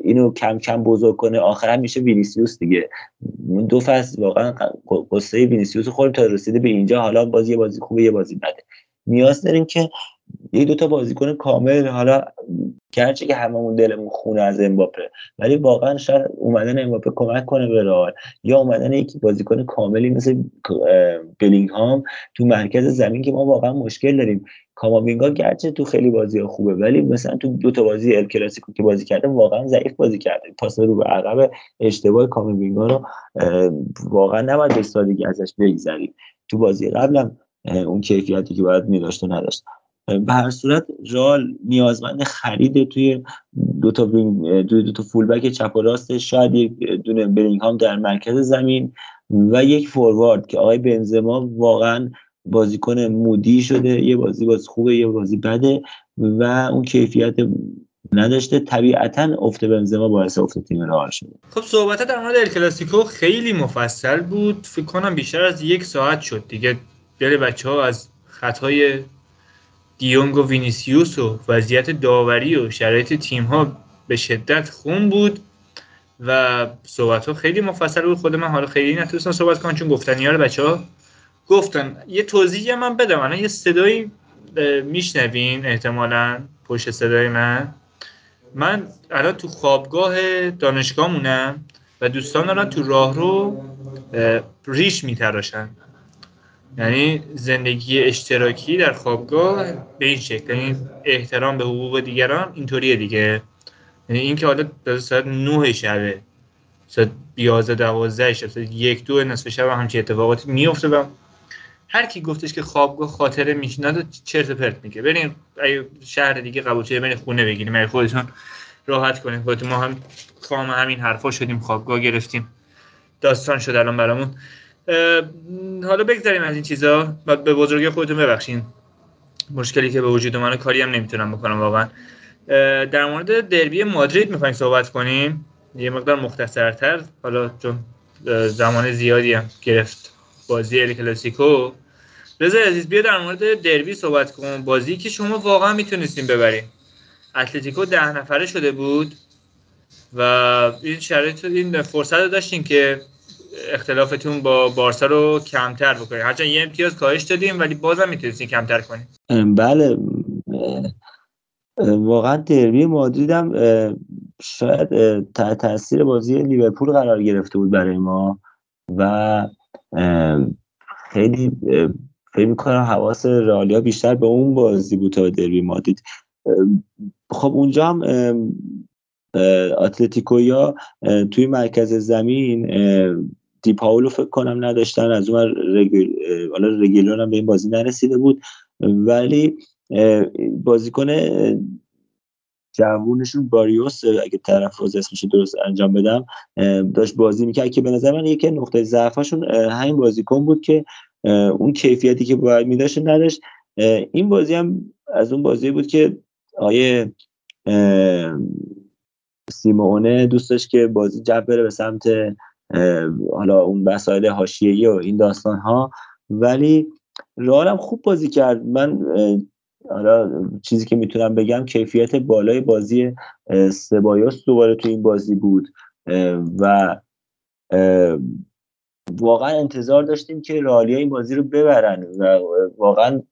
اینو کم کم بزرگ کنه آخر میشه وینیسیوس دیگه. دو فصل واقعا قصه وینیسیوس خوریم تا رسیده به اینجا. حالا بازی بازی خوبه یه بازی بده. نیاز داریم که یه دوتا بازیکن کامل حالا گرچه که هممون دلمون خونه از امباپه ولی واقعا شاید اومدن امباپه کمک کنه به رئال یا اومدن یکی بازیکن کاملی مثل بلینگهام تو مرکز زمین که ما واقعا مشکل داریم. کاماوینگا گرچه تو خیلی بازی خوبه ولی مثلا تو دو تا بازی ال کلاسیکو که بازی کرده واقعا ضعیف بازی کرده. پاس رو به عقب اشتباه کاماوینگا رو واقعا نباید به سادگی ازش بگذریم. تو بازی قبلم اون کیفیتی که باید میداشت و نداشت. به هر صورت رال نیازمند خرید توی دو تا دو, تا فولبک چپ و راست شاید یک دونه برینگهام در مرکز زمین و یک فوروارد که آقای بنزما واقعا بازیکن مودی شده یه بازی باز خوبه یه بازی بده و اون کیفیت نداشته. طبیعتا افت بنزما باعث افت تیم رئال شده. خب صحبت در مورد الکلاسیکو خیلی مفصل بود. فکر کنم بیشتر از یک ساعت شد دیگه. دل بچه ها از خطای دیونگ و وینیسیوس و وضعیت داوری و شرایط تیم ها به شدت خون بود و صحبت ها خیلی مفصل بود. خود من حالا خیلی نتونستم صحبت کنم چون گفتنی ها بچه ها گفتن. یه توضیحی من بدم. الان یه صدایی میشنوین احتمالا پشت صدای من؟ من الان تو خوابگاه دانشگاهمونم و دوستان الان تو راه رو ریش میتراشن. یعنی زندگی اشتراکی در خوابگاه به این شکل یعنی احترام به حقوق دیگران اینطوریه دیگه. یعنی اینکه حالا ساعت 9 شبه ساعت 11 12 شب ساعت یک دو نصف شب همچین اتفاقاتی میفته و هر کی گفتش که خوابگاه خاطره میشنه چرت پرت میگه. برین شهر دیگه قبول شده برین خونه بگیریم. برین خودتون راحت کنین خودتون ما هم خام همین حرفا شدیم خوابگاه گرفتیم. داستان شد الان برامون. حالا بگذاریم از این چیزا. و به بزرگی خودتون ببخشین. مشکلی که به وجود من کاری هم نمی‌تونم بکنم واقعا. در مورد دربی مادرید می‌خوایم صحبت کنیم. یه مقدار مختصرتر. حالا چون زمان زیادی هم گرفت بازی ال کلاسیکو. رضا عزیز بیا در مورد دربی صحبت کن بازی که شما واقعا می‌تونستیم ببریم اتلتیکو ده نفره شده بود و این شرایط این فرصت رو داشتیم که اختلافتون با بارسا رو کمتر بکنید. هرچند یه امتیاز کاهش دادیم ولی بازم می‌تونستین کمتر کنیم بله. واقعا دربی مادرید هم شاید تحت تاثیر بازی لیورپول قرار گرفته بود برای ما و خیلی فکر می‌کنم حواس رالیا بیشتر به اون بازی بود تا دربی مادرید. خب اونجا هم اتلتیکویا توی مرکز زمین دیپاولو فکر کنم نداشتن. از اون رگل... حالا هم به این بازی نرسیده بود. ولی بازیکن جوونشون باریوس اگه تلفظ اسمش درست انجام بدم داشت بازی می‌کرد که به نظر من یکی نقطه ضعفشون همین بازیکن بود که اون کیفیتی که باید میداشت نداشت. این بازی هم از اون بازی بود که آیه سیمونه دوست داشت که بازی جب بره به سمت حالا اون مسائل حاشیه‌ای و این داستان ها ولی رئال خوب بازی کرد. من حالا چیزی که می‌تونم بگم کیفیت بالای بازی سبایوس دوباره تو این بازی بود. و واقعا انتظار داشتیم که رالیا این بازی رو ببرن و واقعا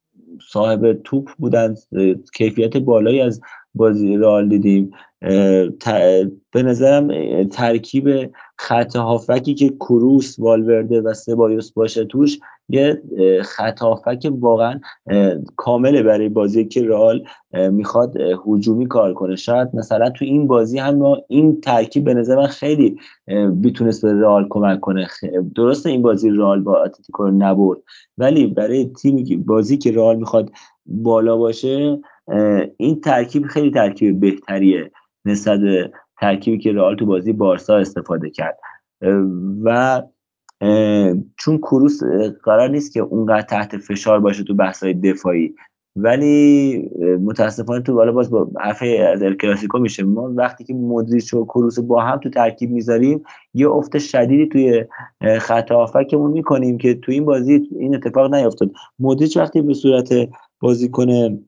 صاحب توپ بودن. کیفیت بالایی از بازی رئال دیدیم. به نظرم ترکیب خط هافکی که کروس والورده و سبایوس باشه توش یه خط هافک واقعا کامله برای بازی که رئال می‌خواد هجومی کار کنه. شاید مثلا تو این بازی هم این ترکیب به نظر خیلی می‌تونست به رئال کمک کنه. درسته این بازی رئال با اتلتیکو نبرد ولی برای تیمی بازی که رئال می‌خواد بالا باشه این ترکیب خیلی ترکیب بهتریه نسبت به ترکیبی که رئال تو بازی بارسا استفاده کرد. و چون کروس قرار نیست که اونقدر تحت فشار باشه تو بحث‌های دفاعی ولی متاسفانه تو بالا باز با حرف از الکلاسیکو میشه. ما وقتی که مودریچ و کروس با هم تو ترکیب می‌ذاریم یه افت شدیدی توی خط هافکمون می‌کنیم که تو این بازی این اتفاق نیفتاد مودریچ وقتی به صورت بازیکن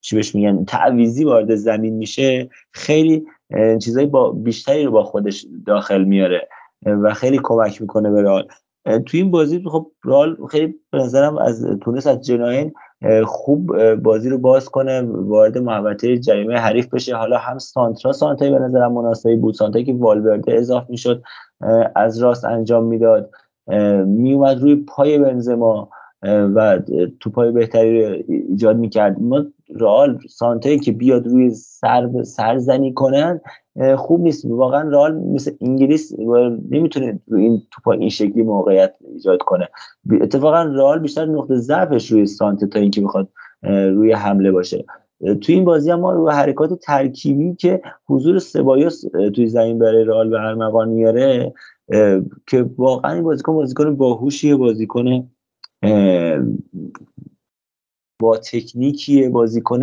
چی بهش میگن تعویزی وارد زمین میشه خیلی چیزایی با بیشتری رو با خودش داخل میاره و خیلی کمک می‌کنه به رال توی این بازی خب رال خیلی به نظرم از تونس از جناین خوب بازی رو باز کنه وارد محوطه جریمه حریف بشه. حالا هم سانترا سانتای به نظرم مناسبی بود. سانتایی که والورده اضاف می‌شد از راست انجام می‌داد. میومد روی پای بنزما. و توپای بهتری رو ایجاد می‌کرد. ما رئال سانته که بیاد روی سر سرزنی کنن خوب نیست. واقعا رئال مثل انگلیس نمی‌تونه روی این توپا این شکلی موقعیت ایجاد کنه. اتفاقا رئال بیشتر نقطه ضعفش روی سانته تا اینکه بخواد روی حمله باشه. توی این بازی هم ما روی حرکات ترکیبی که حضور سبایوس توی زمین برای رئال به ارمغان میاره که واقعا این بازیکن بازیکن باهوشیه بازیکن با تکنیکی بازیکن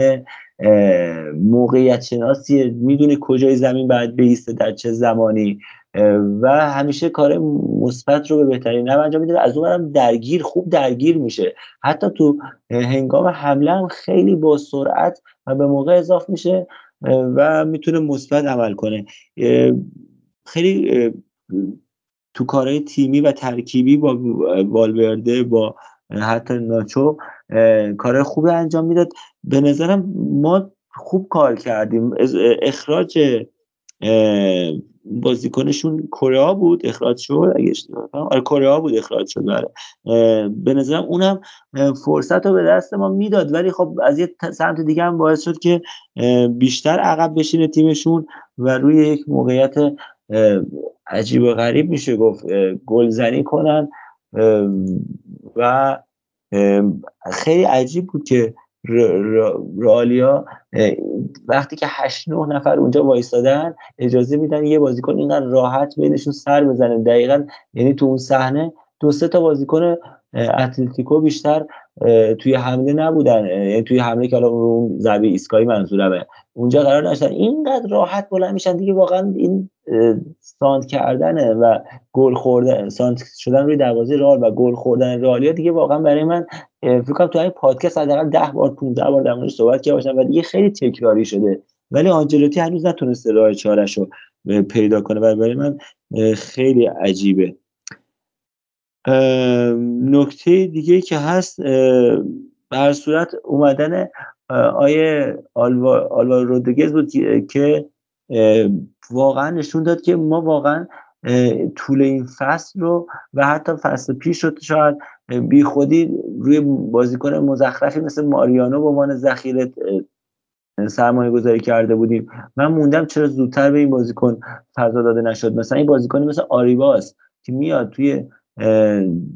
موقعیت شناسی می‌دونه کجای زمین باید بیسته در چه زمانی و همیشه کار مثبت رو به بهترین نحو انجام میده از اونم درگیر خوب درگیر میشه. حتی تو هنگام حمله هم خیلی با سرعت و به موقع اضاف میشه و می‌تونه مثبت عمل کنه. خیلی تو کارهای تیمی و ترکیبی با والورده با حتی ناچو کار خوبی انجام می‌داد. به نظرم ما خوب کار کردیم. اخراج بازیکنشون کره بود اخراج شد اگه آره کره بود اخراج شد بله به نظرم اونم فرصت رو به دست ما می‌داد. ولی خب از یه سمت دیگه هم باعث شد که بیشتر عقب بشینه تیمشون و روی یک موقعیت عجیب و غریب میشه گفت گلزنی کنن و خیلی عجیب بود که رالیا وقتی که هشت نه نفر اونجا وایستادن اجازه میدن یه بازیکن اینقدر راحت بینشون سر بزنه. دقیقا یعنی تو اون صحنه دو سه تا بازیکن اتلتیکو بیشتر توی حمله نبودن. یعنی توی حمله که الان اون ضربه ایسکایی منظورمه. اونجا قرار نشدن اینقدر راحت بلند میشن دیگه واقعا این سانت کردنه و گل خوردن سانت شدن روی دروازه رال و گل خوردن رالیا دیگه واقعا برای من فکر کنم تو این پادکست حداقل 10 بار 15 بار در موردش صحبت کرده باشم و دیگه خیلی تکراری شده. ولی آنجلوتی هنوز نتونسته راه چارش پیدا کنه و برای من خیلی عجیبه. نکته دیگه که هست بر صورت اومدن آیه آلوا, آلوا رودگز بود که واقعا نشون داد که ما واقعا طول این فصل رو و حتی فصل پیش رو شاید بی خودی روی بازیکن مزخرفی مثل ماریانو به عنوان ذخیره سرمایه گذاری کرده بودیم. من موندم چرا زودتر به این بازیکن فضا داده نشد. مثلا این بازیکنی مثل آریواس که میاد توی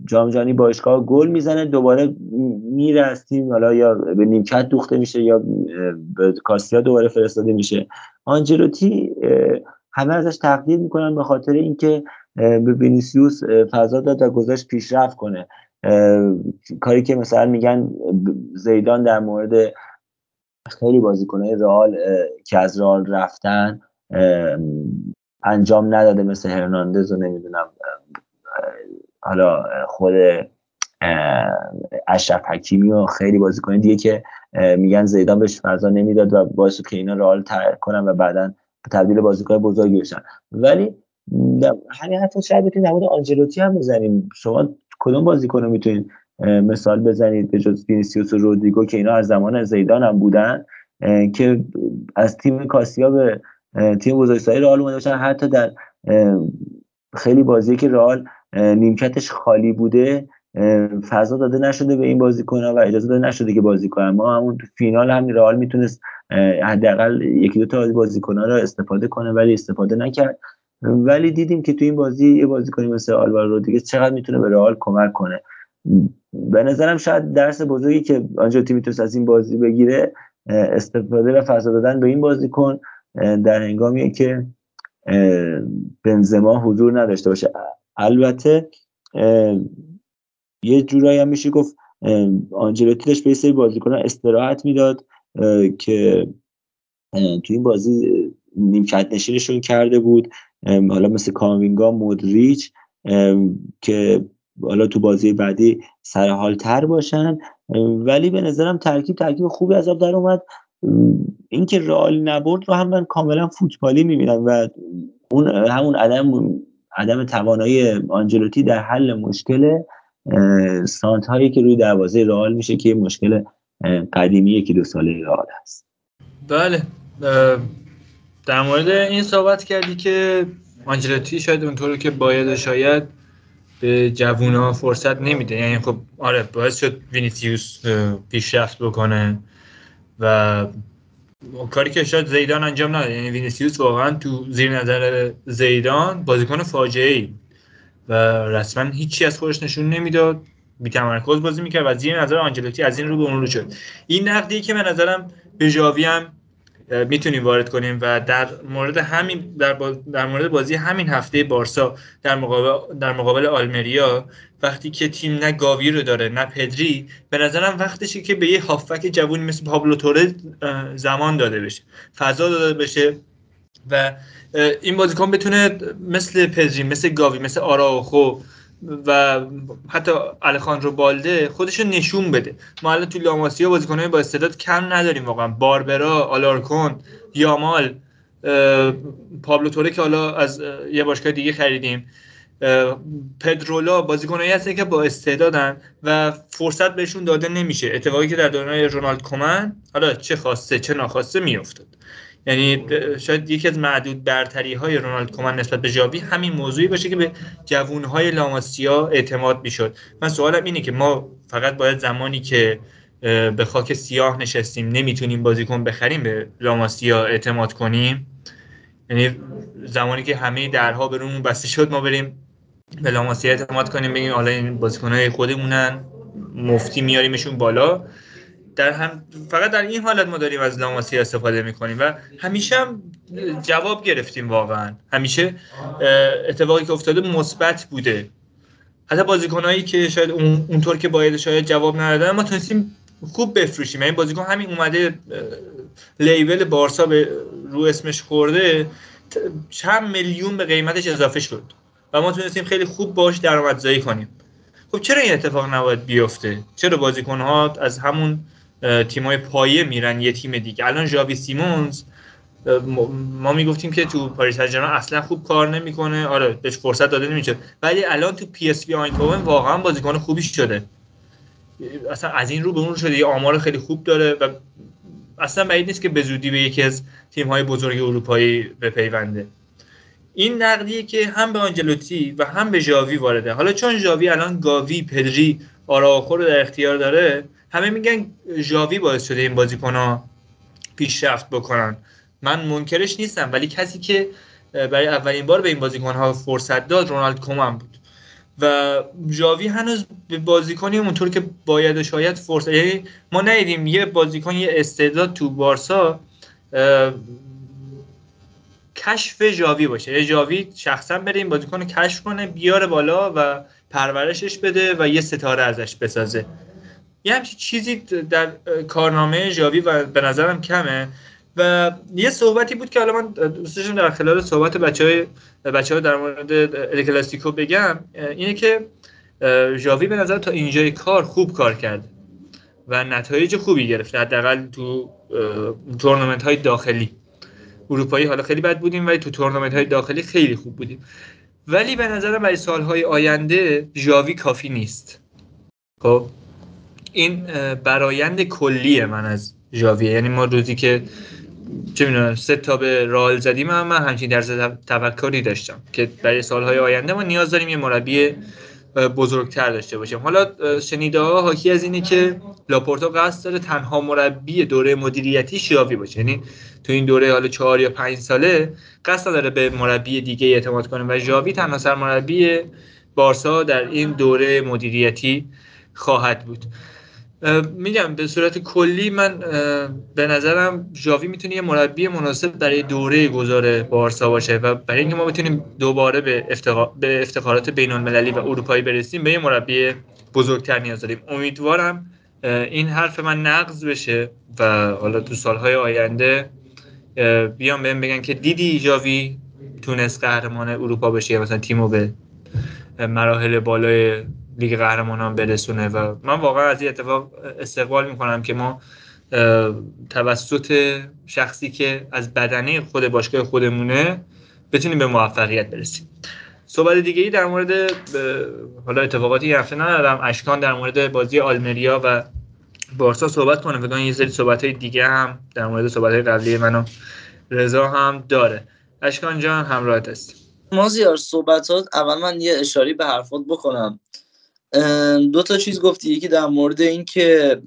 جام جهانی باشگاه گل می‌زنه دوباره میره از تیم حالا یا به نیمکت دوخته میشه یا به کاسیا دوباره فرستاده میشه. آنجلوتی همه ازش تقدیر می‌کنن به خاطر اینکه به وینیسیوس فضا داد و گذاشت پیشرفت کنه. کاری که مثلا میگن زیدان در مورد خیلی بازیکنهای رئال که از رئال رفتن انجام نداده مثل هرناندز و نمی‌دونم حالا خود اشرف حکیمی و خیلی بازیکن دیگه که میگن زیدان بهش فضا نمی‌داد و باعث که اینا رئال ترک کنن و بعدا تبدیل بازیکن بزرگی بشن. ولی همین حتی شاید بتونید مورد آنجلوتی هم بزنیم. شما کدوم بازیکن رو می‌تونید مثال بزنید به جز وینیسیوس و رودریگو که اینا از زمان زیدان هم بودن که از تیم کاسیا به تیم بزرگسالی رئال اومده باشن. حتی در خیلی بازی که رئال نیمکتش خالی بوده فضا داده نشده به این بازیکن و اجازه داده نشده که بازی کنن. ما همون تو فینال هم رئال می‌تونست حداقل یکی دو تا بازیکن رو استفاده کنه ولی استفاده نکرد. ولی دیدیم که تو این بازی یه بازیکنی مثل آلوارو دیگه چقدر می‌تونه به رئال کمک کنه. به نظرم شاید درس بزرگی که آنجلوتی می‌تونست از این بازی بگیره استفاده و فضا دادن به این بازیکن در هنگامیه که بنزما حضور نداشته باشه. البته یه جورایی هم میشه گفت آنجلوتی داشت به سری بازیکنان استراحت می‌داد که تو این بازی نیمکت نشینشون کرده بود حالا مثل کاموینگا مودریچ که حالا تو بازی بعدی سر حال تر باشن ولی به نظرم ترکیب ترکیب خوبی از آب در اومد. اینکه رئال نبرد رو هم من کاملا فوتبالی می‌بینم و اون همون عدم عدم توانایی آنجلوتی در حل مشکل سانت هایی که روی دروازه رئال میشه که مشکل قدیمی یکی دو ساله رئال هست. بله در مورد این صحبت کردی که آنجلوتی شاید اونطور که باید شاید به جوونا فرصت نمیده. یعنی خب آره باعث شد وینیسیوس پیشرفت بکنه و کاری که شاید زیدان انجام نداد. یعنی وینیسیوس واقعا تو زیر نظر زیدان بازیکن فاجعه ای و رسما هیچی از خودش نشون نمی‌داد. بی تمرکز بازی می‌کرد و زیر نظر آنجلوتی از این رو به اون رو شد این نقدی که من نظرم به ژاوی هم می‌تونیم وارد کنیم و در مورد همین در, در مورد بازی همین هفته بارسا در مقابل در مقابل آلمریا وقتی که تیم نه گاوی رو داره نه پدری به نظرم وقتشه که به یه هافک جوونی مثل پابلو توره زمان داده بشه فضا داده بشه و این بازیکن بتونه مثل پدری مثل گاوی مثل آراخو و حتی الخاندرو بالده خودش رو نشون بده. ما الان تو لاماسیا بازیکنهای با استعداد کم نداریم واقعا. باربرا آلارکون یامال پابلو توره که حالا از یه باشگاه دیگه خریدیم. پدرولا بازیکنایی هستن که با استعدادن و فرصت بهشون داده نمیشه. اتفاقی که در دوران رونالد کومن حالا چه خواسته چه ناخواسته میافتاد. یعنی شاید یکی از معدود برتری های رونالد کومن نسبت به ژاوی همین موضوعی باشه که به جوون های لاماسیا اعتماد می‌شد. من سوالم اینه که ما فقط باید زمانی که به خاک سیاه نشستیم نمی‌تونیم بازیکن بخریم به لاماسیا اعتماد کنیم. یعنی زمانی که همه درها به بسته شد ما بریم به لاماسیا اعتماد کنیم بگیم حالا این بازیکنهای خودمونن مفتی میاریمشون بالا. در هم فقط در این حالت ما داریم از لاماسی استفاده می‌کنیم و همیشه هم جواب گرفتیم واقعا. همیشه اتفاقی که افتاده مثبت بوده. حتی بازیکنهایی که شاید اون اونطور که باید شاید جواب ندادن ما تونستیم خوب بفروشیم. یعنی بازیکن همین اومده لیول بارسا به رو اسمش خورده چند میلیون به قیمتش اضافه شد. و ما تونستیم خیلی خوب باش درآمدزایی کنیم. خب چرا این اتفاق نباید بیفته؟ چرا بازیکن ها از همون تیمای پایه میرن یه تیم دیگه. الان ژاوی سیمونز ما می‌گفتیم که تو پاریس سن اصلا خوب کار نمی‌کنه. آره بهش فرصت داده نمیشه ولی الان تو پی اس وی آیندهوون واقعا بازیکن خوبی شده. اصلا از این رو به اون شده. یه آمار خیلی خوب داره و اصلا بعید نیست که به زودی به یکی از تیم های بزرگ اروپایی بپیونده. این نقدیه که هم به آنجلوتی و هم به ژاوی وارده. حالا چون ژاوی الان گاوی پدری آراخو رو در اختیار داره همه میگن ژاوی باعث شده این بازیکن ها پیشرفت بکنن. من منکرش نیستم ولی کسی که برای اولین بار به این بازیکن ها فرصت داد رونالد کومن بود. و جاوی هنوز به بازیکنی اونطور که باید و شاید فرصت یعنی ما ندیدیم یه بازیکن یه استعداد تو بارسا کشف جاوی باشه. یه جاوی شخصا بره این بازیکن کشف کنه بیاره بالا و پرورشش بده و یه ستاره ازش بسازه. یه همچین چیزی در کارنامه جاوی و به نظرم کمه. و یه صحبتی بود که حالا من دوست در خلال صحبت بچه های, بچه های در مورد الکلاسیکو بگم اینه که جاوی به نظر تا اینجای کار خوب کار کرده و نتایج خوبی گرفته حداقل تو تورنمنت های داخلی. اروپایی حالا خیلی بد بودیم ولی تو تورنمنت های داخلی خیلی خوب بودیم. ولی به نظرم برای سالهای آینده جاوی کافی نیست. خب؟ این برایند کلیه من از جاویه یعنی ما روزی که چه می‌دونم سه تا به رال زدیم هم من همچین درس تفکری داشتم که برای سالهای آینده ما نیاز داریم یه مربی بزرگتر داشته باشیم. حالا شنیده ها حاکی از اینه که لاپورتا قصد داره تنها مربی دوره مدیریتی شیاوی باشه. یعنی تو این دوره حالا چهار یا پنج ساله قصد داره به مربی دیگه اعتماد کنه و ژاوی تنها سرمربی بارسا در این دوره مدیریتی خواهد بود. میگم به صورت کلی من به نظرم ژاوی می‌تونه یه مربی مناسب برای دوره گذار بارسا باشه و برای اینکه ما بتونیم دوباره به, به افتخارات بین المللی و اروپایی برسیم به یه مربی بزرگتر نیاز داریم. امیدوارم این حرف من نقض بشه و حالا تو سالهای آینده بیان بهم بگن که دیدی ژاوی تونست قهرمان اروپا بشه یا مثلا تیمو به مراحل بالای لیگ قهرمانان برسونه و من واقعا از این اتفاق استقبال می‌کنم که ما توسط شخصی که از بدنه خود باشگاه خودمونه بتونیم به موفقیت برسیم. صحبت دیگه ای در مورد حالا اتفاقاتی یه هفته ندارم اشکان در مورد بازی آلمریا و بارسا صحبت کنه. فکر یه سری صحبت های دیگه هم در مورد صحبت های قبلی منو رضا هم داره. اشکان جان همراهت است مازیار صحبتات اول من یه اشاری به حرفات بکنم. دو تا چیز گفتی. یکی در مورد اینکه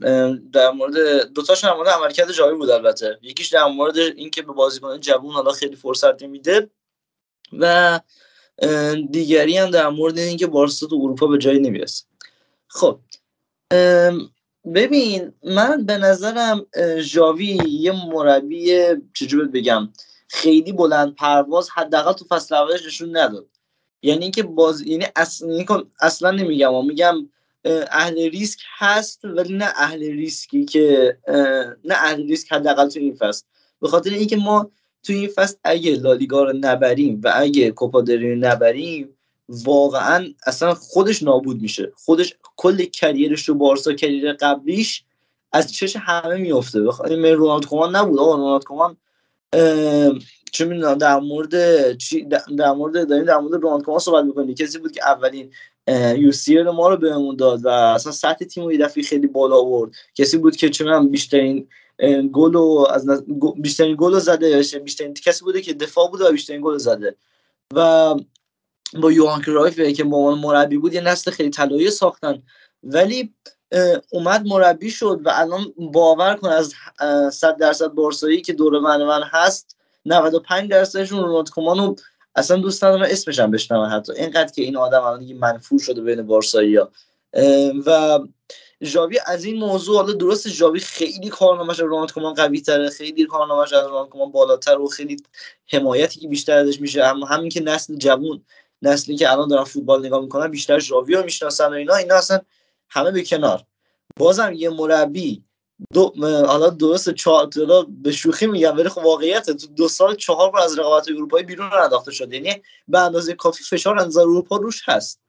در مورد دو تاش در مورد عملکرد جاوی بود البته. یکیش در مورد اینکه به بازیکن جوون حالا خیلی فرصت نمیده. و دیگری هم در مورد اینکه بارسا تو اروپا به جایی نمی‌رسه. خب ببین من به نظرم جاوی یه مربی چجوری بگم خیلی بلند پرواز حداقل تو فصل اولش نشون نداد. یعنی اینکه باز یعنی اصلا, یعنی اصلا نمیگم و میگم اهل ریسک هست ولی نه اهل ریسکی که نه اهل ریسک حداقل تو این فصل. به خاطر اینکه ما تو این فصل اگه لالیگا رو نبریم و اگه کوپا رو نبریم واقعا اصلا خودش نابود میشه. خودش کل کریرش رو بارسا کریر قبلیش از چش همه میفته بخاطر رونالد کومان نبود آقا. رونالد کومان چه می‌دونم در مورد چی در مورد در مورد کومان صحبت می‌کنی کسی بود که اولین یو ما رو بهمون داد و اصلا سطح تیم رو یه خیلی بالا آورد. کسی بود که چه بیشترین گل از بیشترین گل زده بیشترین کسی بوده که دفاع بوده و بیشترین گل زده. و با یوهان کرایف که با مربی بود یه نسل خیلی طلایی ساختن. ولی اومد مربی شد و الان باور کن از 100 درصد بارسایی که دور من من هست 95 درصدشون رونالد کومانو اصلا دوست ندارم اسمش هم بشنوم حتی. اینقدر که این آدم الان منفور شده بین بارسایی ها. و ژاوی از این موضوع حالا درست ژاوی خیلی کارنامه‌اش رونالد کومان قوی تره خیلی کارنامه‌اش از رونالد کومان بالاتر و خیلی حمایتی که بیشتر ازش میشه. اما همین که نسل جوون نسلی که الان دارن فوتبال نگاه می‌کنن بیشتر ژاوی رو می‌شناسن و اینا. اینا اصلا همه به کنار. بازم یه مربی دو حالا درست چهار به شوخی میگم ولی خب واقعیت تو دو سال چهار بار از رقابت اروپایی بیرون انداخته شد. یعنی به اندازه کافی فشار از اروپا روش هست.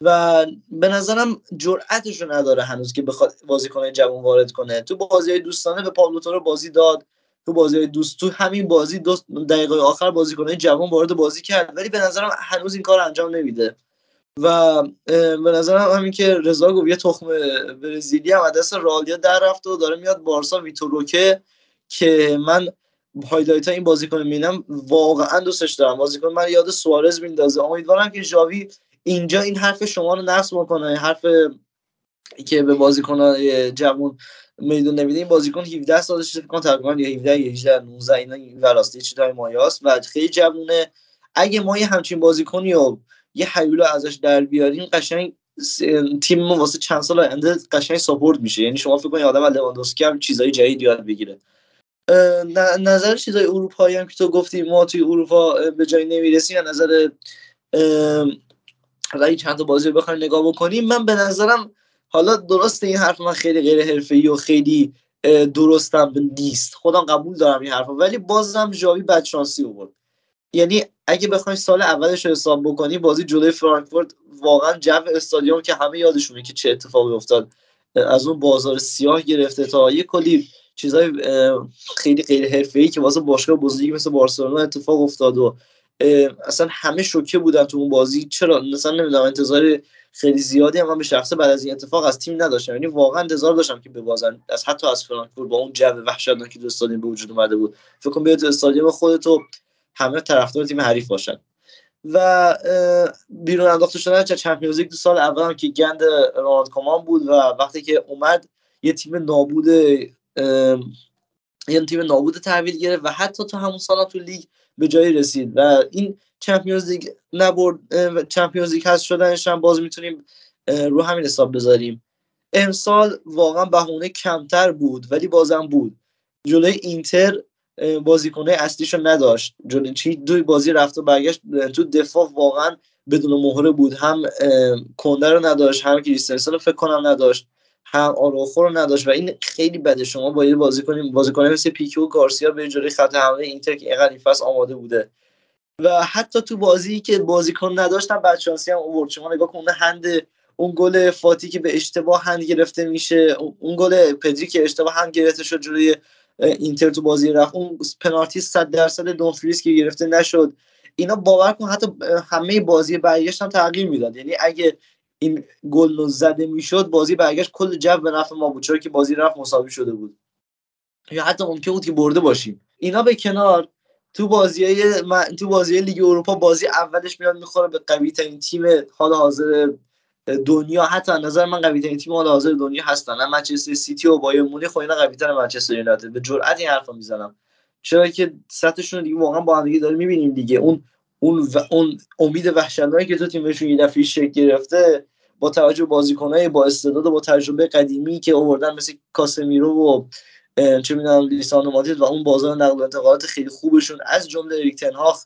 و به نظرم جرأتش رو نداره هنوز که بخواد بازیکن جوان وارد کنه. تو بازی دوستانه به پاولو رو بازی داد. تو بازی دوست تو همین بازی دو دقیقه آخر بازیکن جوان وارد بازی کرد. ولی به نظرم هنوز این کار انجام نمیده. و به نظرم همین که رضا گفت یه تخم برزیلی هم دست رالیا در رفته و داره میاد بارسا ویتوروکه که من highlight این بازیکن می‌بینم واقعا دوستش دارم. بازیکن من یاد سوارز میندازه امیدوارم که ژاوی اینجا این حرف شما رو نقض بکنه. حرف که به بازیکن جوون میدون نمیده. این بازیکن 17 سالشه فکر کنم تقریبا یا 17 یا 18 19 اینا این وراسته چیزای لاماسیاست و خیلی جوونه. اگه ما یه همچین بازیکنی و یه هیولا رو ازش در بیاریم قشنگ تیم ما واسه چند سال آینده قشنگ support میشه. یعنی شما فکر کنید آدم لواندوسکی هم چیزای جدید یاد بگیره. نظر چیزای اروپایی هم که تو گفتی ما توی اروپا به جایی نمی‌رسیم یا نظر حالا چند تا بازی بخوایم نگاه بکنیم. من به نظرم حالا درسته این حرف من خیلی غیر حرفه‌ای و خیلی درستم نیست. خودم قبول دارم این حرف ولی بازم جاوی بدشانسی آورد. یعنی اگه بخوایم سال اولش رو حساب بکنی بازی جلوی فرانکفورت واقعا جو استادیوم که همه یادشونه که چه اتفاقی افتاد. از اون بازار سیاه گرفته تا یه کلی چیزای خیلی غیر حرفه‌ای که واسه باشگاه بزرگی مثل بارسلونا اتفاق افتاد و اصلا همه شوکه بودن تو اون بازی. چرا؟ مثلا نمی‌دونم انتظار خیلی زیادی هم به شخصه بعد از این اتفاق از تیم نداشتم. یعنی واقعا انتظار داشتم که ببازن. از حتی از فرانکفورت با اون جو وحشتناکی که استادیوم به وجود اومده بود. فکر کنم بیاد استادیوم خودتو همه طرفدار تیم حریف باشن. و بیرون انداخته شدن Champions League دو سال اول هم که گند رونالد کومان بود و وقتی که اومد یه تیم نابود یه تیم نابود تحویل گرفت و حتی تو همون سال تو لیگ به جایی رسید و این چمپیونز لیگ نبرد چمپیونز لیگ هست شدنش هم باز می‌تونیم رو همین حساب بذاریم. امسال واقعا بهونه کمتر بود ولی بازم بود. جلوی اینتر بازیکنه اصلیشو نداشت. جلوی چی؟ دوی بازی رفت و برگشت. تو دفاع واقعا بدون مهره بود. هم کنده رو نداشت هم کریستنسن رو فکر کنم نداشت هم آروخو رو نداشت. و این خیلی بده. شما با یه بازیکن بازیکن مثل پیکو و گارسیا به جلوی خط حمله اینتر که اینقدر این آماده بوده. و حتی تو بازی که بازیکن نداشتن بدشانسی هم آورد. شما نگاه کن هند اون گل فاتی که به اشتباه هند گرفته میشه اون گل پدری که اشتباه هند گرفته شد جلوی اینتر تو بازی رفت. اون پنالتی 100 درصد دونفریس که گرفته نشد. اینا باور کن حتی همه بازی برگشت هم تغییر می‌داد. یعنی اگه این گل زده می‌شد بازی برگشت کل جو به نفع ما بود. چرا که بازی رفت مساوی شده بود. یا حتی ممکن بود که برده باشیم. اینا به کنار تو بازی تو بازی لیگ اروپا بازی اولش میاد می‌خوره به قوی ترین تیم حال حاضر دنیا حتی نظر من قوی ترین تیم حاضر دنیا هستن. نه منچستر سیتی و بایر مونیخ خب اینا قوی تر منچستر یونایتد. به جرئت این حرفا می‌زنم. چرا که سطحشون دیگه واقعا با هم دیگه داریم می‌بینیم دیگه. اون اون و اون امید وحشتناکی که تو تیمشون یه دفعه شکل گرفته با توجه بازیکنای با استعداد و با تجربه قدیمی که آوردن مثل کاسمیرو و چه می‌دونم لیسانو مادرید و اون بازار نقل و انتقالات خیلی خوبشون از جمله اریک تنهاخ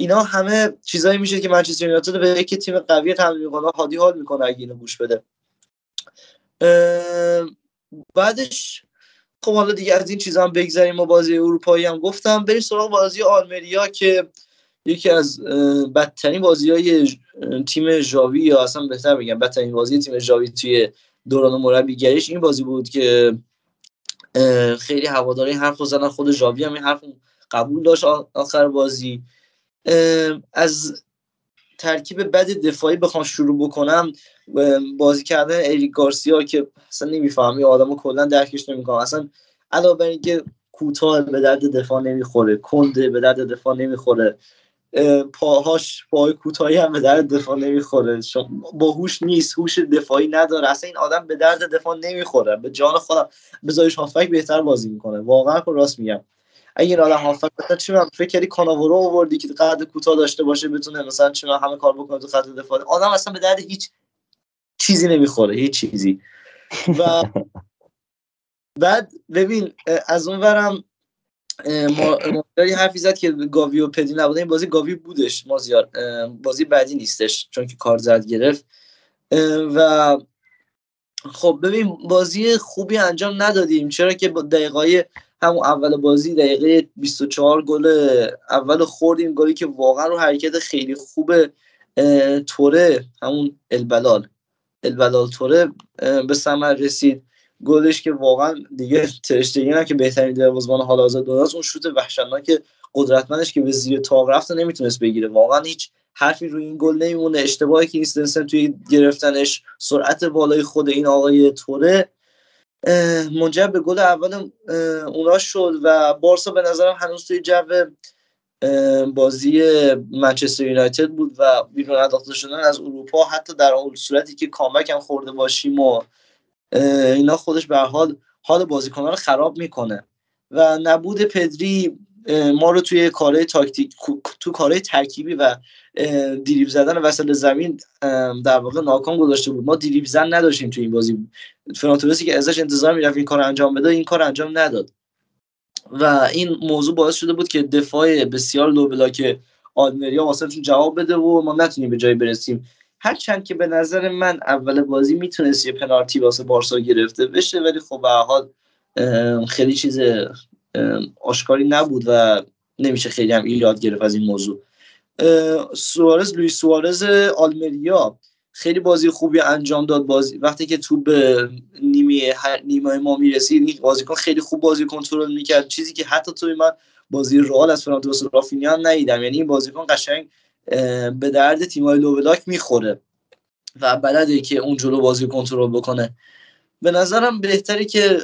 اینا همه چیزایی میشه که منچستر یونایتد به یک تیم قوی تبدیل می‌کنه هادی حال می‌کنه اگه اینو گوش بده. بعدش خب حالا دیگه از این چیزا هم بگذریم و بازی اروپایی هم گفتم. بریم سراغ بازی آلمریا که یکی از بدترین بازی های تیم ژاوی یا اصلا بهتر بگم بدترین بازی تیم ژاوی توی دوران مربیگریش این بازی بود که خیلی هواداری حرف زدن. خود ژاوی هم این حرف قبول داشت آخر بازی. از ترکیب بد دفاعی بخوام شروع بکنم. بازی کردن اریک گارسیا که اصلا نمی‌فهمی آدمو کلا درکش نمی‌کنم. اصلا علاوه بر اینکه کوتاه به درد دفاع نمی‌خوره کنده به درد دفاع نمی‌خوره پاهاش پای کوتاهی هم به درد دفاع نمی‌خوره. با هوش نیست هوش دفاعی نداره. اصلا این آدم به درد دفاع نمی‌خوره. به جان خودم بذارش هافک بهتر بازی می‌کنه. واقعا راست میگم. اگه این آدم هافک مثلا چی من فکر کردی کاناورو آوردی که قد کوتاه داشته باشه بتونه مثلا چی همه کار بکنه تو خط دفاع آدم اصلا به درد هیچ چیزی نمی‌خوره هیچ چیزی. و <laughs> بعد ببین از اون ورم مازیاری حرفی زد که گاوی و پدی نبوده این بازی گاوی بودش مازیار بازی بعدی نیستش چون که کار زد گرفت. و خب ببین بازی خوبی انجام ندادیم. چرا که با دقیقه همون اول بازی دقیقه 24 گل اول خوردیم گلی که واقعا رو حرکت خیلی خوب توره همون البلال. البلال توره به ثمر رسید. گلش که واقعا دیگه ترشتگی که بهترین دروازه‌بان حال حاضر دنیاست اون شوت وحشتناک قدرتمندش که به زیر تاق رفت نمی‌تونست بگیره. واقعا هیچ حرفی روی این گل نمیمونه. اشتباهی که نیستنسن توی گرفتنش سرعت بالای خود این آقای توره منجر به گل اول اونا شد و بارسا به نظرم هنوز توی جو بازی منچستر یونایتد بود و بیرون انداخته شدن از اروپا حتی در اون صورتی که کامبک هم خورده باشیم و اینا خودش به حال حال بازیکنان رو خراب می‌کنه. و نبود پدری ما رو توی کارهای تاکتیک تو کارهای ترکیبی و دیریب زدن وسط زمین در واقع ناکام گذاشته بود. ما دیریب زن نداشتیم توی این بازی. فرانتورسی که ازش انتظار می‌رفت این کار انجام بده این کار انجام نداد. و این موضوع باعث شده بود که دفاع بسیار لو بلاک آلمریا واسه جواب بده و ما نتونیم به جایی برسیم. هرچند که به نظر من اول بازی می‌تونست یه پنالتی واسه بارسا گرفته بشه ولی خب به حال خیلی چیز آشکاری نبود و نمیشه خیلی هم ایراد گرفت از این موضوع. سوارز لوئیس سوارز آلمریا خیلی بازی خوبی انجام داد. بازی وقتی که تو به نیمه نیمه ما می‌رسید این بازیکن خیلی خوب بازی کنترل می‌کرد. چیزی که حتی توی من بازی رئال از فرانتو رافینیا ندیدم. یعنی این بازیکن قشنگ به درد تیمای لوبلاک می‌خوره و بلده که اون جلو بازی کنترل بکنه. به نظرم بهتری که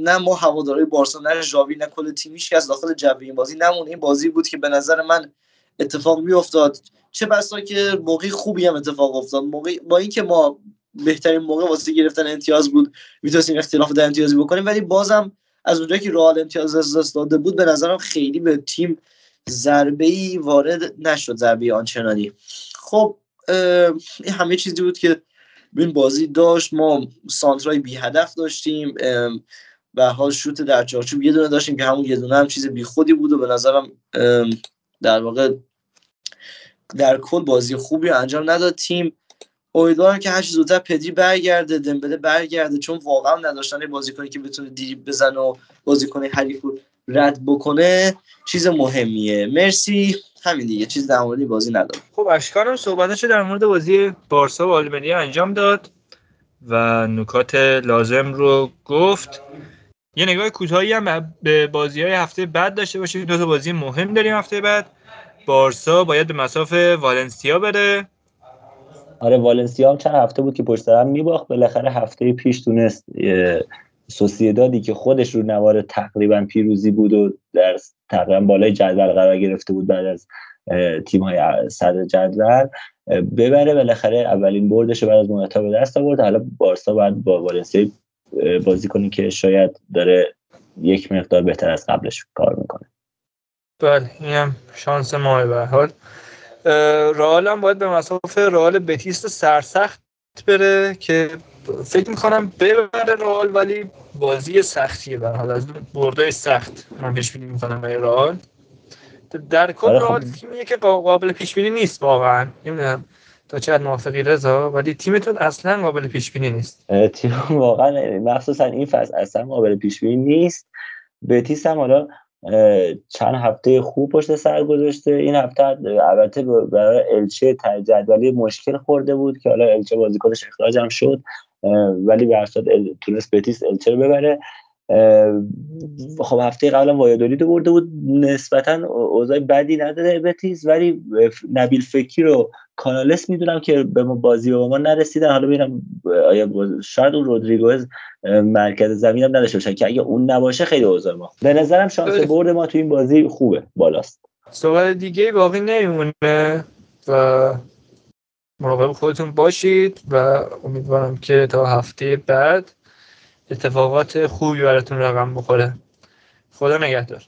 نه ما هوادارهای بارسا نه ژاوی نه کل تیمیش که از داخل جو این بازی نمونه. این بازی بود که به نظر من اتفاق میافتاد. چه بسا که موقعی خوبی هم اتفاق افتاد. موقع با اینکه ما بهترین موقع واسه گرفتن امتیاز بود می‌تونستیم اختلاف در امتیازی بکنیم ولی بازم از اونجایی که رئال امتیاز از دست داده بود به نظرم خیلی به تیم ضربه وارد نشد ضربه آنچنانی. خب این همه چیزی بود که این بازی داشت ما سانترای بی هدف داشتیم و حال شوت در چارچوب یه دونه داشتیم که همون یه دونه هم چیز بی خودی بود و به نظرم در واقع در کل بازی خوبی انجام نداد تیم امیدوارم که هر زودتر پدری برگرده دمبله برگرده چون واقعا نداشتن بازیکنی که بتونه دیریب بزنه و بازیکن حریف رد بکنه چیز مهمیه. مرسی. همین دیگه چیز در مورد بازی ندارم. خب اشکانم صحبتش در مورد بازی بارسا و آلمنیا انجام داد و نکات لازم رو گفت. یه نگاه کوتاهی هم به بازی های هفته بعد داشته باشیم. دو تا بازی مهم داریم هفته بعد. بارسا باید به مساف والنسیا بره. آره والنسیا هم چند هفته بود که پشت سر هم میباخت. بالاخره هفته پیش تونست سوسیدادی که خودش رو نوار تقریبا پیروزی بود و در تقریبا بالای جدول قرار گرفته بود بعد از تیم های صدر جدول ببره. بالاخره اولین بردش بعد از مدت به دست آورد. حالا بارسا باید با والنسیا بازی کنی که شاید داره یک مقدار بهتر از قبلش کار می‌کنه. بله این هم شانس ما به حال. رئال هم باید به مسافه رئال بتیست سرسخت بره که فکر می‌کنم ببره رئال ولی بازی سختیه به حال از برده سخت من پیش بینی می‌کنم برای رئال. در کل آره خب. رئال تیمیه که قابل پیش بینی نیست واقعا. نمی‌دونم تا چقدر موافقی رضا ولی تیمتون اصلا قابل پیش بینی نیست. تیم واقعا مخصوصا این فصل اصلا قابل پیش بینی نیست. بتیس هم حالا چند هفته خوب پشت سر گذاشته. این هفته البته برای الچه جدولی مشکل خورده بود که حالا الچه بازیکنش اخراج هم شد. ولی به تونست بتیس الچه رو ببره. خب هفته قبلا وایادولید برده بود. نسبتا اوضاع بدی نداره بتیس ولی نبیل فکی رو کانالس می‌دونم که به ما بازی با ما نرسیدن. حالا ببینم آیا شاید اون رودریگوز مرکز زمین هم نداشته باشن که اگه اون نباشه خیلی اوضاع ما به نظرم شانس برد ما تو این بازی خوبه بالاست. سوال دیگه باقی نمیمونه و مراقب خودتون باشید و امیدوارم که تا هفته بعد اتفاقات خوبی براتون رقم بخوره. خدا نگهدار.